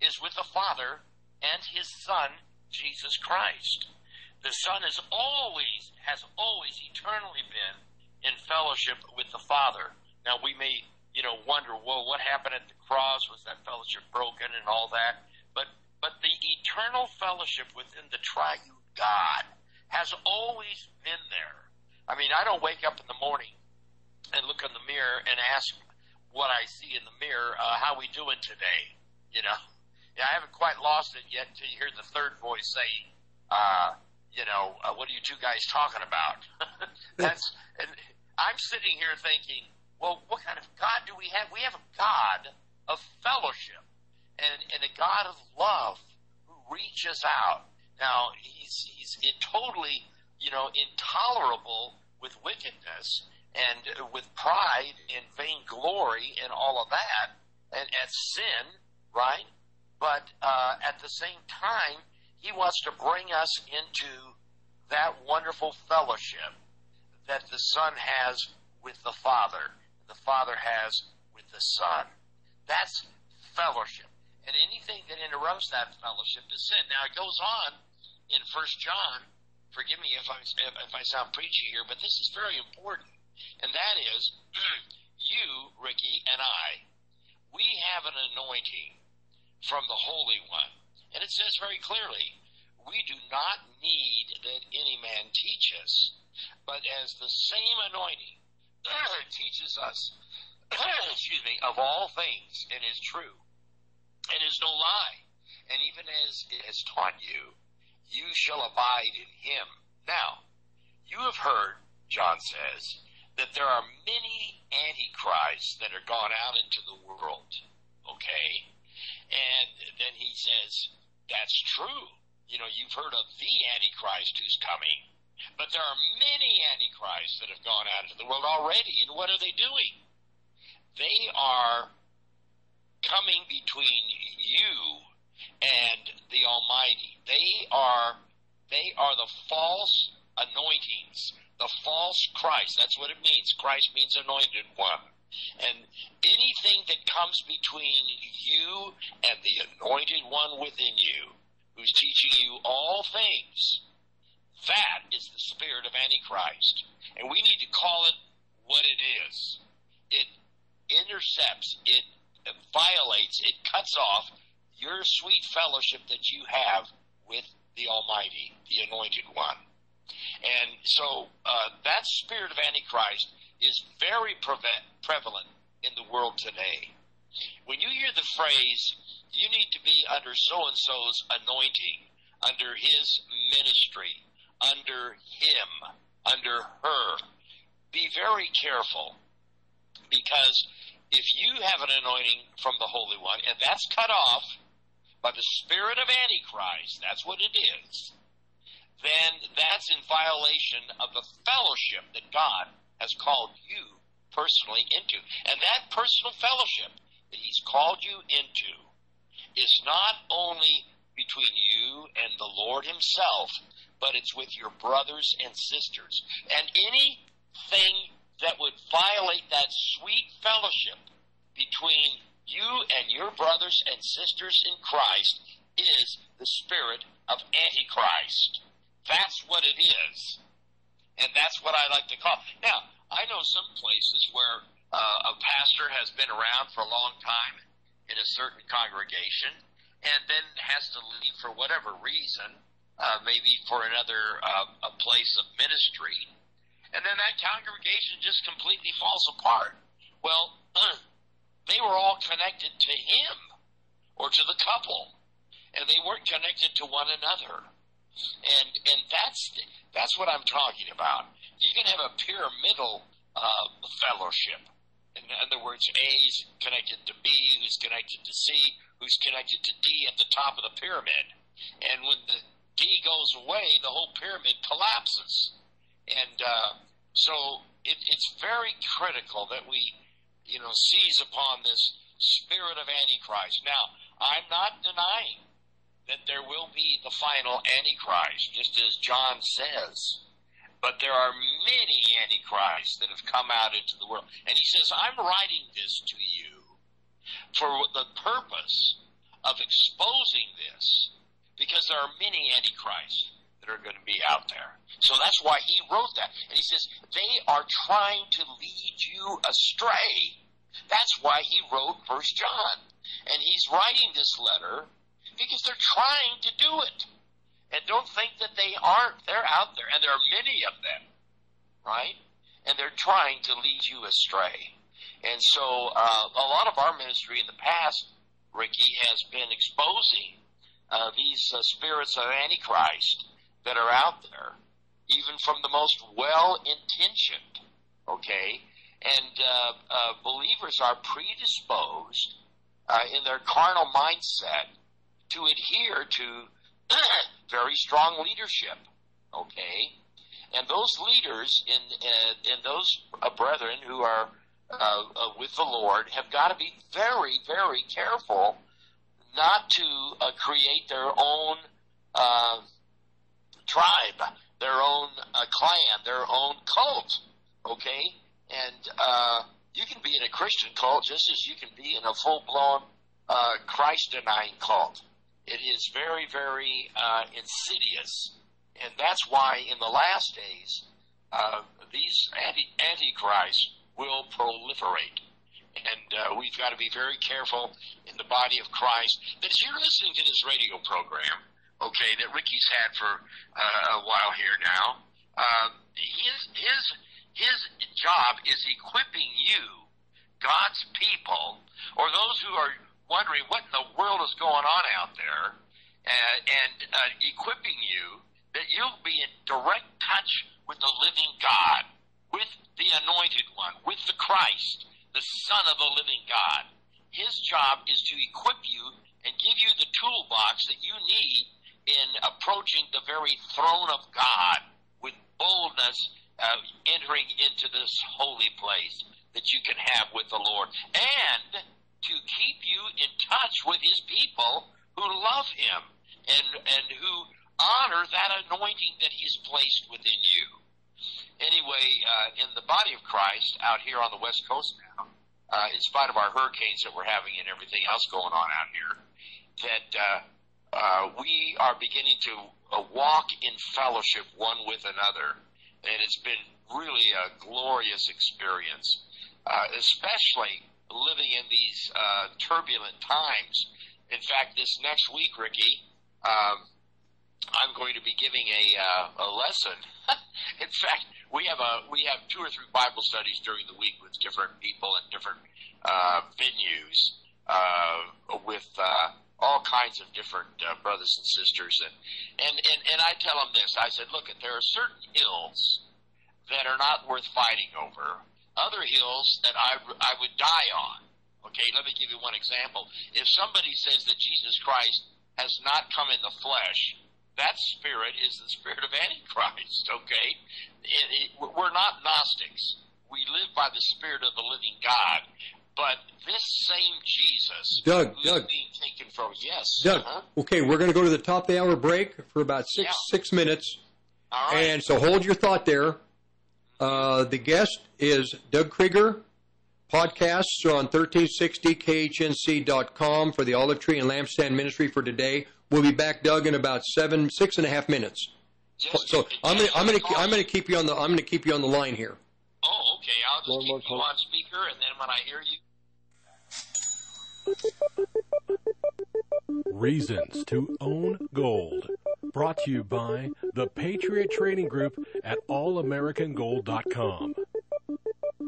is with the Father and His Son, Jesus Christ. The Son is always, has always eternally been in fellowship with the Father. Now we may you know, wonder, well, what happened at the cross? Was that fellowship broken and all that? but but the eternal fellowship within the triune God has always been there. I mean, I don't wake up in the morning and look in the mirror and ask what I see in the mirror, uh, how we doing today? You know, yeah, I haven't quite lost it yet till you hear the third voice say, uh, you know, uh, what are you two guys talking about? That's, and I'm sitting here thinking, well, what kind of God do we have? We have a God of fellowship and, and a God of love who reaches out. Now, he's, he's totally, you know, intolerable with wickedness and with pride and vainglory and all of that and at sin, right? But uh, at the same time, he wants to bring us into that wonderful fellowship that the Son has with the Father, the Father has with the Son. That's fellowship. And anything that interrupts that fellowship is sin. Now it goes on in First John. Forgive me if I if I sound preachy here, but this is very important and that is you, Ricky, and I. We have an anointing from the Holy One. And it says very clearly, we do not need that any man teach us, but as the same anointing teaches us, excuse me, of all things and is true, and is no lie, and even as it has taught you, you shall abide in him. Now, you have heard, John says, that there are many antichrists that are gone out into the world. Okay? And then he says, that's true. You know, you've heard of the antichrist who's coming. But there are many antichrists that have gone out into the world already. And what are they doing? They are coming between you and the Almighty. They are they are the false anointings the false Christ. That's what it means. Christ means anointed one. And anything that comes between you and the anointed one within you, who's teaching you all things, that is the spirit of Antichrist. And we need to call it what it is. It intercepts, it violates, it cuts off your sweet fellowship that you have with the Almighty, the Anointed One. And so uh, that spirit of Antichrist is very prevalent in the world today. When you hear the phrase, you need to be under so and so's anointing, under his ministry, under him, under her, be very careful. Because if you have an anointing from the Holy One, and that's cut off by the spirit of Antichrist, that's what it is then that's in violation of the fellowship that God has called you personally into. And that personal fellowship that He's called you into is not only between you and the Lord Himself, but it's with your brothers and sisters. And anything that would violate that sweet fellowship between you and your brothers and sisters in Christ is the spirit of Antichrist. That's what it is. And that's what I like to call. Now, I know some places where uh, a pastor has been around for a long time in a certain congregation and then has to leave for whatever reason, uh, maybe for another uh, a place of ministry, and then that congregation just completely falls apart. Well, they were all connected to him or to the couple, and they weren't connected to one another. And and that's that's what I'm talking about. You can have a pyramidal uh, fellowship. In other words, A is connected to B, who's connected to C, who's connected to D at the top of the pyramid. And when the D goes away, the whole pyramid collapses. And uh, so it, it's very critical that we, you know, seize upon this spirit of Antichrist. Now, I'm not denying that there will be the final Antichrist, just as John says. But there are many Antichrists that have come out into the world. And he says, I'm writing this to you for the purpose of exposing this, because there are many Antichrists that are going to be out there. So that's why he wrote that. And he says, they are trying to lead you astray. That's why he wrote First John. And he's writing this letter because they're trying to do it. And don't think that they aren't. They're out there, and there are many of them, right? And they're trying to lead you astray. And so uh, a lot of our ministry in the past, Ricky, has been exposing uh, these uh, spirits of Antichrist that are out there, even from the most well intentioned, okay? And uh, uh, believers are predisposed uh, in their carnal mindset to adhere to very strong leadership, okay? And those leaders in, uh, in those uh, brethren who are uh, with the Lord have got to be very, very careful not to create their own tribe, their own uh, clan, their own cult. Okay, and uh, you can be in a Christian cult just as you can be in a full-blown uh, Christ-denying cult. It is very, very uh, insidious, and that's why in the last days uh, these anti antichrists will proliferate. And uh, we've got to be very careful in the body of Christ that as you're listening to this radio program, okay, that Ricky's had for uh, a while here now, uh, his his his job is equipping you, God's people, or those who are wondering what in the world is going on out there, uh, and uh, equipping you that you'll be in direct touch with the living God, with the anointed one, with the Christ, the Son of the living God. His job is to equip you and give you the toolbox that you need in approaching the very throne of God with boldness, uh, entering into this holy place that you can have with the Lord, and to keep you in touch with His people who love Him and and who honor that anointing that He's placed within you. Anyway, uh, in the body of Christ out here on the West Coast now, uh, in spite of our hurricanes that we're having and everything else going on out here, that uh, we are beginning to uh, walk in fellowship one with another, and it's been really a glorious experience, uh, especially living in these uh, turbulent times. In fact, this next week, Ricky, um, I'm going to be giving a uh, a lesson. in fact, we have a we have two or three Bible studies during the week with different people and different venues with all kinds of different uh, brothers and sisters, and, and and and I tell them this. I said, look, there are certain hills that are not worth fighting over. Other hills that I I would die on. Okay, let me give you one example. If somebody says that Jesus Christ has not come in the flesh, that spirit is the spirit of Antichrist, okay? It, it, we're not Gnostics. We live by the spirit of the living God. But this same Jesus Doug, who's Doug. being taken from, yes. Doug, uh-huh. okay, we're going to go to the top of the hour break for about six six minutes. And so hold your thought there. Uh, the guest is Doug Krieger. Podcasts are on 1360khnc.com for the Olive Tree and Lampstand Ministry for today. We'll be back, Doug, in about seven, six and a half minutes. so I'm gonna, I'm gonna, I'm gonna keep you on the, I'm gonna keep you on the line here. Oh, okay. I'll just keep you on speaker, and then when I hear you. Reasons to Own Gold. Brought to you by the Patriot Trading Group at allamericangold.com.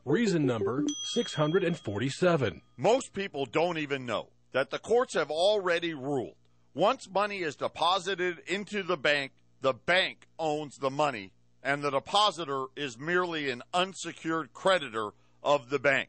Reason number 647. Most people don't even know that the courts have already ruled. Once money is deposited into the bank, the bank owns the money, and the depositor is merely an unsecured creditor of the bank.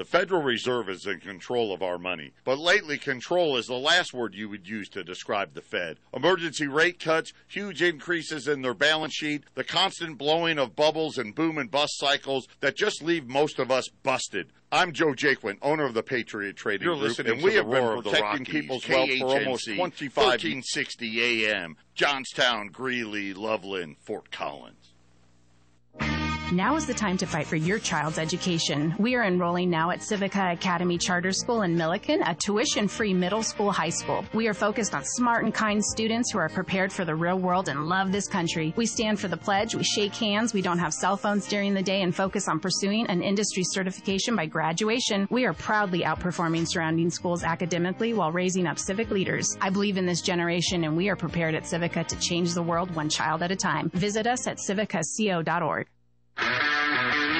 The Federal Reserve is in control of our money. But lately, control is the last word you would use to describe the Fed. Emergency rate cuts, huge increases in their balance sheet, the constant blowing of bubbles and boom and bust cycles that just leave most of us busted. I'm Joe Jaquin, owner of the Patriot Trading You're Group, listening and we have been protecting Rockies, people's wealth for almost KHNC, 25 1360 AM. Johnstown, Greeley, Loveland, Fort Collins. Now is the time to fight for your child's education. We are enrolling now at Civica Academy Charter School in Milliken, a tuition free middle school high school. We are focused on smart and kind students who are prepared for the real world and love this country. We stand for the pledge, we shake hands, we don't have cell phones during the day, and focus on pursuing an industry certification by graduation. We are proudly outperforming surrounding schools academically while raising up civic leaders. I believe in this generation, and we are prepared at Civica to change the world one child at a time. Visit us at civicaco.org. Thank you.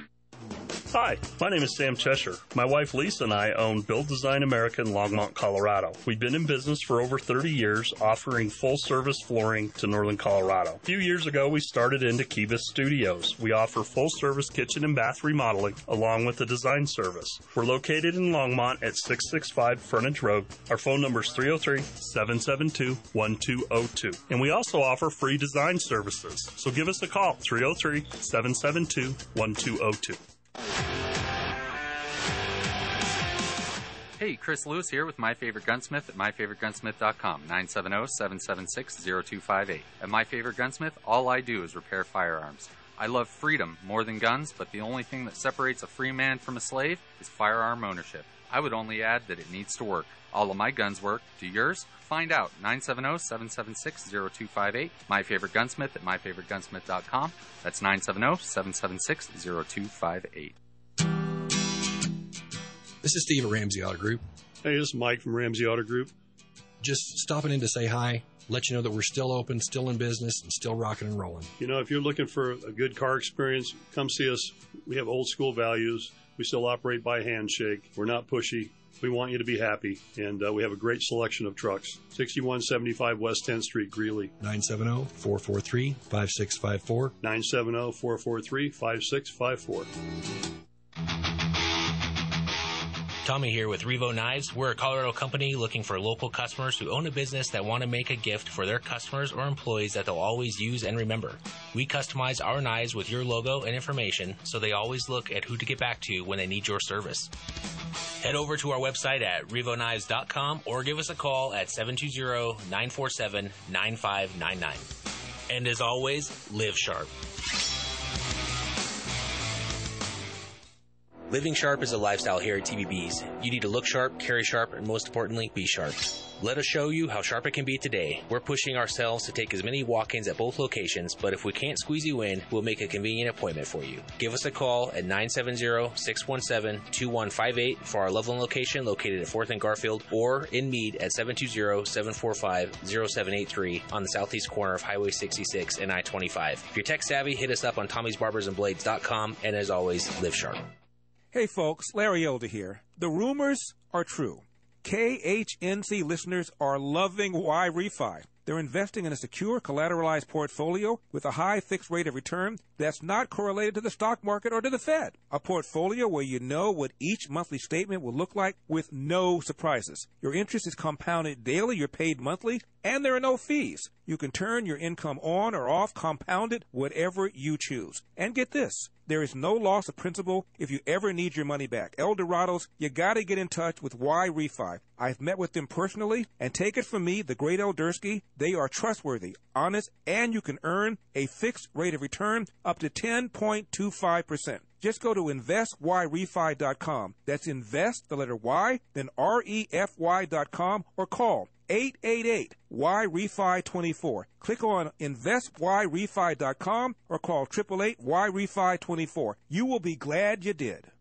Hi, my name is Sam Cheshire. My wife Lisa and I own Build Design America in Longmont, Colorado. We've been in business for over 30 years, offering full service flooring to northern Colorado. A few years ago, we started into Kivas Studios. We offer full service kitchen and bath remodeling along with the design service. We're located in Longmont at 665 Frontage Road. Our phone number is 303 772 1202. And we also offer free design services. So give us a call 303 772 1202. Hey, Chris Lewis here with My Favorite Gunsmith at MyFavoriteGunsmith.com, 970-776-0258. At My Favorite Gunsmith, all I do is repair firearms. I love freedom more than guns, but the only thing that separates a free man from a slave is firearm ownership. I would only add that it needs to work. All of my guns work. Do yours? Find out. 970-776-0258. My Favorite Gunsmith at MyFavoriteGunsmith.com. That's 970-776-0258. This is Steve at Ramsey Auto Group. Hey, this is Mike from Ramsey Auto Group. Just stopping in to say hi, let you know that we're still open, still in business, and still rocking and rolling. You know, if you're looking for a good car experience, come see us. We have old school values. We still operate by handshake. We're not pushy. We want you to be happy, and uh, we have a great selection of trucks. 6175 West 10th Street, Greeley. 970 443 5654. 970 443 5654. Tommy here with Revo Knives. We're a Colorado company looking for local customers who own a business that want to make a gift for their customers or employees that they'll always use and remember. We customize our knives with your logo and information so they always look at who to get back to when they need your service. Head over to our website at revoknives.com or give us a call at 720-947-9599. And as always, live sharp. Living sharp is a lifestyle here at TVB's. You need to look sharp, carry sharp, and most importantly, be sharp. Let us show you how sharp it can be today. We're pushing ourselves to take as many walk-ins at both locations, but if we can't squeeze you in, we'll make a convenient appointment for you. Give us a call at 970-617-2158 for our Loveland location located at 4th and Garfield, or in Mead at 720-745-0783 on the southeast corner of Highway 66 and I-25. If you're tech savvy, hit us up on tommy'sbarbersandblades.com, and as always, live sharp. Hey folks, Larry Elder here. The rumors are true. KHNC listeners are loving Y Refy. They're investing in a secure collateralized portfolio with a high fixed rate of return that's not correlated to the stock market or to the Fed. A portfolio where you know what each monthly statement will look like with no surprises. Your interest is compounded daily, you're paid monthly, and there are no fees. You can turn your income on or off, compounded, whatever you choose. And get this. There is no loss of principal if you ever need your money back. Eldorados, you gotta get in touch with Y Refy. I've met with them personally, and take it from me, the great Eldersky, they are trustworthy, honest, and you can earn a fixed rate of return up to 10.25%. Just go to investyrefy.com. That's invest, the letter Y, then R-E-F-Y.com, or call 888 Y Refy 24. Click on investyrefy.com or call 888 Y Refy 24. You will be glad you did.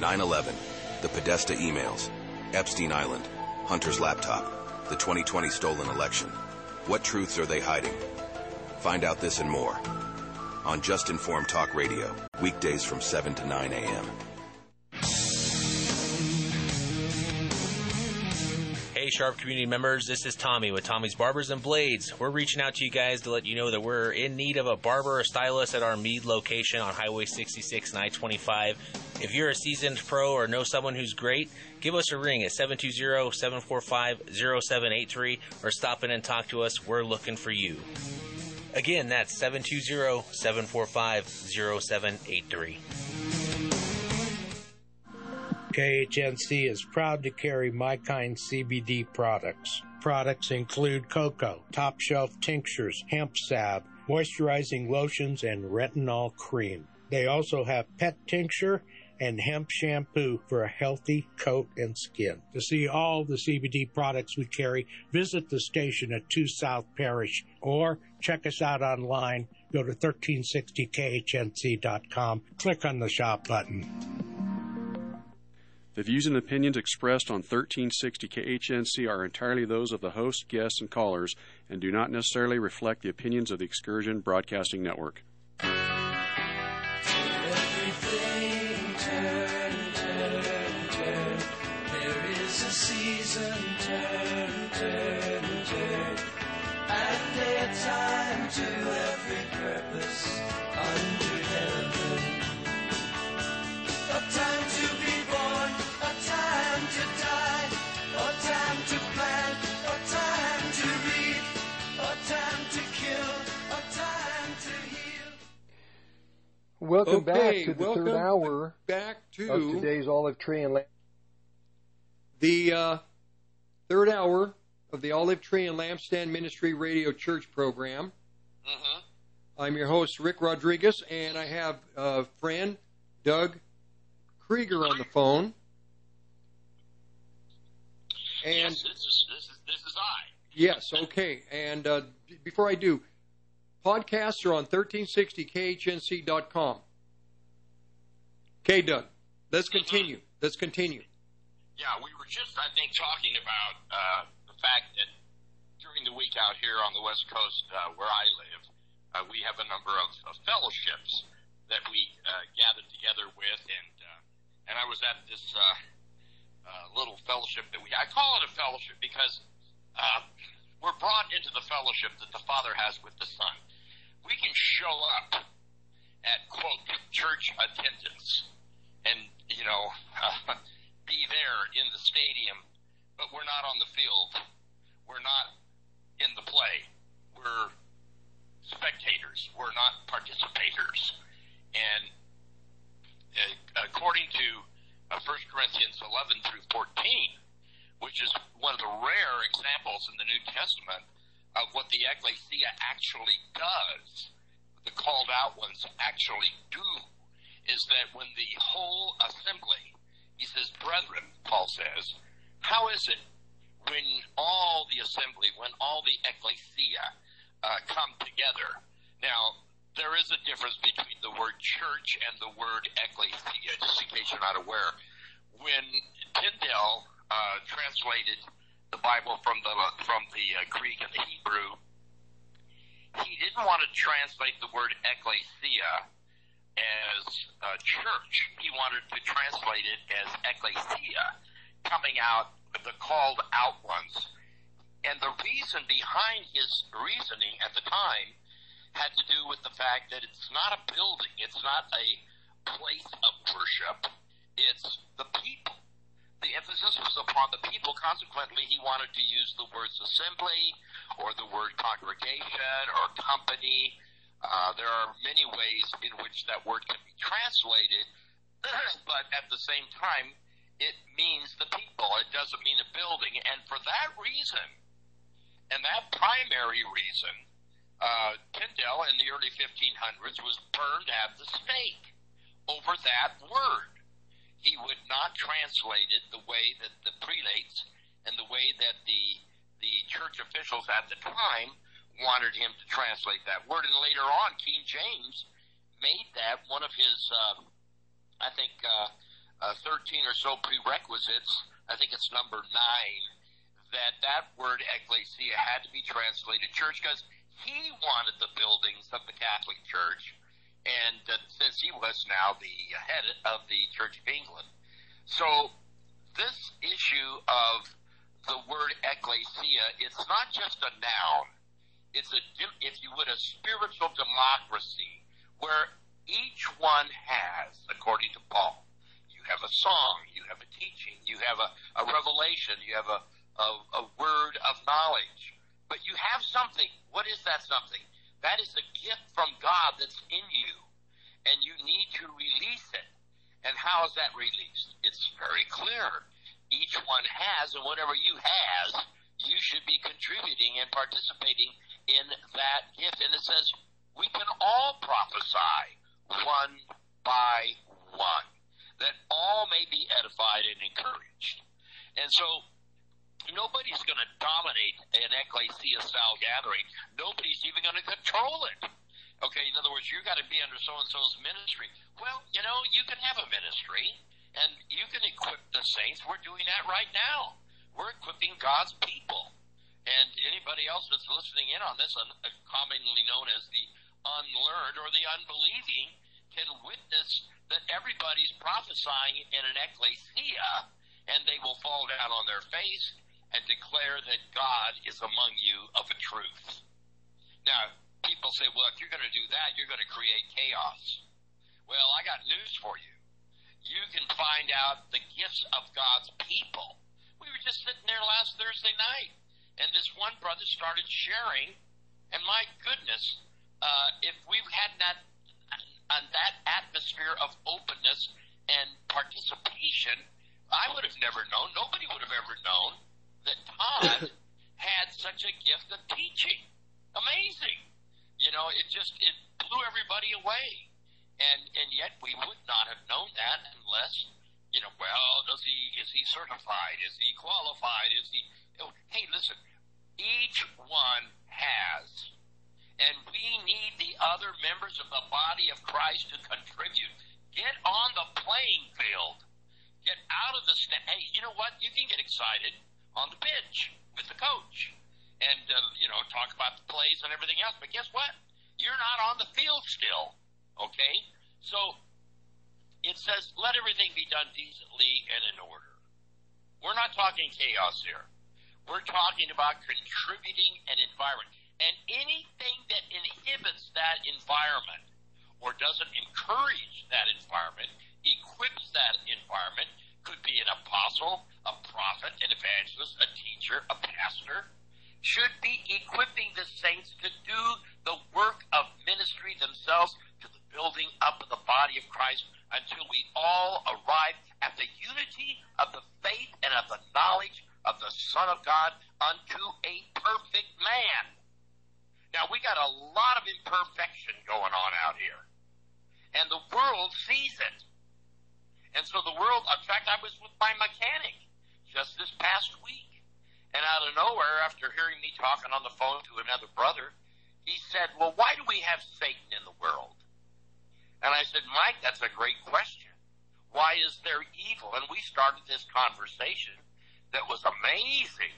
9 11, the Podesta emails, Epstein Island, Hunter's laptop, the 2020 stolen election. What truths are they hiding? Find out this and more on Just Informed Talk Radio, weekdays from 7 to 9 a.m. Hey, Sharp community members, this is Tommy with Tommy's Barbers and Blades. We're reaching out to you guys to let you know that we're in need of a barber or stylist at our Mead location on Highway 66 and I 25. If you're a seasoned pro or know someone who's great, give us a ring at 720 745 0783 or stop in and talk to us. We're looking for you. Again, that's 720 745 0783. KHNC is proud to carry My Kind CBD products. Products include cocoa, top shelf tinctures, hemp salve, moisturizing lotions, and retinol cream. They also have pet tincture and hemp shampoo for a healthy coat and skin. To see all the CBD products we carry, visit the station at 2 South Parish or check us out online. Go to 1360khnc.com, click on the shop button. The views and opinions expressed on 1360 KHNC are entirely those of the host, guests, and callers and do not necessarily reflect the opinions of the Excursion Broadcasting Network. Welcome Okay, back to the welcome third hour back to of today's Olive Tree and Lamp. the uh, third hour of the Olive Tree and Lampstand Ministry Radio Church program. I'm your host, Rick Rodriguez, and I have a friend, Doug Krieger, on the phone. And yes, this is, this is, this is I. Yes, okay. And uh, before I do, podcasts are on 1360khnc.com. Okay, Doug, let's continue. Let's continue. Yeah, we were just, I think, talking about uh, the fact that during the week out here on the West Coast, uh, where I live, uh, we have a number of, of fellowships that we uh, gather together with, and uh, and I was at this uh, uh, little fellowship that we I call it a fellowship because uh, we're brought into the fellowship that the Father has with the Son. We can show up at quote church attendance and you know uh, be there in the stadium, but we're not on the field. We're not in the play. We're spectators. We're not participators. And uh, according to uh, 1 Corinthians 11 through 14, which is one of the rare examples in the New Testament of what the ecclesia actually does, the called out ones actually do, is that when the whole assembly, he says, brethren, Paul says, how is it when all the assembly, when all the ecclesia uh, come together? Now, there is a difference between the word church and the word ecclesia, just in case you're not aware. When Tyndale uh, translated the Bible from the from the uh, Greek and the Hebrew, he didn't want to translate the word ecclesia as uh, church. He wanted to translate it as ecclesia, coming out the called out ones. And the reason behind his reasoning at the time had to do with the fact that it's not a building, it's not a place of worship, it's the people. The emphasis was upon the people. Consequently, he wanted to use the words assembly or the word congregation or company. Uh, there are many ways in which that word can be translated, but at the same time, it means the people. It doesn't mean a building. And for that reason, and that primary reason, uh, Tyndale in the early 1500s was burned at the stake over that word. He would not translate it the way that the prelates and the way that the the church officials at the time wanted him to translate that word. And later on, King James made that one of his, uh, I think, uh, uh, 13 or so prerequisites. I think it's number nine. That that word ecclesia had to be translated church because he wanted the buildings of the Catholic Church, and uh, since he was now the head of the Church of England, so this issue of the word ecclesia, it's not just a noun. It's a, if you would, a spiritual democracy where each one has, according to Paul, you have a song, you have a teaching, you have a, a revelation, you have a, a, a word of knowledge, but you have something. What is that something? That is a gift from God that's in you, and you need to release it. And how is that released? It's very clear each one has, and whatever you has, you should be contributing and participating in that gift. And it says, we can all prophesy one by one, that all may be edified and encouraged. And so, nobody's going to dominate an ecclesia style gathering. Nobody's even going to control it. Okay, in other words, you've got to be under so and so's ministry. Well, you know, you can have a ministry and you can equip the saints. We're doing that right now. We're equipping God's people. And anybody else that's listening in on this, commonly known as the unlearned or the unbelieving, can witness that everybody's prophesying in an ecclesia, and they will fall down on their face and declare that God is among you of a truth. Now, people say, well, if you're going to do that, you're going to create chaos. Well, I got news for you you can find out the gifts of God's people. We were just sitting there last Thursday night, and this one brother started sharing, and my goodness, uh, if we had that on that atmosphere of openness and participation, I would have never known. Nobody would have ever known that Todd had such a gift of teaching. Amazing. You know, it just it blew everybody away. And and yet we would not have known that unless you know well does he is he certified? Is he qualified? Is he oh, hey listen each one has. And we need the other members of the body of Christ to contribute. Get on the playing field. Get out of the stand hey you know what? You can get excited on the pitch with the coach and uh, you know talk about the plays and everything else but guess what you're not on the field still Okay? So it says, let everything be done decently and in order. We're not talking chaos here. We're talking about contributing an environment. And anything that inhibits that environment or doesn't encourage that environment, equips that environment, could be an apostle, a prophet, an evangelist, a teacher, a pastor, should be equipping the saints to do the work of ministry themselves to the building up of the body of Christ until we all arrive at the unity of the faith and of the knowledge of the Son of God unto a perfect man. Now we got a lot of imperfection going on out here. And the world sees it. And so the world, in fact, I was with my mechanic just this past week. And out of nowhere, after hearing me talking on the phone to another brother, he said, well, why do we have Satan in the world? And I said, Mike, that's a great question. Why is there evil? And we started this conversation that was amazing.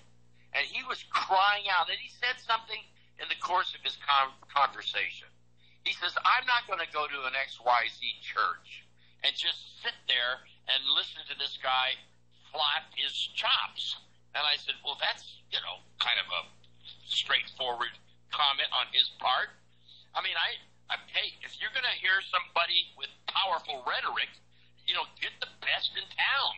And he was crying out. And he said something in the course of his con- conversation. He says, I'm not going to go to an XYZ church and just sit there and listen to this guy flap his chops. And I said, well, that's, you know, kind of a straightforward comment on his part. I mean, I, hey, if you're going to hear somebody with powerful rhetoric, you know, get the best in town.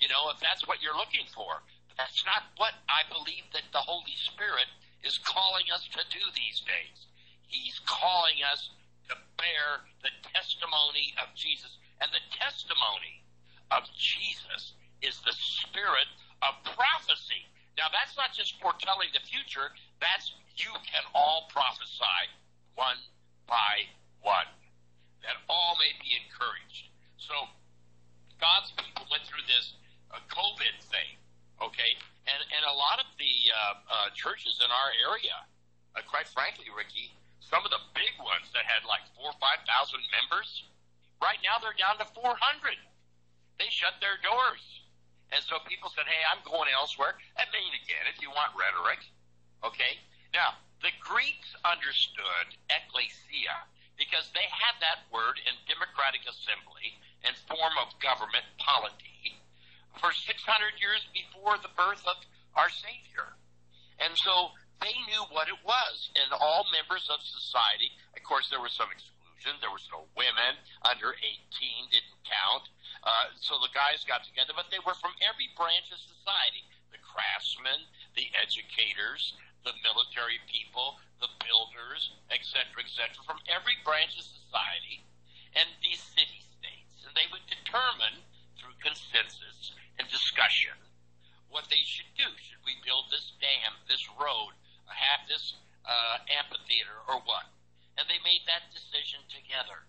You know, if that's what you're looking for. But that's not what I believe that the Holy Spirit is calling us to do these days. He's calling us to bear the testimony of Jesus. And the testimony of Jesus is the spirit of prophecy. Now, that's not just foretelling the future, that's you can all prophesy one by one, that all may be encouraged. So, God's people went through this uh, COVID thing, okay? And, and a lot of the uh, uh, churches in our area, uh, quite frankly, Ricky, some of the big ones that had like four or 5,000 members, right now they're down to four hundred. They shut their doors. And so people said, hey, I'm going elsewhere. And mean again, if you want rhetoric. Okay? Now, the Greeks understood ecclesia because they had that word in democratic assembly and form of government polity for 600 years before the birth of our Savior. And so they knew what it was. And all members of society, of course, there were some exclusions. There was no women under 18 didn't count. Uh, so the guys got together, but they were from every branch of society the craftsmen, the educators, the military people, the builders, etc., etc., from every branch of society and these city states. And they would determine through consensus and discussion what they should do. Should we build this dam, this road, have this uh, amphitheater, or what? And they made that decision together.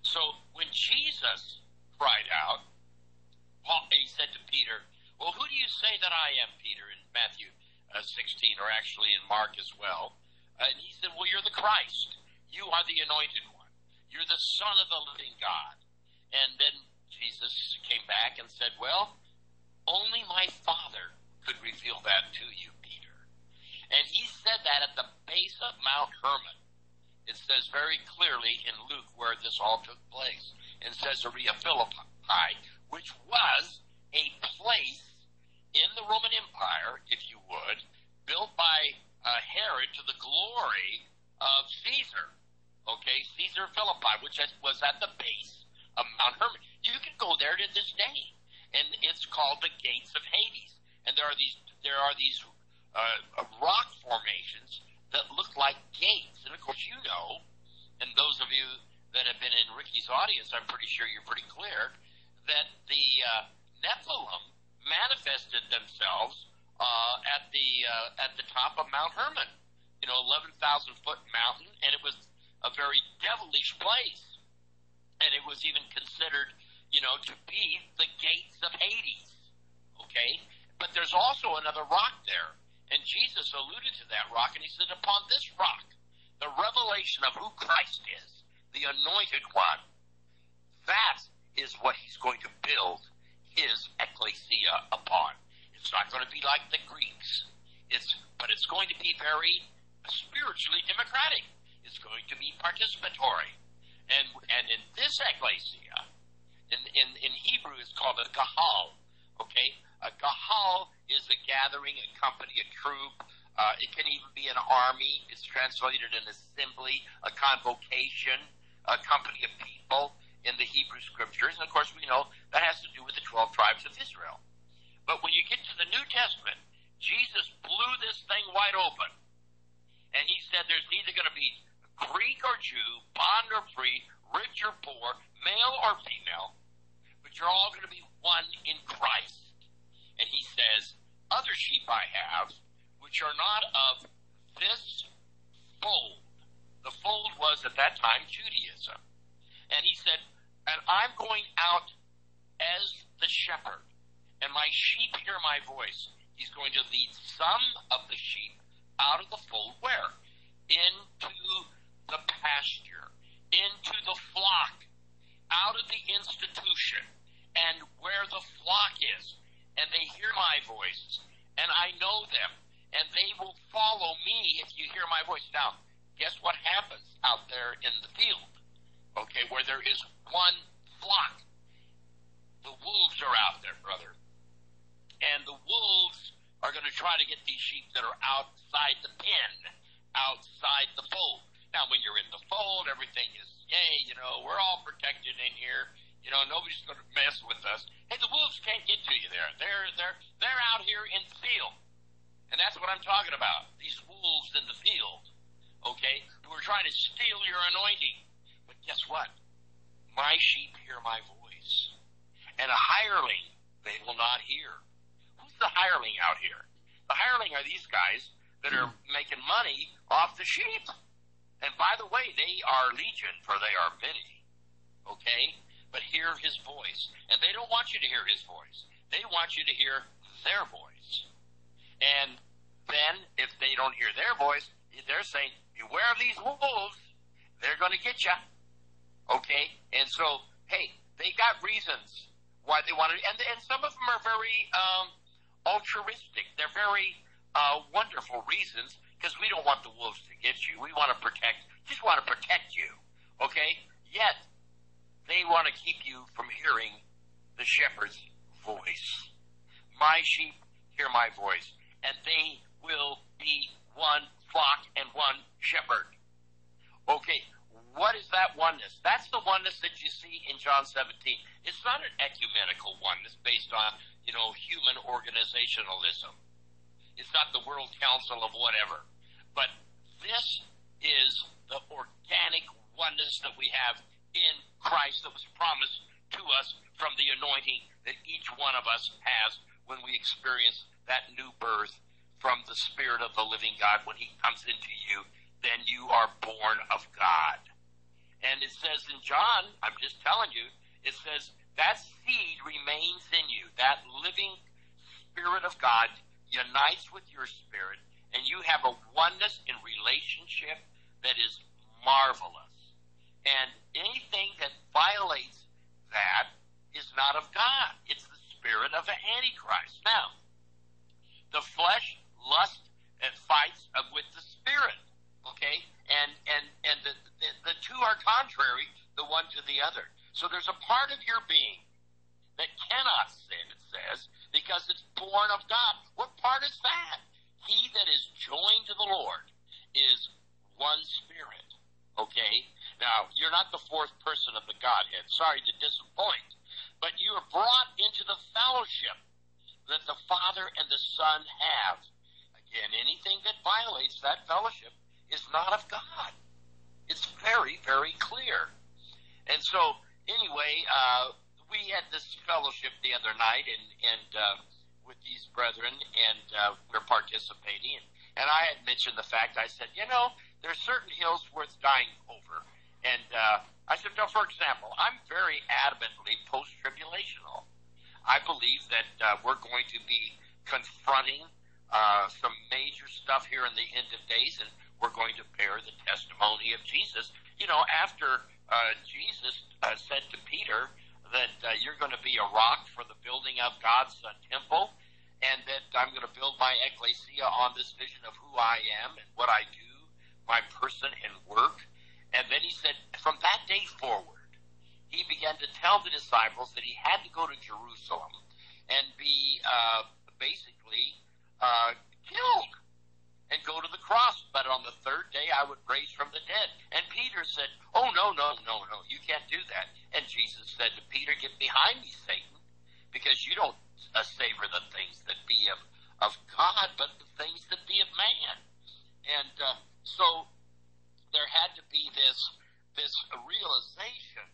So when Jesus cried out. He said to Peter, Well, who do you say that I am, Peter, in Matthew uh, 16, or actually in Mark as well? And he said, Well, you're the Christ. You are the anointed one. You're the Son of the living God. And then Jesus came back and said, Well, only my Father could reveal that to you, Peter. And he said that at the base of Mount Hermon. Says very clearly in Luke where this all took place in Caesarea Philippi, which was a place in the Roman Empire, if you would, built by uh, Herod to the glory of Caesar. Okay, Caesar Philippi, which was at the base of Mount Hermon. You can go there to this day, and it's called the Gates of Hades. And there are these there are these uh, rock formations that look like gates. And of course, you know, and those of you that have been in Ricky's audience, I'm pretty sure you're pretty clear that the uh, Nephilim manifested themselves uh, at the uh, at the top of Mount Hermon, you know, 11,000 foot mountain, and it was a very devilish place, and it was even considered, you know, to be the gates of Hades. Okay, but there's also another rock there, and Jesus alluded to that rock, and he said, "Upon this rock, the revelation of who Christ is." the anointed one. That is what he's going to build his ecclesia upon. It's not going to be like the Greeks. It's, but it's going to be very spiritually democratic. It's going to be participatory. And, and in this ecclesia, in, in, in Hebrew, it's called a kahal. Okay? A kahal is a gathering, a company, a troop. Uh, it can even be an army. It's translated an assembly, a convocation a company of people in the Hebrew scriptures. And of course, we know that has to do with the 12 tribes of Israel. But when you get to the New Testament, Jesus blew this thing wide open. And he said there's neither going to be Greek or Jew, bond or free, rich or poor, male or female, but you're all going to be one in Christ. And he says, Other sheep I have, which are not of this fold, the fold was at that time Judaism. And he said, And I'm going out as the shepherd, and my sheep hear my voice. He's going to lead some of the sheep out of the fold where? Into the pasture, into the flock, out of the institution, and where the flock is. And they hear my voice, and I know them, and they will follow me if you hear my voice. Now, guess what happens out there in the field? Okay, where there is one flock. The wolves are out there, brother. And the wolves are going to try to get these sheep that are outside the pen, outside the fold. Now, when you're in the fold, everything is, yay, you know, we're all protected in here. You know, nobody's going to mess with us. Hey, the wolves can't get to you there. They're, they're, they're out here in the field. And that's what I'm talking about. These wolves in the field okay, who are trying to steal your anointing. But guess what? My sheep hear my voice. And a hireling they will not hear. Who's the hireling out here? The hireling are these guys that are hmm. making money off the sheep. And by the way, they are legion, for they are many. Okay? But hear his voice. And they don't want you to hear his voice. They want you to hear their voice. And then, if they don't hear their voice, they're saying, beware of these wolves. They're going to get you. Okay? And so, hey, they got reasons why they want to, and, and some of them are very um, altruistic. They're very uh, wonderful reasons because we don't want the wolves to get you. We want to protect, just want to protect you. Okay? Yet, they want to keep you from hearing the shepherd's voice. My sheep hear my voice, and they will be one flock and one shepherd. Okay, what is that oneness? That's the oneness that you see in John 17. It's not an ecumenical oneness based on, you know, human organizationalism. It's not the World Council of whatever. But this is the organic oneness that we have in Christ that was promised to us from the anointing that each one of us has when we experience that new birth from the Spirit of the living God. When He comes into you, then you are born of God. And it says in John, I'm just telling you, it says that seed remains in you. That living Spirit of God unites with your spirit and you have a oneness in relationship that is marvelous. And anything that violates that is not of God. It's the spirit of the Antichrist. Now, the flesh lusts and fights with the spirit. Okay? And and and the, the the two are contrary, the one to the other. So there's a part of your being that cannot sin, it says, because it's born of God. What part is that? he that is joined to the Lord is one spirit. Okay? Now, you're not the fourth person of the Godhead. Sorry to disappoint. But you are brought into the fellowship that the Father and the Son have. Again, anything that violates that fellowship is not of God. It's very, very clear. And so, anyway, uh, we had this fellowship the other night, and, and uh, with these brethren, and uh, we're participating. And, and I had mentioned the fact. I said, you know, there's certain hills worth dying over. And uh, I said, now, for example, I'm very adamantly post-tribulational. I believe that uh, we're going to be confronting uh, some major stuff here in the end of days, and we're going to bear the testimony of Jesus. You know, after uh, Jesus uh, said to Peter, that uh, you're going to be a rock for the building of God's uh, temple, and that I'm going to build my ecclesia on this vision of who I am and what I do, my person and work. And then he said, from that day forward, he began to tell the disciples that he had to go to Jerusalem and be uh, basically uh, killed and go to the cross, but on the third day I would raise from the dead. And Peter said, Oh, no, no, no, no, you can't do that. And Jesus said to Peter, Get behind me, Satan, because you don't uh, savor the things that be of, of God, but the things that be of man. And uh, so there had to be this this realization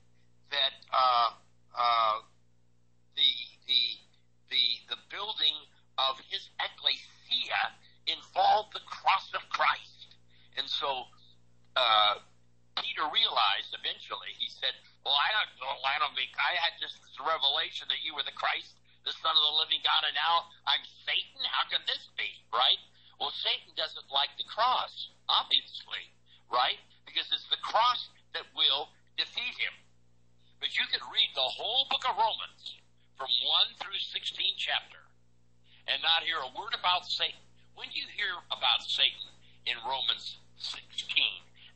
that uh, uh, the the the the building of his ecclesia involved the cross of Christ. And so uh, Peter realized eventually, he said, Well, I don't, I don't think I had just this revelation that you were the Christ, the Son of the living God, and now I'm Satan? How can this be? Right? Well, Satan doesn't like the cross, obviously, right? Because it's the cross that will defeat him. But you could read the whole book of Romans from 1 through 16 chapter and not hear a word about Satan when you hear about Satan in Romans 16,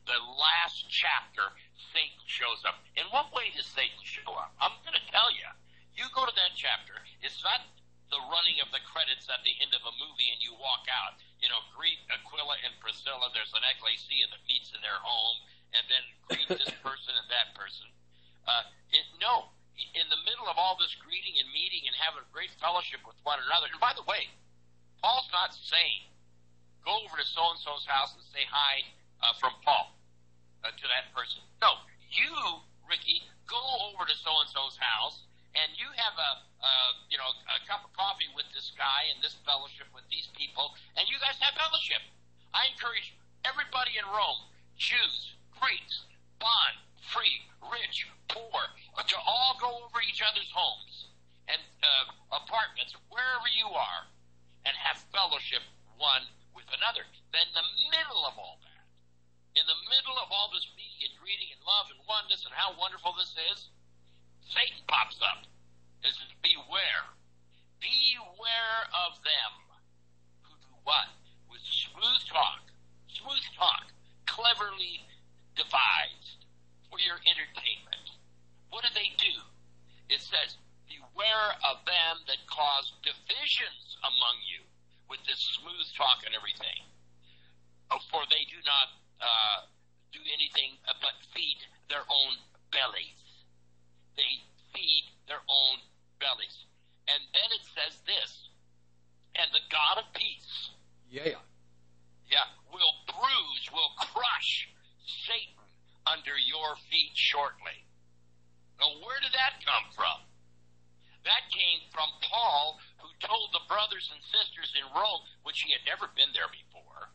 the last chapter, Satan shows up. In what way does Satan show up? I'm going to tell you. You go to that chapter. It's not the running of the credits at the end of a movie and you walk out. You know, greet Aquila and Priscilla. There's an ecclesia that meets in their home, and then greet this person and that person. Uh, it, no, in the middle of all this greeting and meeting and having a great fellowship with one another. And by the way, Paul's not saying, go over to so and so's house and say hi uh, from Paul uh, to that person. No, you, Ricky, go over to so and so's house and you have a, you know, a cup of coffee with this guy and this fellowship with these people, and you guys have fellowship. I encourage everybody in Rome, Jews, Greeks, bond, free, rich, poor, to all go over each other's homes and uh, apartments, wherever you are, and have fellowship one with another. Then, the middle of all that, in the middle of all this meeting and greeting and love and oneness and how wonderful this is, Satan pops up. It says, beware. Beware of them who do what? With smooth talk. Smooth talk. Cleverly devised for your entertainment. What do they do? It says, beware of them that cause divisions among you with this smooth talk and everything. Oh, For they do not uh, do anything but feed their own bellies. They feed their own bellies. And then it says this, and the God of peace, Yeah. yeah, will bruise, will crush Satan under your feet shortly. Now, where did that come from? That came from Paul, who told the brothers and sisters in Rome, which he had never been there before,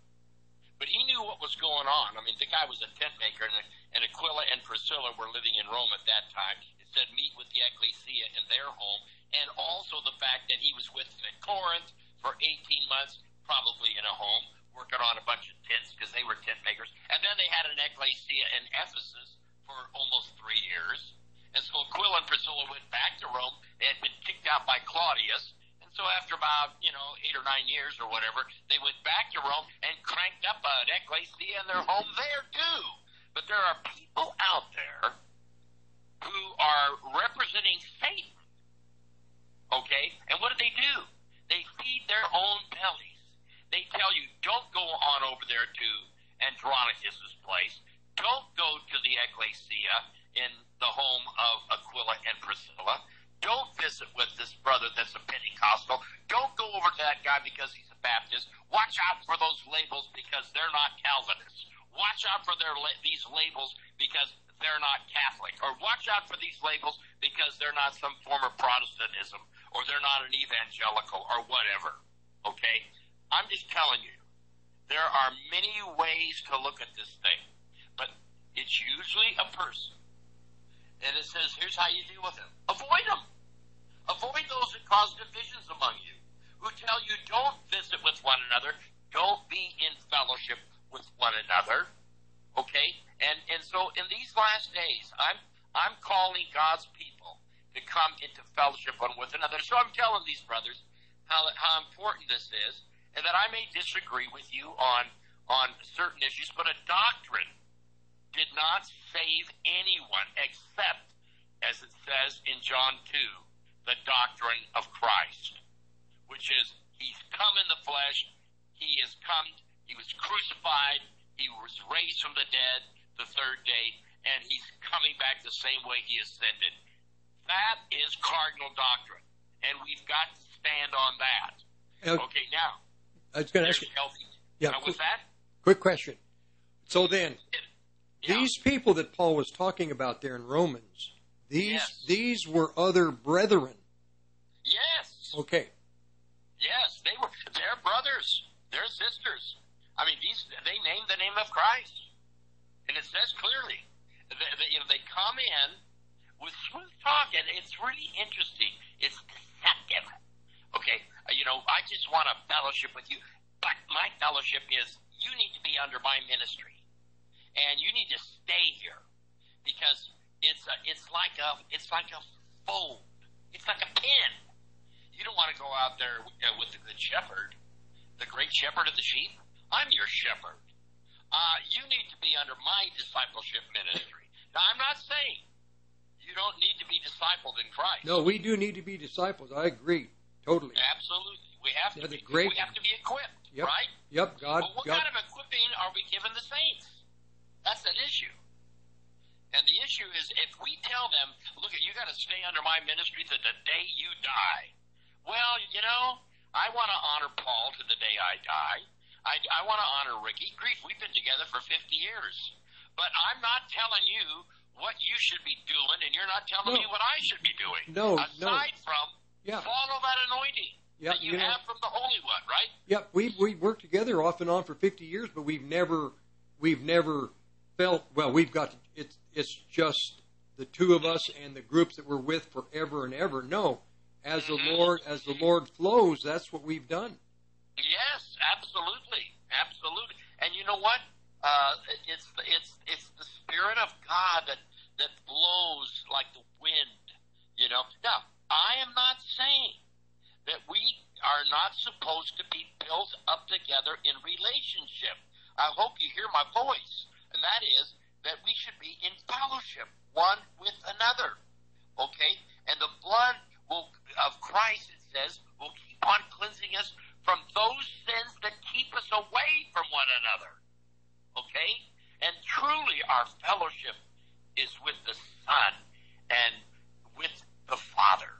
but he knew what was going on. I mean, the guy was a tent maker, and, and Aquila and Priscilla were living in Rome at that time. Said, meet with the ecclesia in their home, and also the fact that he was with them at Corinth for 18 months, probably in a home, working on a bunch of tents because they were tent makers. And then they had an ecclesia in Ephesus for almost three years. And so Aquila and Priscilla went back to Rome. They had been kicked out by Claudius. And so after about, you know, eight or nine years or whatever, they went back to Rome and cranked up an ecclesia in their home there too. But there are people out there who are representing Satan. Okay? And what do they do? They feed their own bellies. They tell you, don't go on over there to Andronicus's place. Don't go to the ecclesia in the home of Aquila and Priscilla. Don't visit with this brother that's a Pentecostal. Don't go over to that guy because he's a Baptist. Watch out for those labels because they're not Calvinists. Watch out for their these labels because they're not Catholic. Or watch out for these labels because they're not some form of Protestantism or they're not an evangelical or whatever. Okay? I'm just telling you, there are many ways to look at this thing, but it's usually a person. And it says, here's how you deal with them. Avoid them. Avoid those that cause divisions among you, who tell you don't visit with one another, don't be in fellowship with one another. Okay? And and so in these last days, I'm God's people to come into fellowship one with another. So I'm telling these brothers how how important this is, and that I may disagree with you on on certain issues, but a doctrine did not save anyone except, as it says in John 2, the doctrine of Christ, which is he's come in the flesh, he has come, he was crucified, he was raised from the dead the third day, and he's coming back the same way he ascended. That is cardinal doctrine, and we've got to stand on that. Uh, Okay, now, I was going to ask you. healthy. Yeah, Now, with that, Quick question. So then, these people that Paul was talking about there in Romans, these these were other brethren. yes, Okay. yes, they were, they're brothers, they're sisters. I mean, these, they named the name of Christ. And it says clearly that, that you know, they come in with smooth talk, and it's really interesting. It's deceptive. Okay, uh, you know, I just want to fellowship with you, but my fellowship is you need to be under my ministry, and you need to stay here because it's a, it's like a it's like a fold. It's like a pin. You don't want to go out there uh, with the good shepherd, the great shepherd of the sheep. I'm your shepherd. Uh, you need to be under my discipleship ministry. Now, I'm not saying you don't need to be discipled in Christ. No, we do need to be disciples. I agree totally. Absolutely. We have to be great- we have to be equipped, Yep. right? Yep. God. But what God. kind of equipping are we giving the saints? That's an issue. And the issue is if we tell them, look, you got to stay under my ministry to the day you die. Well, you know, I want to honor Paul to the day I die. I, I want to honor Ricky. Grief, we've been together for 50 years. But I'm not telling you what you should be doing, and you're not telling No. me what I should be doing. No, no. Aside from Yeah. follow that anointing Yeah, that you, you know- have from the Holy One, right? Yep. We we worked together off and on for 50 years, but we've never we've never felt well. We've got it's it's just the two of us and the groups that we're with forever and ever. No, as the mm-hmm. Lord as the Lord flows, that's what we've done. Yes, absolutely, absolutely. And you know what? Uh, it's it's it's the spirit of God that that blows like the wind. You know. Now, I am not saying that we are not supposed to be built up together in relationship. I hope you hear my voice, and that is that we should be in fellowship one with another. Okay, and the blood will of Christ it says will keep on cleansing us from those sins that keep us away from one another. Okay? And truly our fellowship is with the Son and with the Father.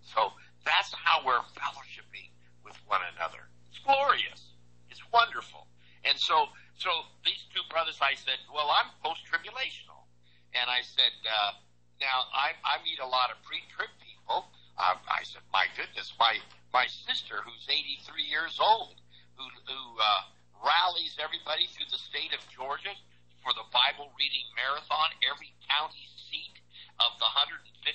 So that's how we're fellowshipping with one another. It's glorious. It's wonderful. And so, so these two brothers, I said, well, I'm post-tribulational. And I said, uh, now I, I meet a lot of pre-trib people. Uh, I said, my goodness, my, my sister who's 83 years old, who, who, uh, rallies everybody through the state of Georgia for the Bible reading marathon, every county seat of the 156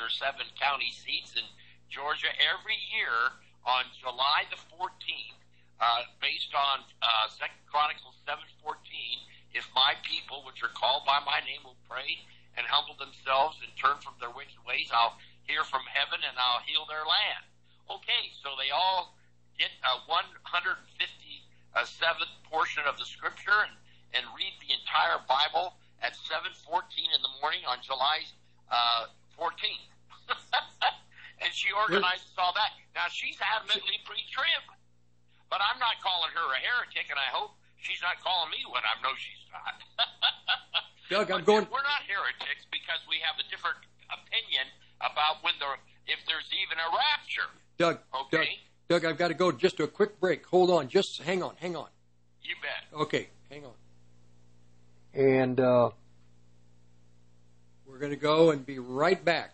or 7 county seats in Georgia every year on July the 14th, uh, based on uh, Chronicles 7:14. If my people, which are called by my name, will pray and humble themselves and turn from their wicked ways, I'll hear from heaven and I'll heal their land. Okay, so they all get a 157th portion of the scripture and, and read the entire Bible at 7:14 in the morning on July uh, 14th. and she organizes all that. Now she's adamantly pre-trib, but I'm not calling her a heretic, and I hope she's not calling me one. I know she's not. Doug, I'm going. We're not heretics because we have a different opinion about when there, if there's even a rapture. Doug, Doug, Doug, I've got to go just to a quick break. Hold on, just hang on, hang on. You bet. Okay, hang on. And uh, we're going to go and be right back.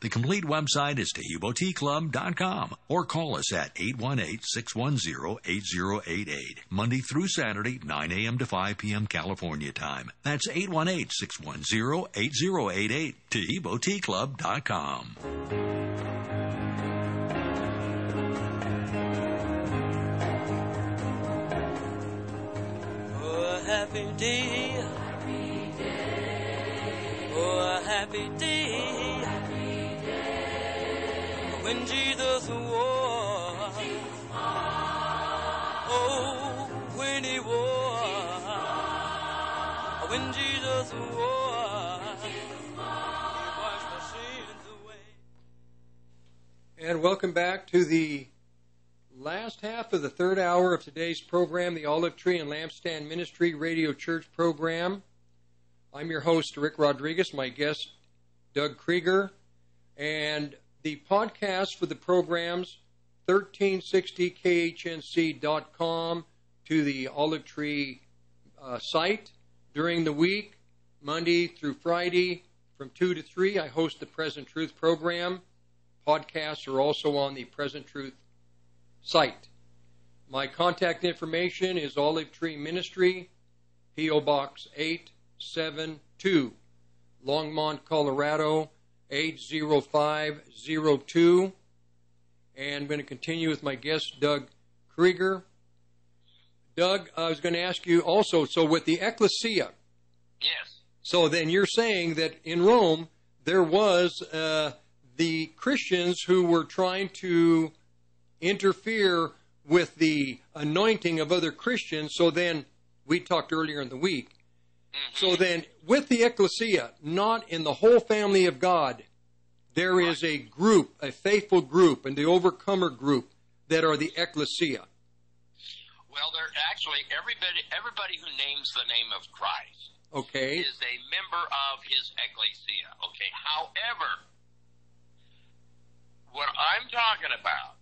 The complete website is TaheeboTeaClub.com or call us at 818-610-8088. Monday through Saturday, 9 a.m. to 5 p.m. California time. That's 818-610-8088. TaheeboTeaClub.com. Oh, a happy day. Oh, a happy day. When Jesus was. Oh, when he. When Jesus. And welcome back to the last half of the third hour of today's program, the Olive Tree and Lampstand Ministry Radio Church program. I'm your host, Rick Rodriguez, my guest, Doug Krieger, and the podcast for the programs 1360khnc.com to the Olive Tree uh, site during the week, Monday through Friday from 2 to 3. I host the Present Truth program. Podcasts are also on the Present Truth site. My contact information is Olive Tree Ministry, P.O. Box 872, Longmont, Colorado 80502. And I'm going to continue with my guest, Doug Krieger. Doug, I was going to ask you also so with the ecclesia, Yes. so then you're saying that in Rome there was uh, the Christians who were trying to interfere with the anointing of other Christians. So then we talked earlier in the week. Mm-hmm. So then with the ecclesia, not in the whole family of God, there is a group, a faithful group, and the overcomer group that are the ecclesia. Well, they're actually everybody. Everybody who names the name of Christ Okay. is a member of His ecclesia. Okay. However, what I'm talking about,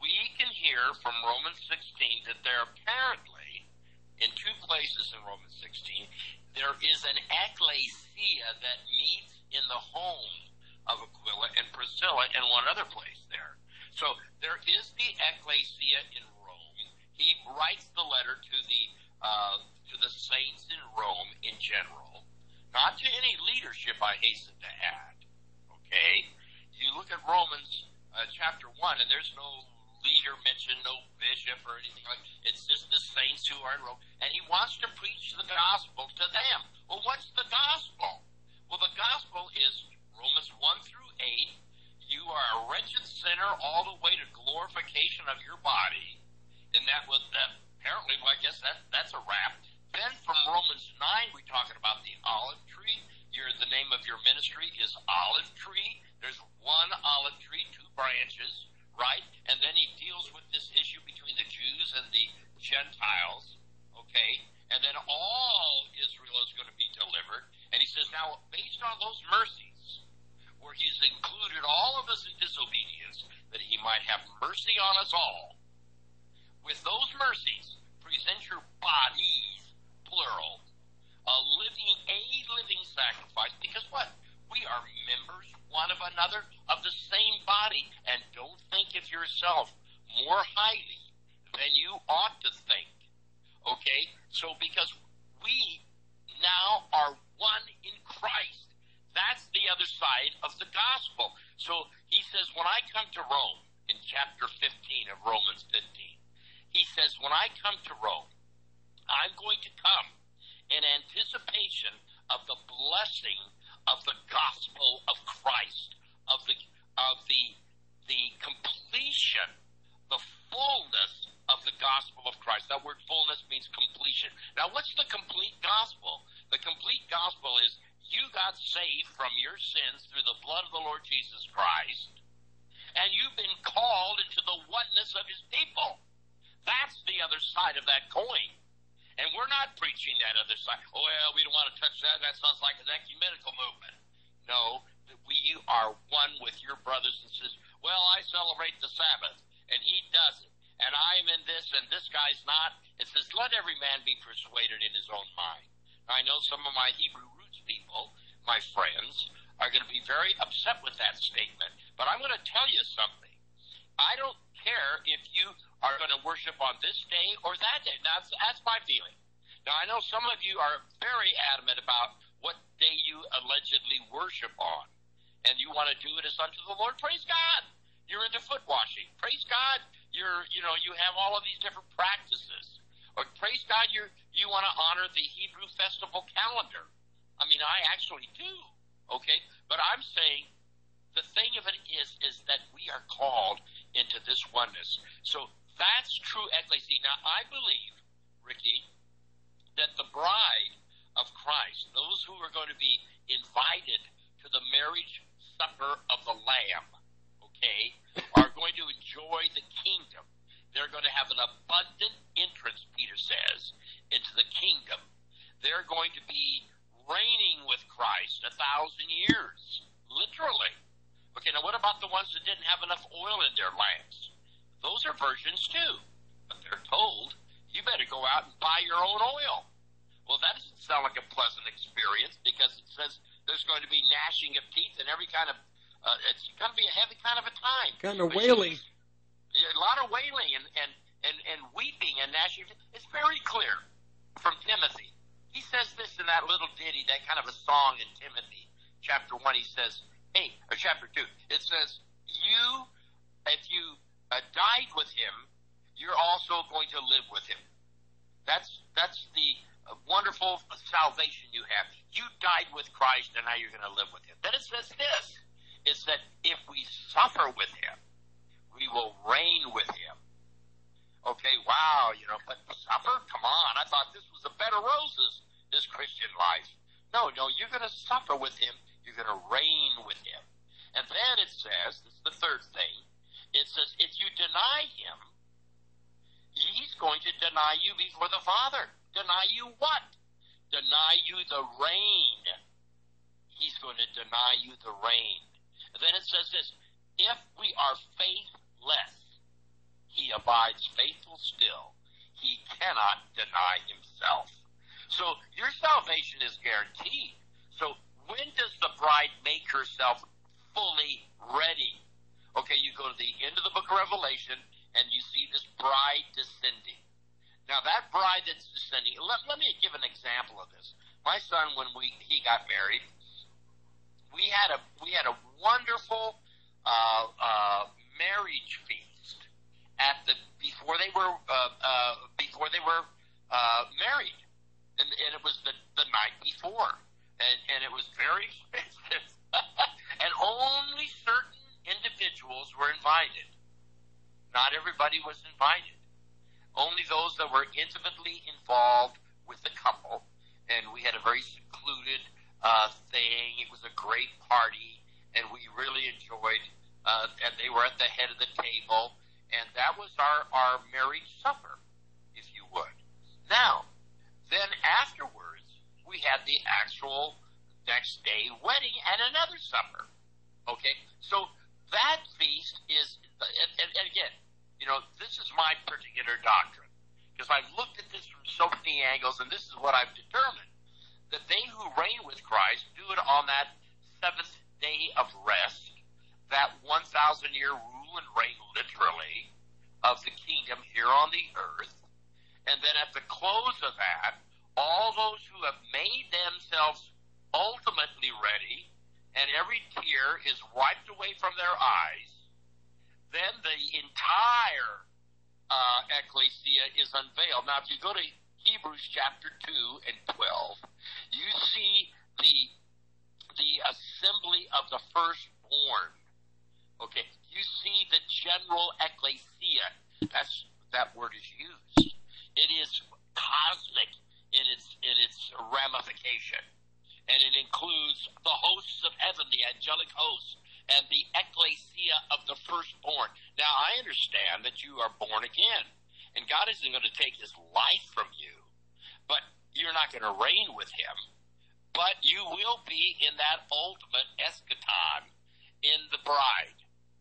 we can hear from Romans 16 that there apparently, in two places in Romans 16, there is an ecclesia that meets in the home of Aquila and Priscilla and one other place there. So there is the ecclesia in Rome. He writes the letter to the uh, to the saints in Rome in general, not to any leadership. I hasten to add. Okay, you look at Romans uh, chapter one, and there's no leader mentioned, no bishop or anything like. It's just the saints who are in Rome, and he wants to preach the gospel to them. Well, what's the gospel? Well, the gospel is Romans one through eight. You are a wretched sinner all the way to glorification of your body, and that was that. Apparently, well, I guess that that's a wrap. Then from Romans nine, we're talking about the olive tree. Your the name of your ministry is olive tree. There's one olive tree, two branches, right? And then he deals with this issue between the Jews and the Gentiles, okay? And then all Israel is going to be delivered. And he says, now, based on those mercies, where he's included all of us in disobedience, that he might have mercy on us all. With those mercies, present your bodies, plural, a living, a living sacrifice. Because what? We are members one of another of the same body. And don't think of yourself more highly than you ought to think. Okay? So because we now are one in Christ, that's the other side of the gospel. So he says, when I come to Rome, in chapter 15 of Romans 15, he says, when I come to Rome, I'm going to come in anticipation of the blessing of the gospel of Christ, of the of the the completion, the fullness of the gospel of Christ. That word fullness means completion. Now what's the complete gospel? The complete gospel is you got saved from your sins through the blood of the Lord Jesus Christ, and you've been called into the oneness of his people. That's the other side of that coin. And we're not preaching that other side. Oh, well, we don't want to touch that. That sounds like an ecumenical movement. No, we are one with your brothers and sisters. Well, I celebrate the Sabbath, and he doesn't. And I'm in this, and this guy's not. It says, let every man be persuaded in his own mind. Now, I know some of my Hebrew roots people, my friends, are going to be very upset with that statement. But I'm going to tell you something. I don't care if you are going to worship on this day or that day. Now, that's, that's my feeling. Now, I know some of you are very adamant about what day you allegedly worship on, and you want to do it as unto the Lord. Praise God. You're into foot washing. Praise God. You're, you know, you have all of these different practices. Or praise God, you you want to honor the Hebrew festival calendar. I mean, I actually do. Okay, but I'm saying the thing of it is is that we are called this oneness. So that's true ecclesia. Now, I believe, Ricky, that the bride of Christ, those who are going to be invited to the marriage supper of the Lamb, okay, are going to enjoy the kingdom. They're going to have an abundant entrance, Peter says, into the kingdom. They're going to be reigning with Christ a thousand years, literally. Okay, now what about the ones that didn't have enough oil in their lamps? Those are virgins too. But they're told, you better go out and buy your own oil. Well, that doesn't sound like a pleasant experience because it says there's going to be gnashing of teeth and every kind of, uh, it's going to be a heavy kind of a time. Kind of wailing. A lot of wailing and, and, and, and weeping and gnashing. It's very clear from Timothy. He says this in that little ditty, that kind of a song in Timothy, chapter 1. He says, 8, or chapter 2, it says, You, if you uh, died with him, you're also going to live with him. That's, that's the uh, wonderful salvation you have. You died with Christ, and now you're going to live with him. Then it says this, is that if we suffer with him, we will reign with him. Okay, wow, you know, but suffer? Come on, I thought this was a bed of roses, this Christian life. No, no, you're going to suffer with him you're going to reign with him. And then it says, this is the third thing, it says, if you deny him, he's going to deny you before the Father. Deny you what? Deny you the reign. He's going to deny you the reign. Then it says this, if we are faithless, he abides faithful still, he cannot deny himself. So your salvation is guaranteed. So when does the bride make herself fully ready? Okay, you go to the end of the book of Revelation and you see this bride descending. Now that bride that's descending, let, let me give an example of this. My son, when we he got married, we had a we had a wonderful uh, uh, marriage feast at the before they were uh, uh, before they were uh, married, and, and it was the the night before, and and it was very expensive, and only certain individuals were invited. Not everybody was invited. Only those that were intimately involved with the couple, and we had a very secluded uh, thing. It was a great party, and we really enjoyed. Uh, and they were at the head of the table, and that was our our marriage supper, if you would. Now, then afterwards, we had the actual next day wedding and another supper. Okay, so that feast is, and, and, and again, you know, this is my particular doctrine because I've looked at this from so many angles, and this is what I've determined that they who reign with Christ do it on that seventh day of rest, that 1,000 year rule and reign literally of the kingdom here on the earth. And then at the close of that, all those who have made themselves ultimately ready and every tear is wiped away from their eyes, then the entire uh, ecclesia is unveiled. Now, if you go to Hebrews chapter 2 and 12, you see the the assembly of the firstborn. Okay, you see the general ecclesia. That's that word is used. It is cosmic in its in its ramification, and it includes the hosts of heaven, the angelic hosts, and the ecclesia of the firstborn. Now, I understand that you are born again, and God isn't going to take His life from you, but you're not going to reign with Him. But you will be in that ultimate eschaton in the bride.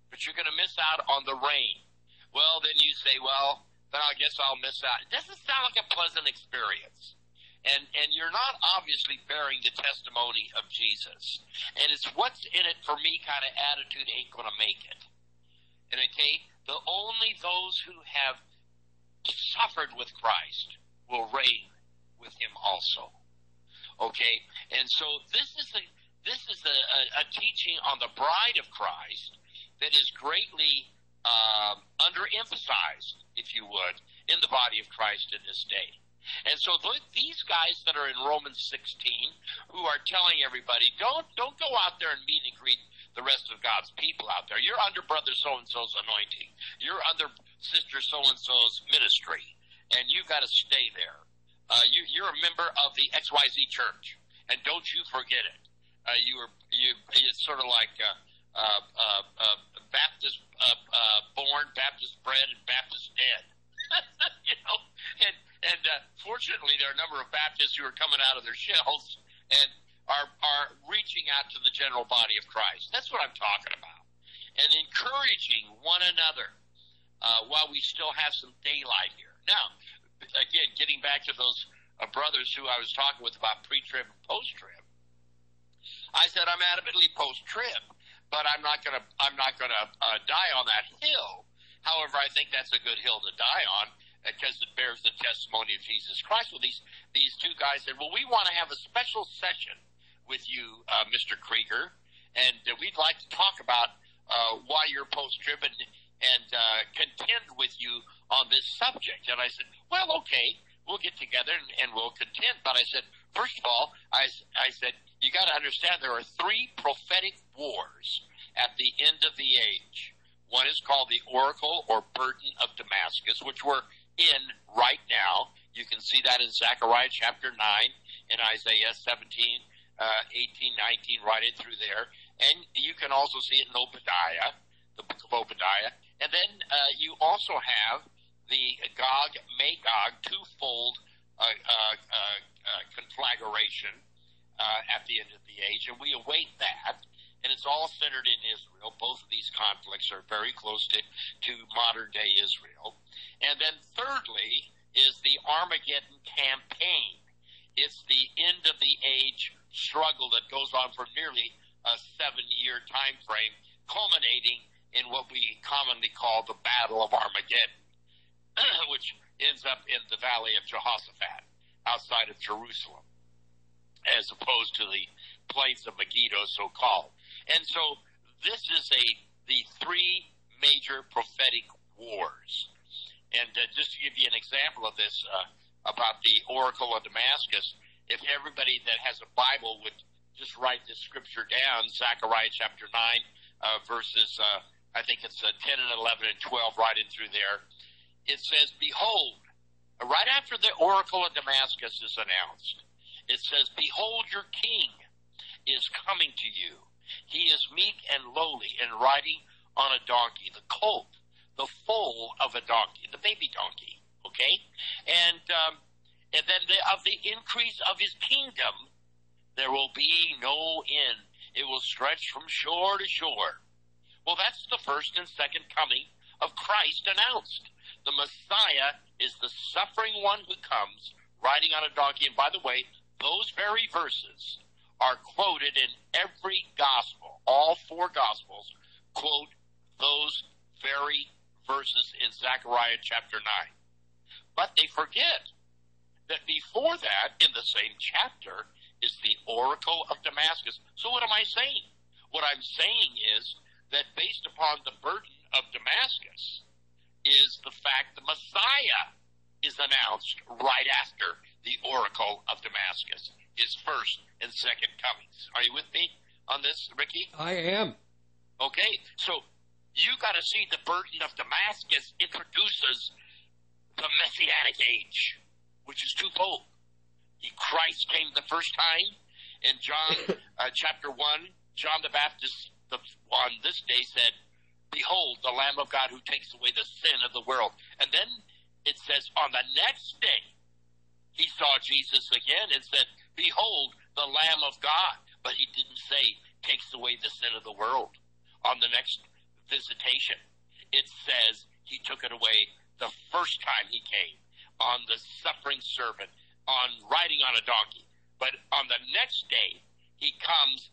But you're going to miss out on the reign. Well, then you say, well, then I guess I'll miss out. It doesn't sound like a pleasant experience. And, and you're not obviously bearing the testimony of Jesus. And it's what's in it for me kind of attitude ain't going to make it. And okay, the only those who have suffered with Christ will reign with him also. Okay, and so this is a this is a, a, a teaching on the bride of Christ that is greatly um, underemphasized, if you would, in the body of Christ in this day. And so th- these guys that are in Romans 16, who are telling everybody, don't don't go out there and meet and greet the rest of God's people out there. You're under brother so and so's anointing. You're under sister so and so's ministry, and you've got to stay there. Uh, you, you're a member of the XYZ church, and don't you forget it. Uh, you are you. It's sort of like uh, uh, uh, uh, Baptist uh, uh, born, Baptist bred, and Baptist dead. you know, and and uh, fortunately, there are a number of Baptists who are coming out of their shells and are are reaching out to the general body of Christ. That's what I'm talking about, and encouraging one another uh, while we still have some daylight here. Now, again, getting back to those uh, brothers who I was talking with about pre-trib and post-trib, I said I'm adamantly post-trib, but I'm not gonna I'm not gonna uh, die on that hill. However, I think that's a good hill to die on because it bears the testimony of Jesus Christ. Well, these these two guys said, "Well, we want to have a special session with you, uh, Mr. Krieger, and uh, we'd like to talk about uh, why you're post-trib and and uh, contend with you on this subject." And I said, "Well, okay." We'll get together and, and we'll contend. But I said, first of all, I, I said, you got to understand there are three prophetic wars at the end of the age. One is called the Oracle or Burden of Damascus, which we're in right now. You can see that in Zechariah chapter 9 and Isaiah 17, uh, 18, 19, right in through there. And you can also see it in Obadiah, the book of Obadiah. And then uh, you also have the Gog Magog twofold uh, uh, uh, conflagration uh, at the end of the age, and we await that. And it's all centered in Israel. Both of these conflicts are very close to, to modern day Israel. And then thirdly is the Armageddon campaign. It's the end of the age struggle that goes on for nearly a seven year time frame, culminating in what we commonly call the Battle of Armageddon, which ends up in the Valley of Jehoshaphat outside of Jerusalem, as opposed to the plains of Megiddo, so called. And so this is a the three major prophetic wars. And uh, just to give you an example of this uh, about the oracle of Damascus, if everybody that has a Bible would just write this scripture down, Zechariah chapter 9, uh, verses, uh, I think it's uh, 10 and 11 and 12, right in through there. It says, Behold, right after the oracle of Damascus is announced, it says, Behold, your king is coming to you. He is meek and lowly and riding on a donkey, the colt, the foal of a donkey, the baby donkey. Okay? And, um, and then the, of the increase of his kingdom, there will be no end. It will stretch from shore to shore. Well, that's the first and second coming of Christ announced. The Messiah is the suffering one who comes riding on a donkey. And by the way, those very verses are quoted in every gospel. All four gospels quote those very verses in Zechariah chapter 9. But they forget that before that, in the same chapter, is the oracle of Damascus. So what am I saying? What I'm saying is that based upon the burden of Damascus is the fact the Messiah is announced right after the oracle of Damascus, his first and second comings. Are you with me on this, Ricky? I am. Okay, so you got to see the burden of Damascus introduces the messianic age, which is twofold. He, Christ came the first time in John uh, chapter 1. John the Baptist the, on this day said, Behold, the Lamb of God who takes away the sin of the world. And then it says, On the next day, he saw Jesus again and said, Behold, the Lamb of God. But he didn't say, takes away the sin of the world. On the next visitation, it says he took it away the first time he came on the suffering servant, on riding on a donkey. But on the next day, he comes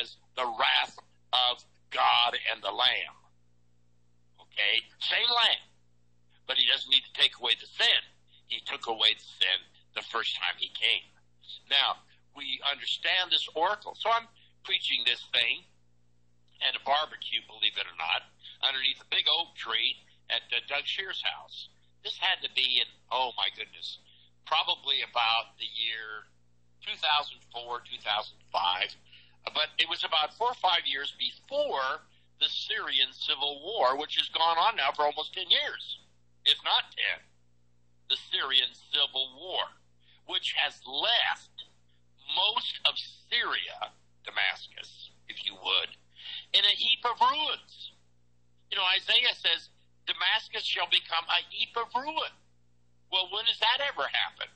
as the wrath of God and the Lamb. Okay? Same Lamb. But he doesn't need to take away the sin. He took away the sin the first time he came. Now, we understand this oracle. So I'm preaching this thing at a barbecue, believe it or not, underneath a big oak tree at uh, Doug Shear's house. This had to be in, oh my goodness, probably about the year 2004, 2005. But it was about four or five years before the Syrian civil war, which has gone on now for almost 10 years, if not 10. The Syrian civil war, which has left most of Syria, Damascus, if you would, in a heap of ruins. You know, Isaiah says, Damascus shall become a heap of ruin. Well, when has that ever happened?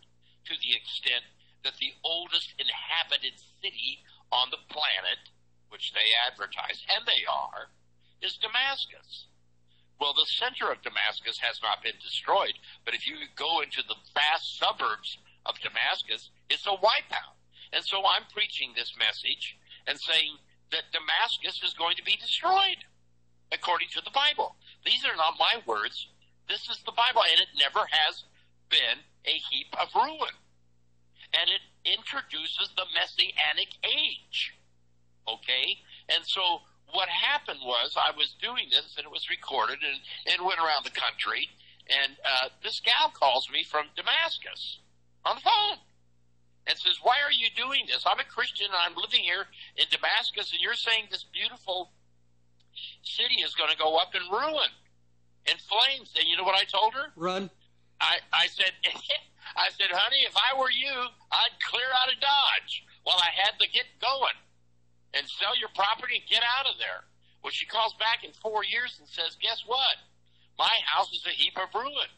To the extent that the oldest inhabited city on the planet, which they advertise, and they are, is Damascus. Well, the center of Damascus has not been destroyed, but if you go into the vast suburbs of Damascus, it's a wipeout. And so I'm preaching this message and saying that Damascus is going to be destroyed according to the Bible. These are not my words. This is the Bible, and it never has been a heap of ruin. And it introduces the Messianic age. Okay? And so what happened was I was doing this, and it was recorded, and, and went around the country. And uh, this gal calls me from Damascus on the phone and says, Why are you doing this? I'm a Christian and I'm living here in Damascus, and you're saying this beautiful city is going to go up in ruin, in flames. And you know what I told her? Run. I, I said, I said, honey, if I were you, I'd clear out of Dodge while I had to get going and sell your property and get out of there. Well, she calls back in four years and says, guess what? My house is a heap of ruin.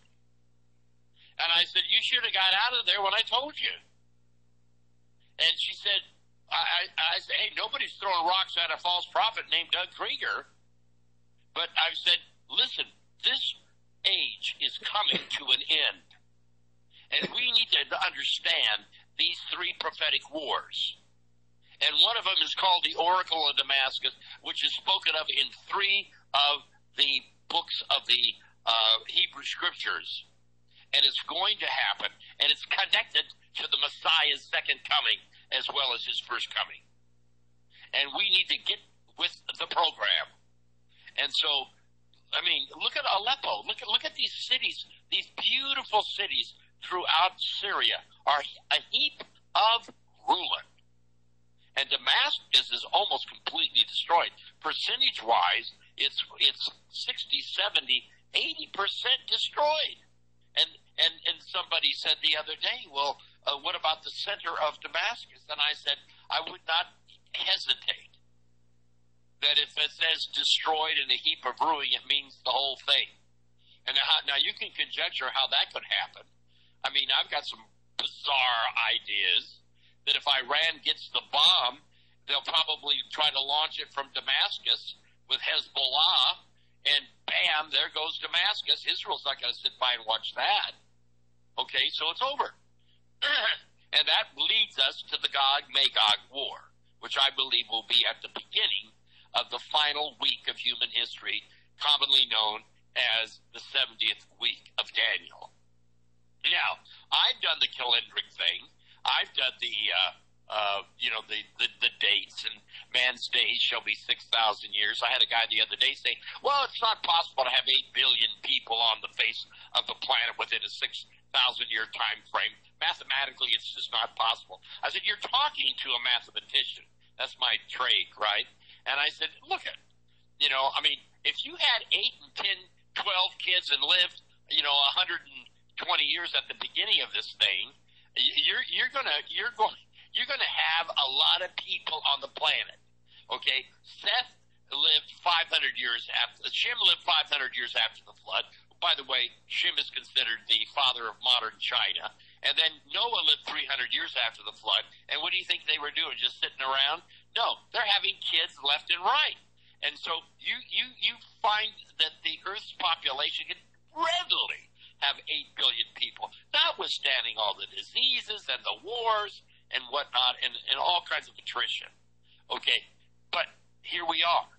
And I said, you should have got out of there when I told you. And she said, I, I say, hey, nobody's throwing rocks at a false prophet named Doug Krieger. But I've said, listen, this age is coming to an end. And we need to understand these three prophetic wars. And one of them is called the Oracle of Damascus, which is spoken of in three of the books of the uh, Hebrew Scriptures. And it's going to happen. And it's connected to the Messiah's second coming as well as his first coming. And we need to get with the program. And so, I mean, look at Aleppo. Look at look at these cities, these beautiful cities throughout Syria are a heap of ruin. And Damascus is almost completely destroyed. Percentage wise, it's it's 60, 70, 80% destroyed. And and and somebody said the other day, well, uh, what about the center of Damascus? And I said, I would not hesitate. That if it says destroyed in a heap of ruin, it means the whole thing. And how, now you can conjecture how that could happen. I mean, I've got some bizarre ideas that if Iran gets the bomb, they'll probably try to launch it from Damascus with Hezbollah, and bam, there goes Damascus. Israel's not going to sit by and watch that. Okay, so it's over. and that leads us to the Gog Magog War, which I believe will be at the beginning of the final week of human history, commonly known as the 70th week of Daniel. Now, I've done the calendric thing. I've done the, uh, uh, you know, the, the, the dates, and man's days shall be 6,000 years. I had a guy the other day say, well, it's not possible to have 8 billion people on the face of the planet within a 6,000 year time frame. Mathematically, it's just not possible. I said, You're talking to a mathematician. That's my trade, right? And I said, Look at, you know, I mean, if you had 8 and 10, 12 kids and lived, you know, 120 years at the beginning of this thing, you're, you're gonna, you're going, you're gonna have a lot of people on the planet. Okay? Seth lived 500 years after, Shem lived 500 years after the flood. By the way, Shem is considered the father of modern China. And then Noah lived 300 years after the flood. And what do you think they were doing? Just sitting around? No, they're having kids left and right. And so you, you, you find that the Earth's population can readily have 8 billion people, notwithstanding all the diseases and the wars and whatnot and, and all kinds of attrition. Okay, but here we are.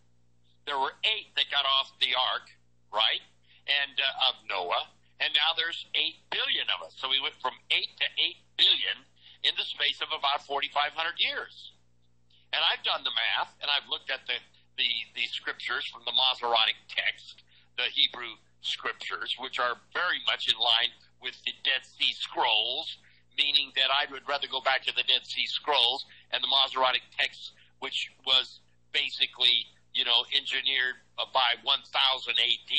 There were eight that got off the ark, right? And uh, of Noah, and now there's 8 billion of us. So we went from 8 to 8 billion in the space of about 4,500 years. And I've done the math, and I've looked at the, the, the scriptures from the Masoretic text, the Hebrew scriptures, which are very much in line with the Dead Sea Scrolls, meaning that I would rather go back to the Dead Sea Scrolls and the Masoretic text, which was basically, you know, engineered by 1000 AD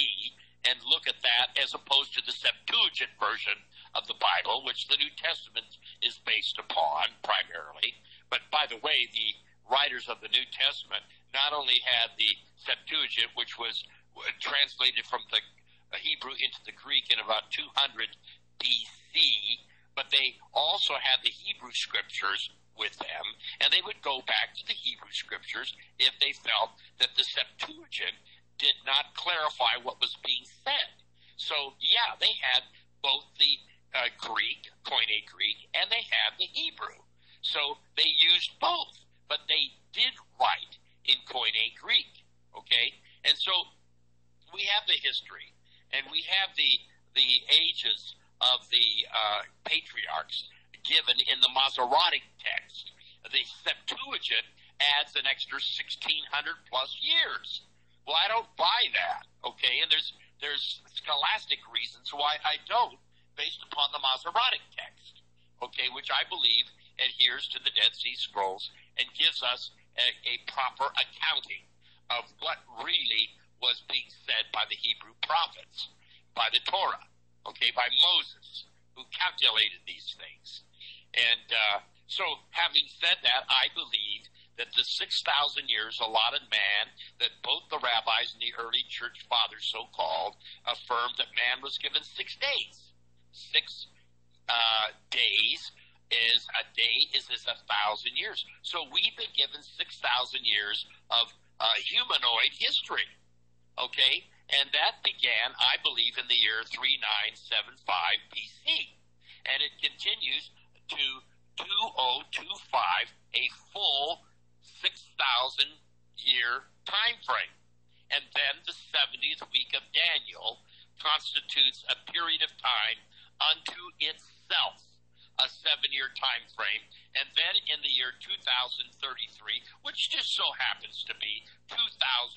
and look at that as opposed to the Septuagint version of the Bible, which the New Testament is based upon primarily. But by the way, the writers of the New Testament not only had the Septuagint, which was translated from the Hebrew into the Greek in about 200 BC, but they also had the Hebrew scriptures with them, and they would go back to the Hebrew scriptures if they felt that the Septuagint did not clarify what was being said. So, yeah, they had both the uh, Greek, Koine Greek, and they had the Hebrew. So they used both, but they did write in Koine Greek. Okay? And so we have the history, and we have the, the ages of the uh, patriarchs given in the Masoretic text. The Septuagint adds an extra 1600 plus years. Well, I don't buy that, okay? And there's there's scholastic reasons why I don't, based upon the Masoretic text, okay, which I believe adheres to the Dead Sea Scrolls and gives us a, a proper accounting of what really was being said by the Hebrew prophets, by the Torah, okay, by Moses, who calculated these things. And uh, so, having said that, I believe that the 6,000 years allotted man, that both the rabbis and the early church fathers, so called, affirmed that man was given six days. Six uh, days is a day is as a thousand years. So we've been given 6,000 years of uh, humanoid history. Okay? And that began, I believe, in the year 3975 BC. And it continues to 2025, a full 6,000 year time frame. And then the 70th week of Daniel constitutes a period of time unto itself, a seven year time frame. And then in the year 2033, which just so happens to be 2,000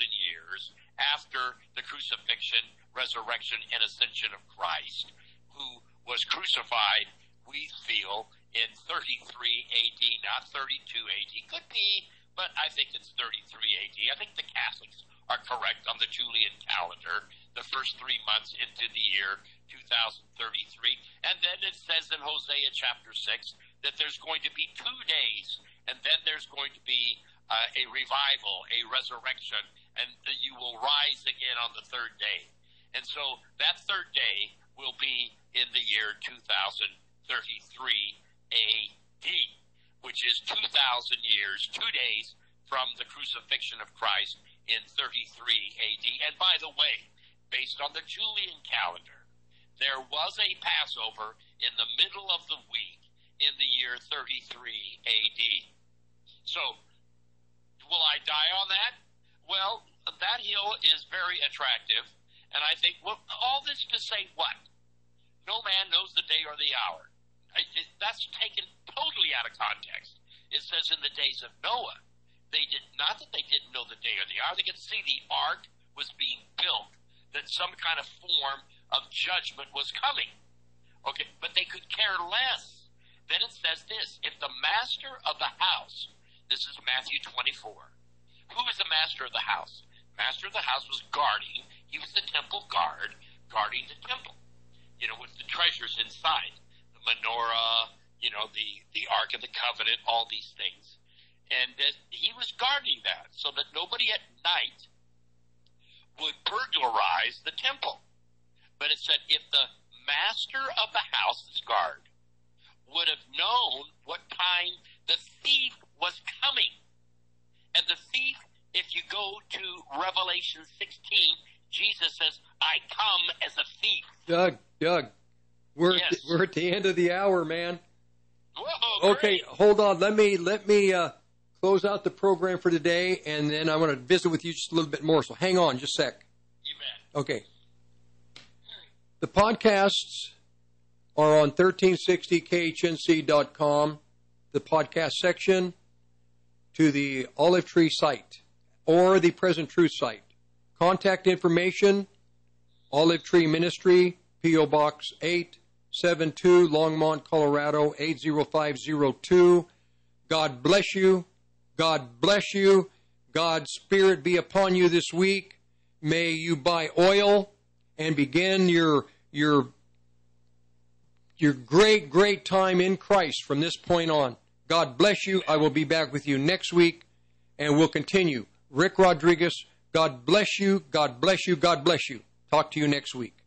years after the crucifixion, resurrection, and ascension of Christ, who was crucified, we feel, in 33 AD, not 32 AD. Could be, but I think it's 33 AD. I think the Catholics are correct on the Julian calendar, the first three months into the year 2033. And then it says in Hosea chapter 6 that there's going to be two days, and then there's going to be uh, a revival, a resurrection, and that you will rise again on the third day. And so that third day will be in the year 2033 AD, which is 2,000 years, two days from the crucifixion of Christ in 33 AD. And by the way, based on the Julian calendar, there was a Passover in the middle of the week in the year 33 AD. So, will I die on that? Well, that hill is very attractive, and I think well, all this to say what? No man knows the day or the hour. It, that's taken totally out of context. It says in the days of Noah, they did not that they didn't know the day or the hour. They could see the ark was being built, that some kind of form of judgment was coming. Okay, but they could care less. Then it says this: if the master of the house, this is Matthew 24. Who was the master of the house? Master of the house was guarding. He was the temple guard, guarding the temple. You know, with the treasures inside, menorah, you know, the the Ark of the Covenant, all these things and he was guarding that so that nobody at night would burglarize the temple. But it said if the master of the house's guard would have known what time the thief was coming, and the thief, if you go to Revelation 16, Jesus says, I come as a thief. Doug, Doug, we're Yes. at the, we're at the end of the hour, man. Whoa, Okay, hold on. Let me let me uh, close out the program for today, and then I want to visit with you just a little bit more. So hang on, just a sec. You bet. Okay. The podcasts are on 1360khnc.com, the podcast section, to the Olive Tree site or the Present Truth site. Contact information Olive Tree Ministry, P.O. Box 872, Longmont, Colorado 80502. God bless you. God bless you. God's Spirit be upon you this week. May you buy oil and begin your your your great great time in Christ from this point on. God bless you. I will be back with you next week and we'll continue. Rick Rodriguez, God bless you. God bless you. God bless you. Talk to you next week.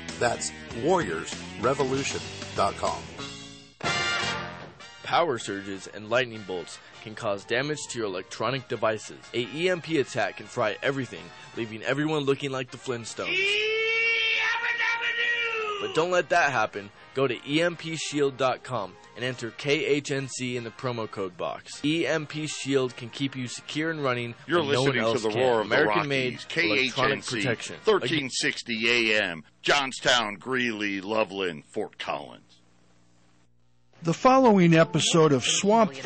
That's warriorsrevolution.com. Power surges and lightning bolts can cause damage to your electronic devices. A EMP attack can fry everything, leaving everyone looking like the Flintstones. But don't let that happen. Go to EMPshield.com and and enter KHNC in the promo code box. EMP Shield can keep you secure and running. You're when no one listening to the can. roar of American the made Rockies, electronic KHNC, protection. 1360 AM, Johnstown, Greeley, Loveland, Fort Collins. The following episode of Swamp Fight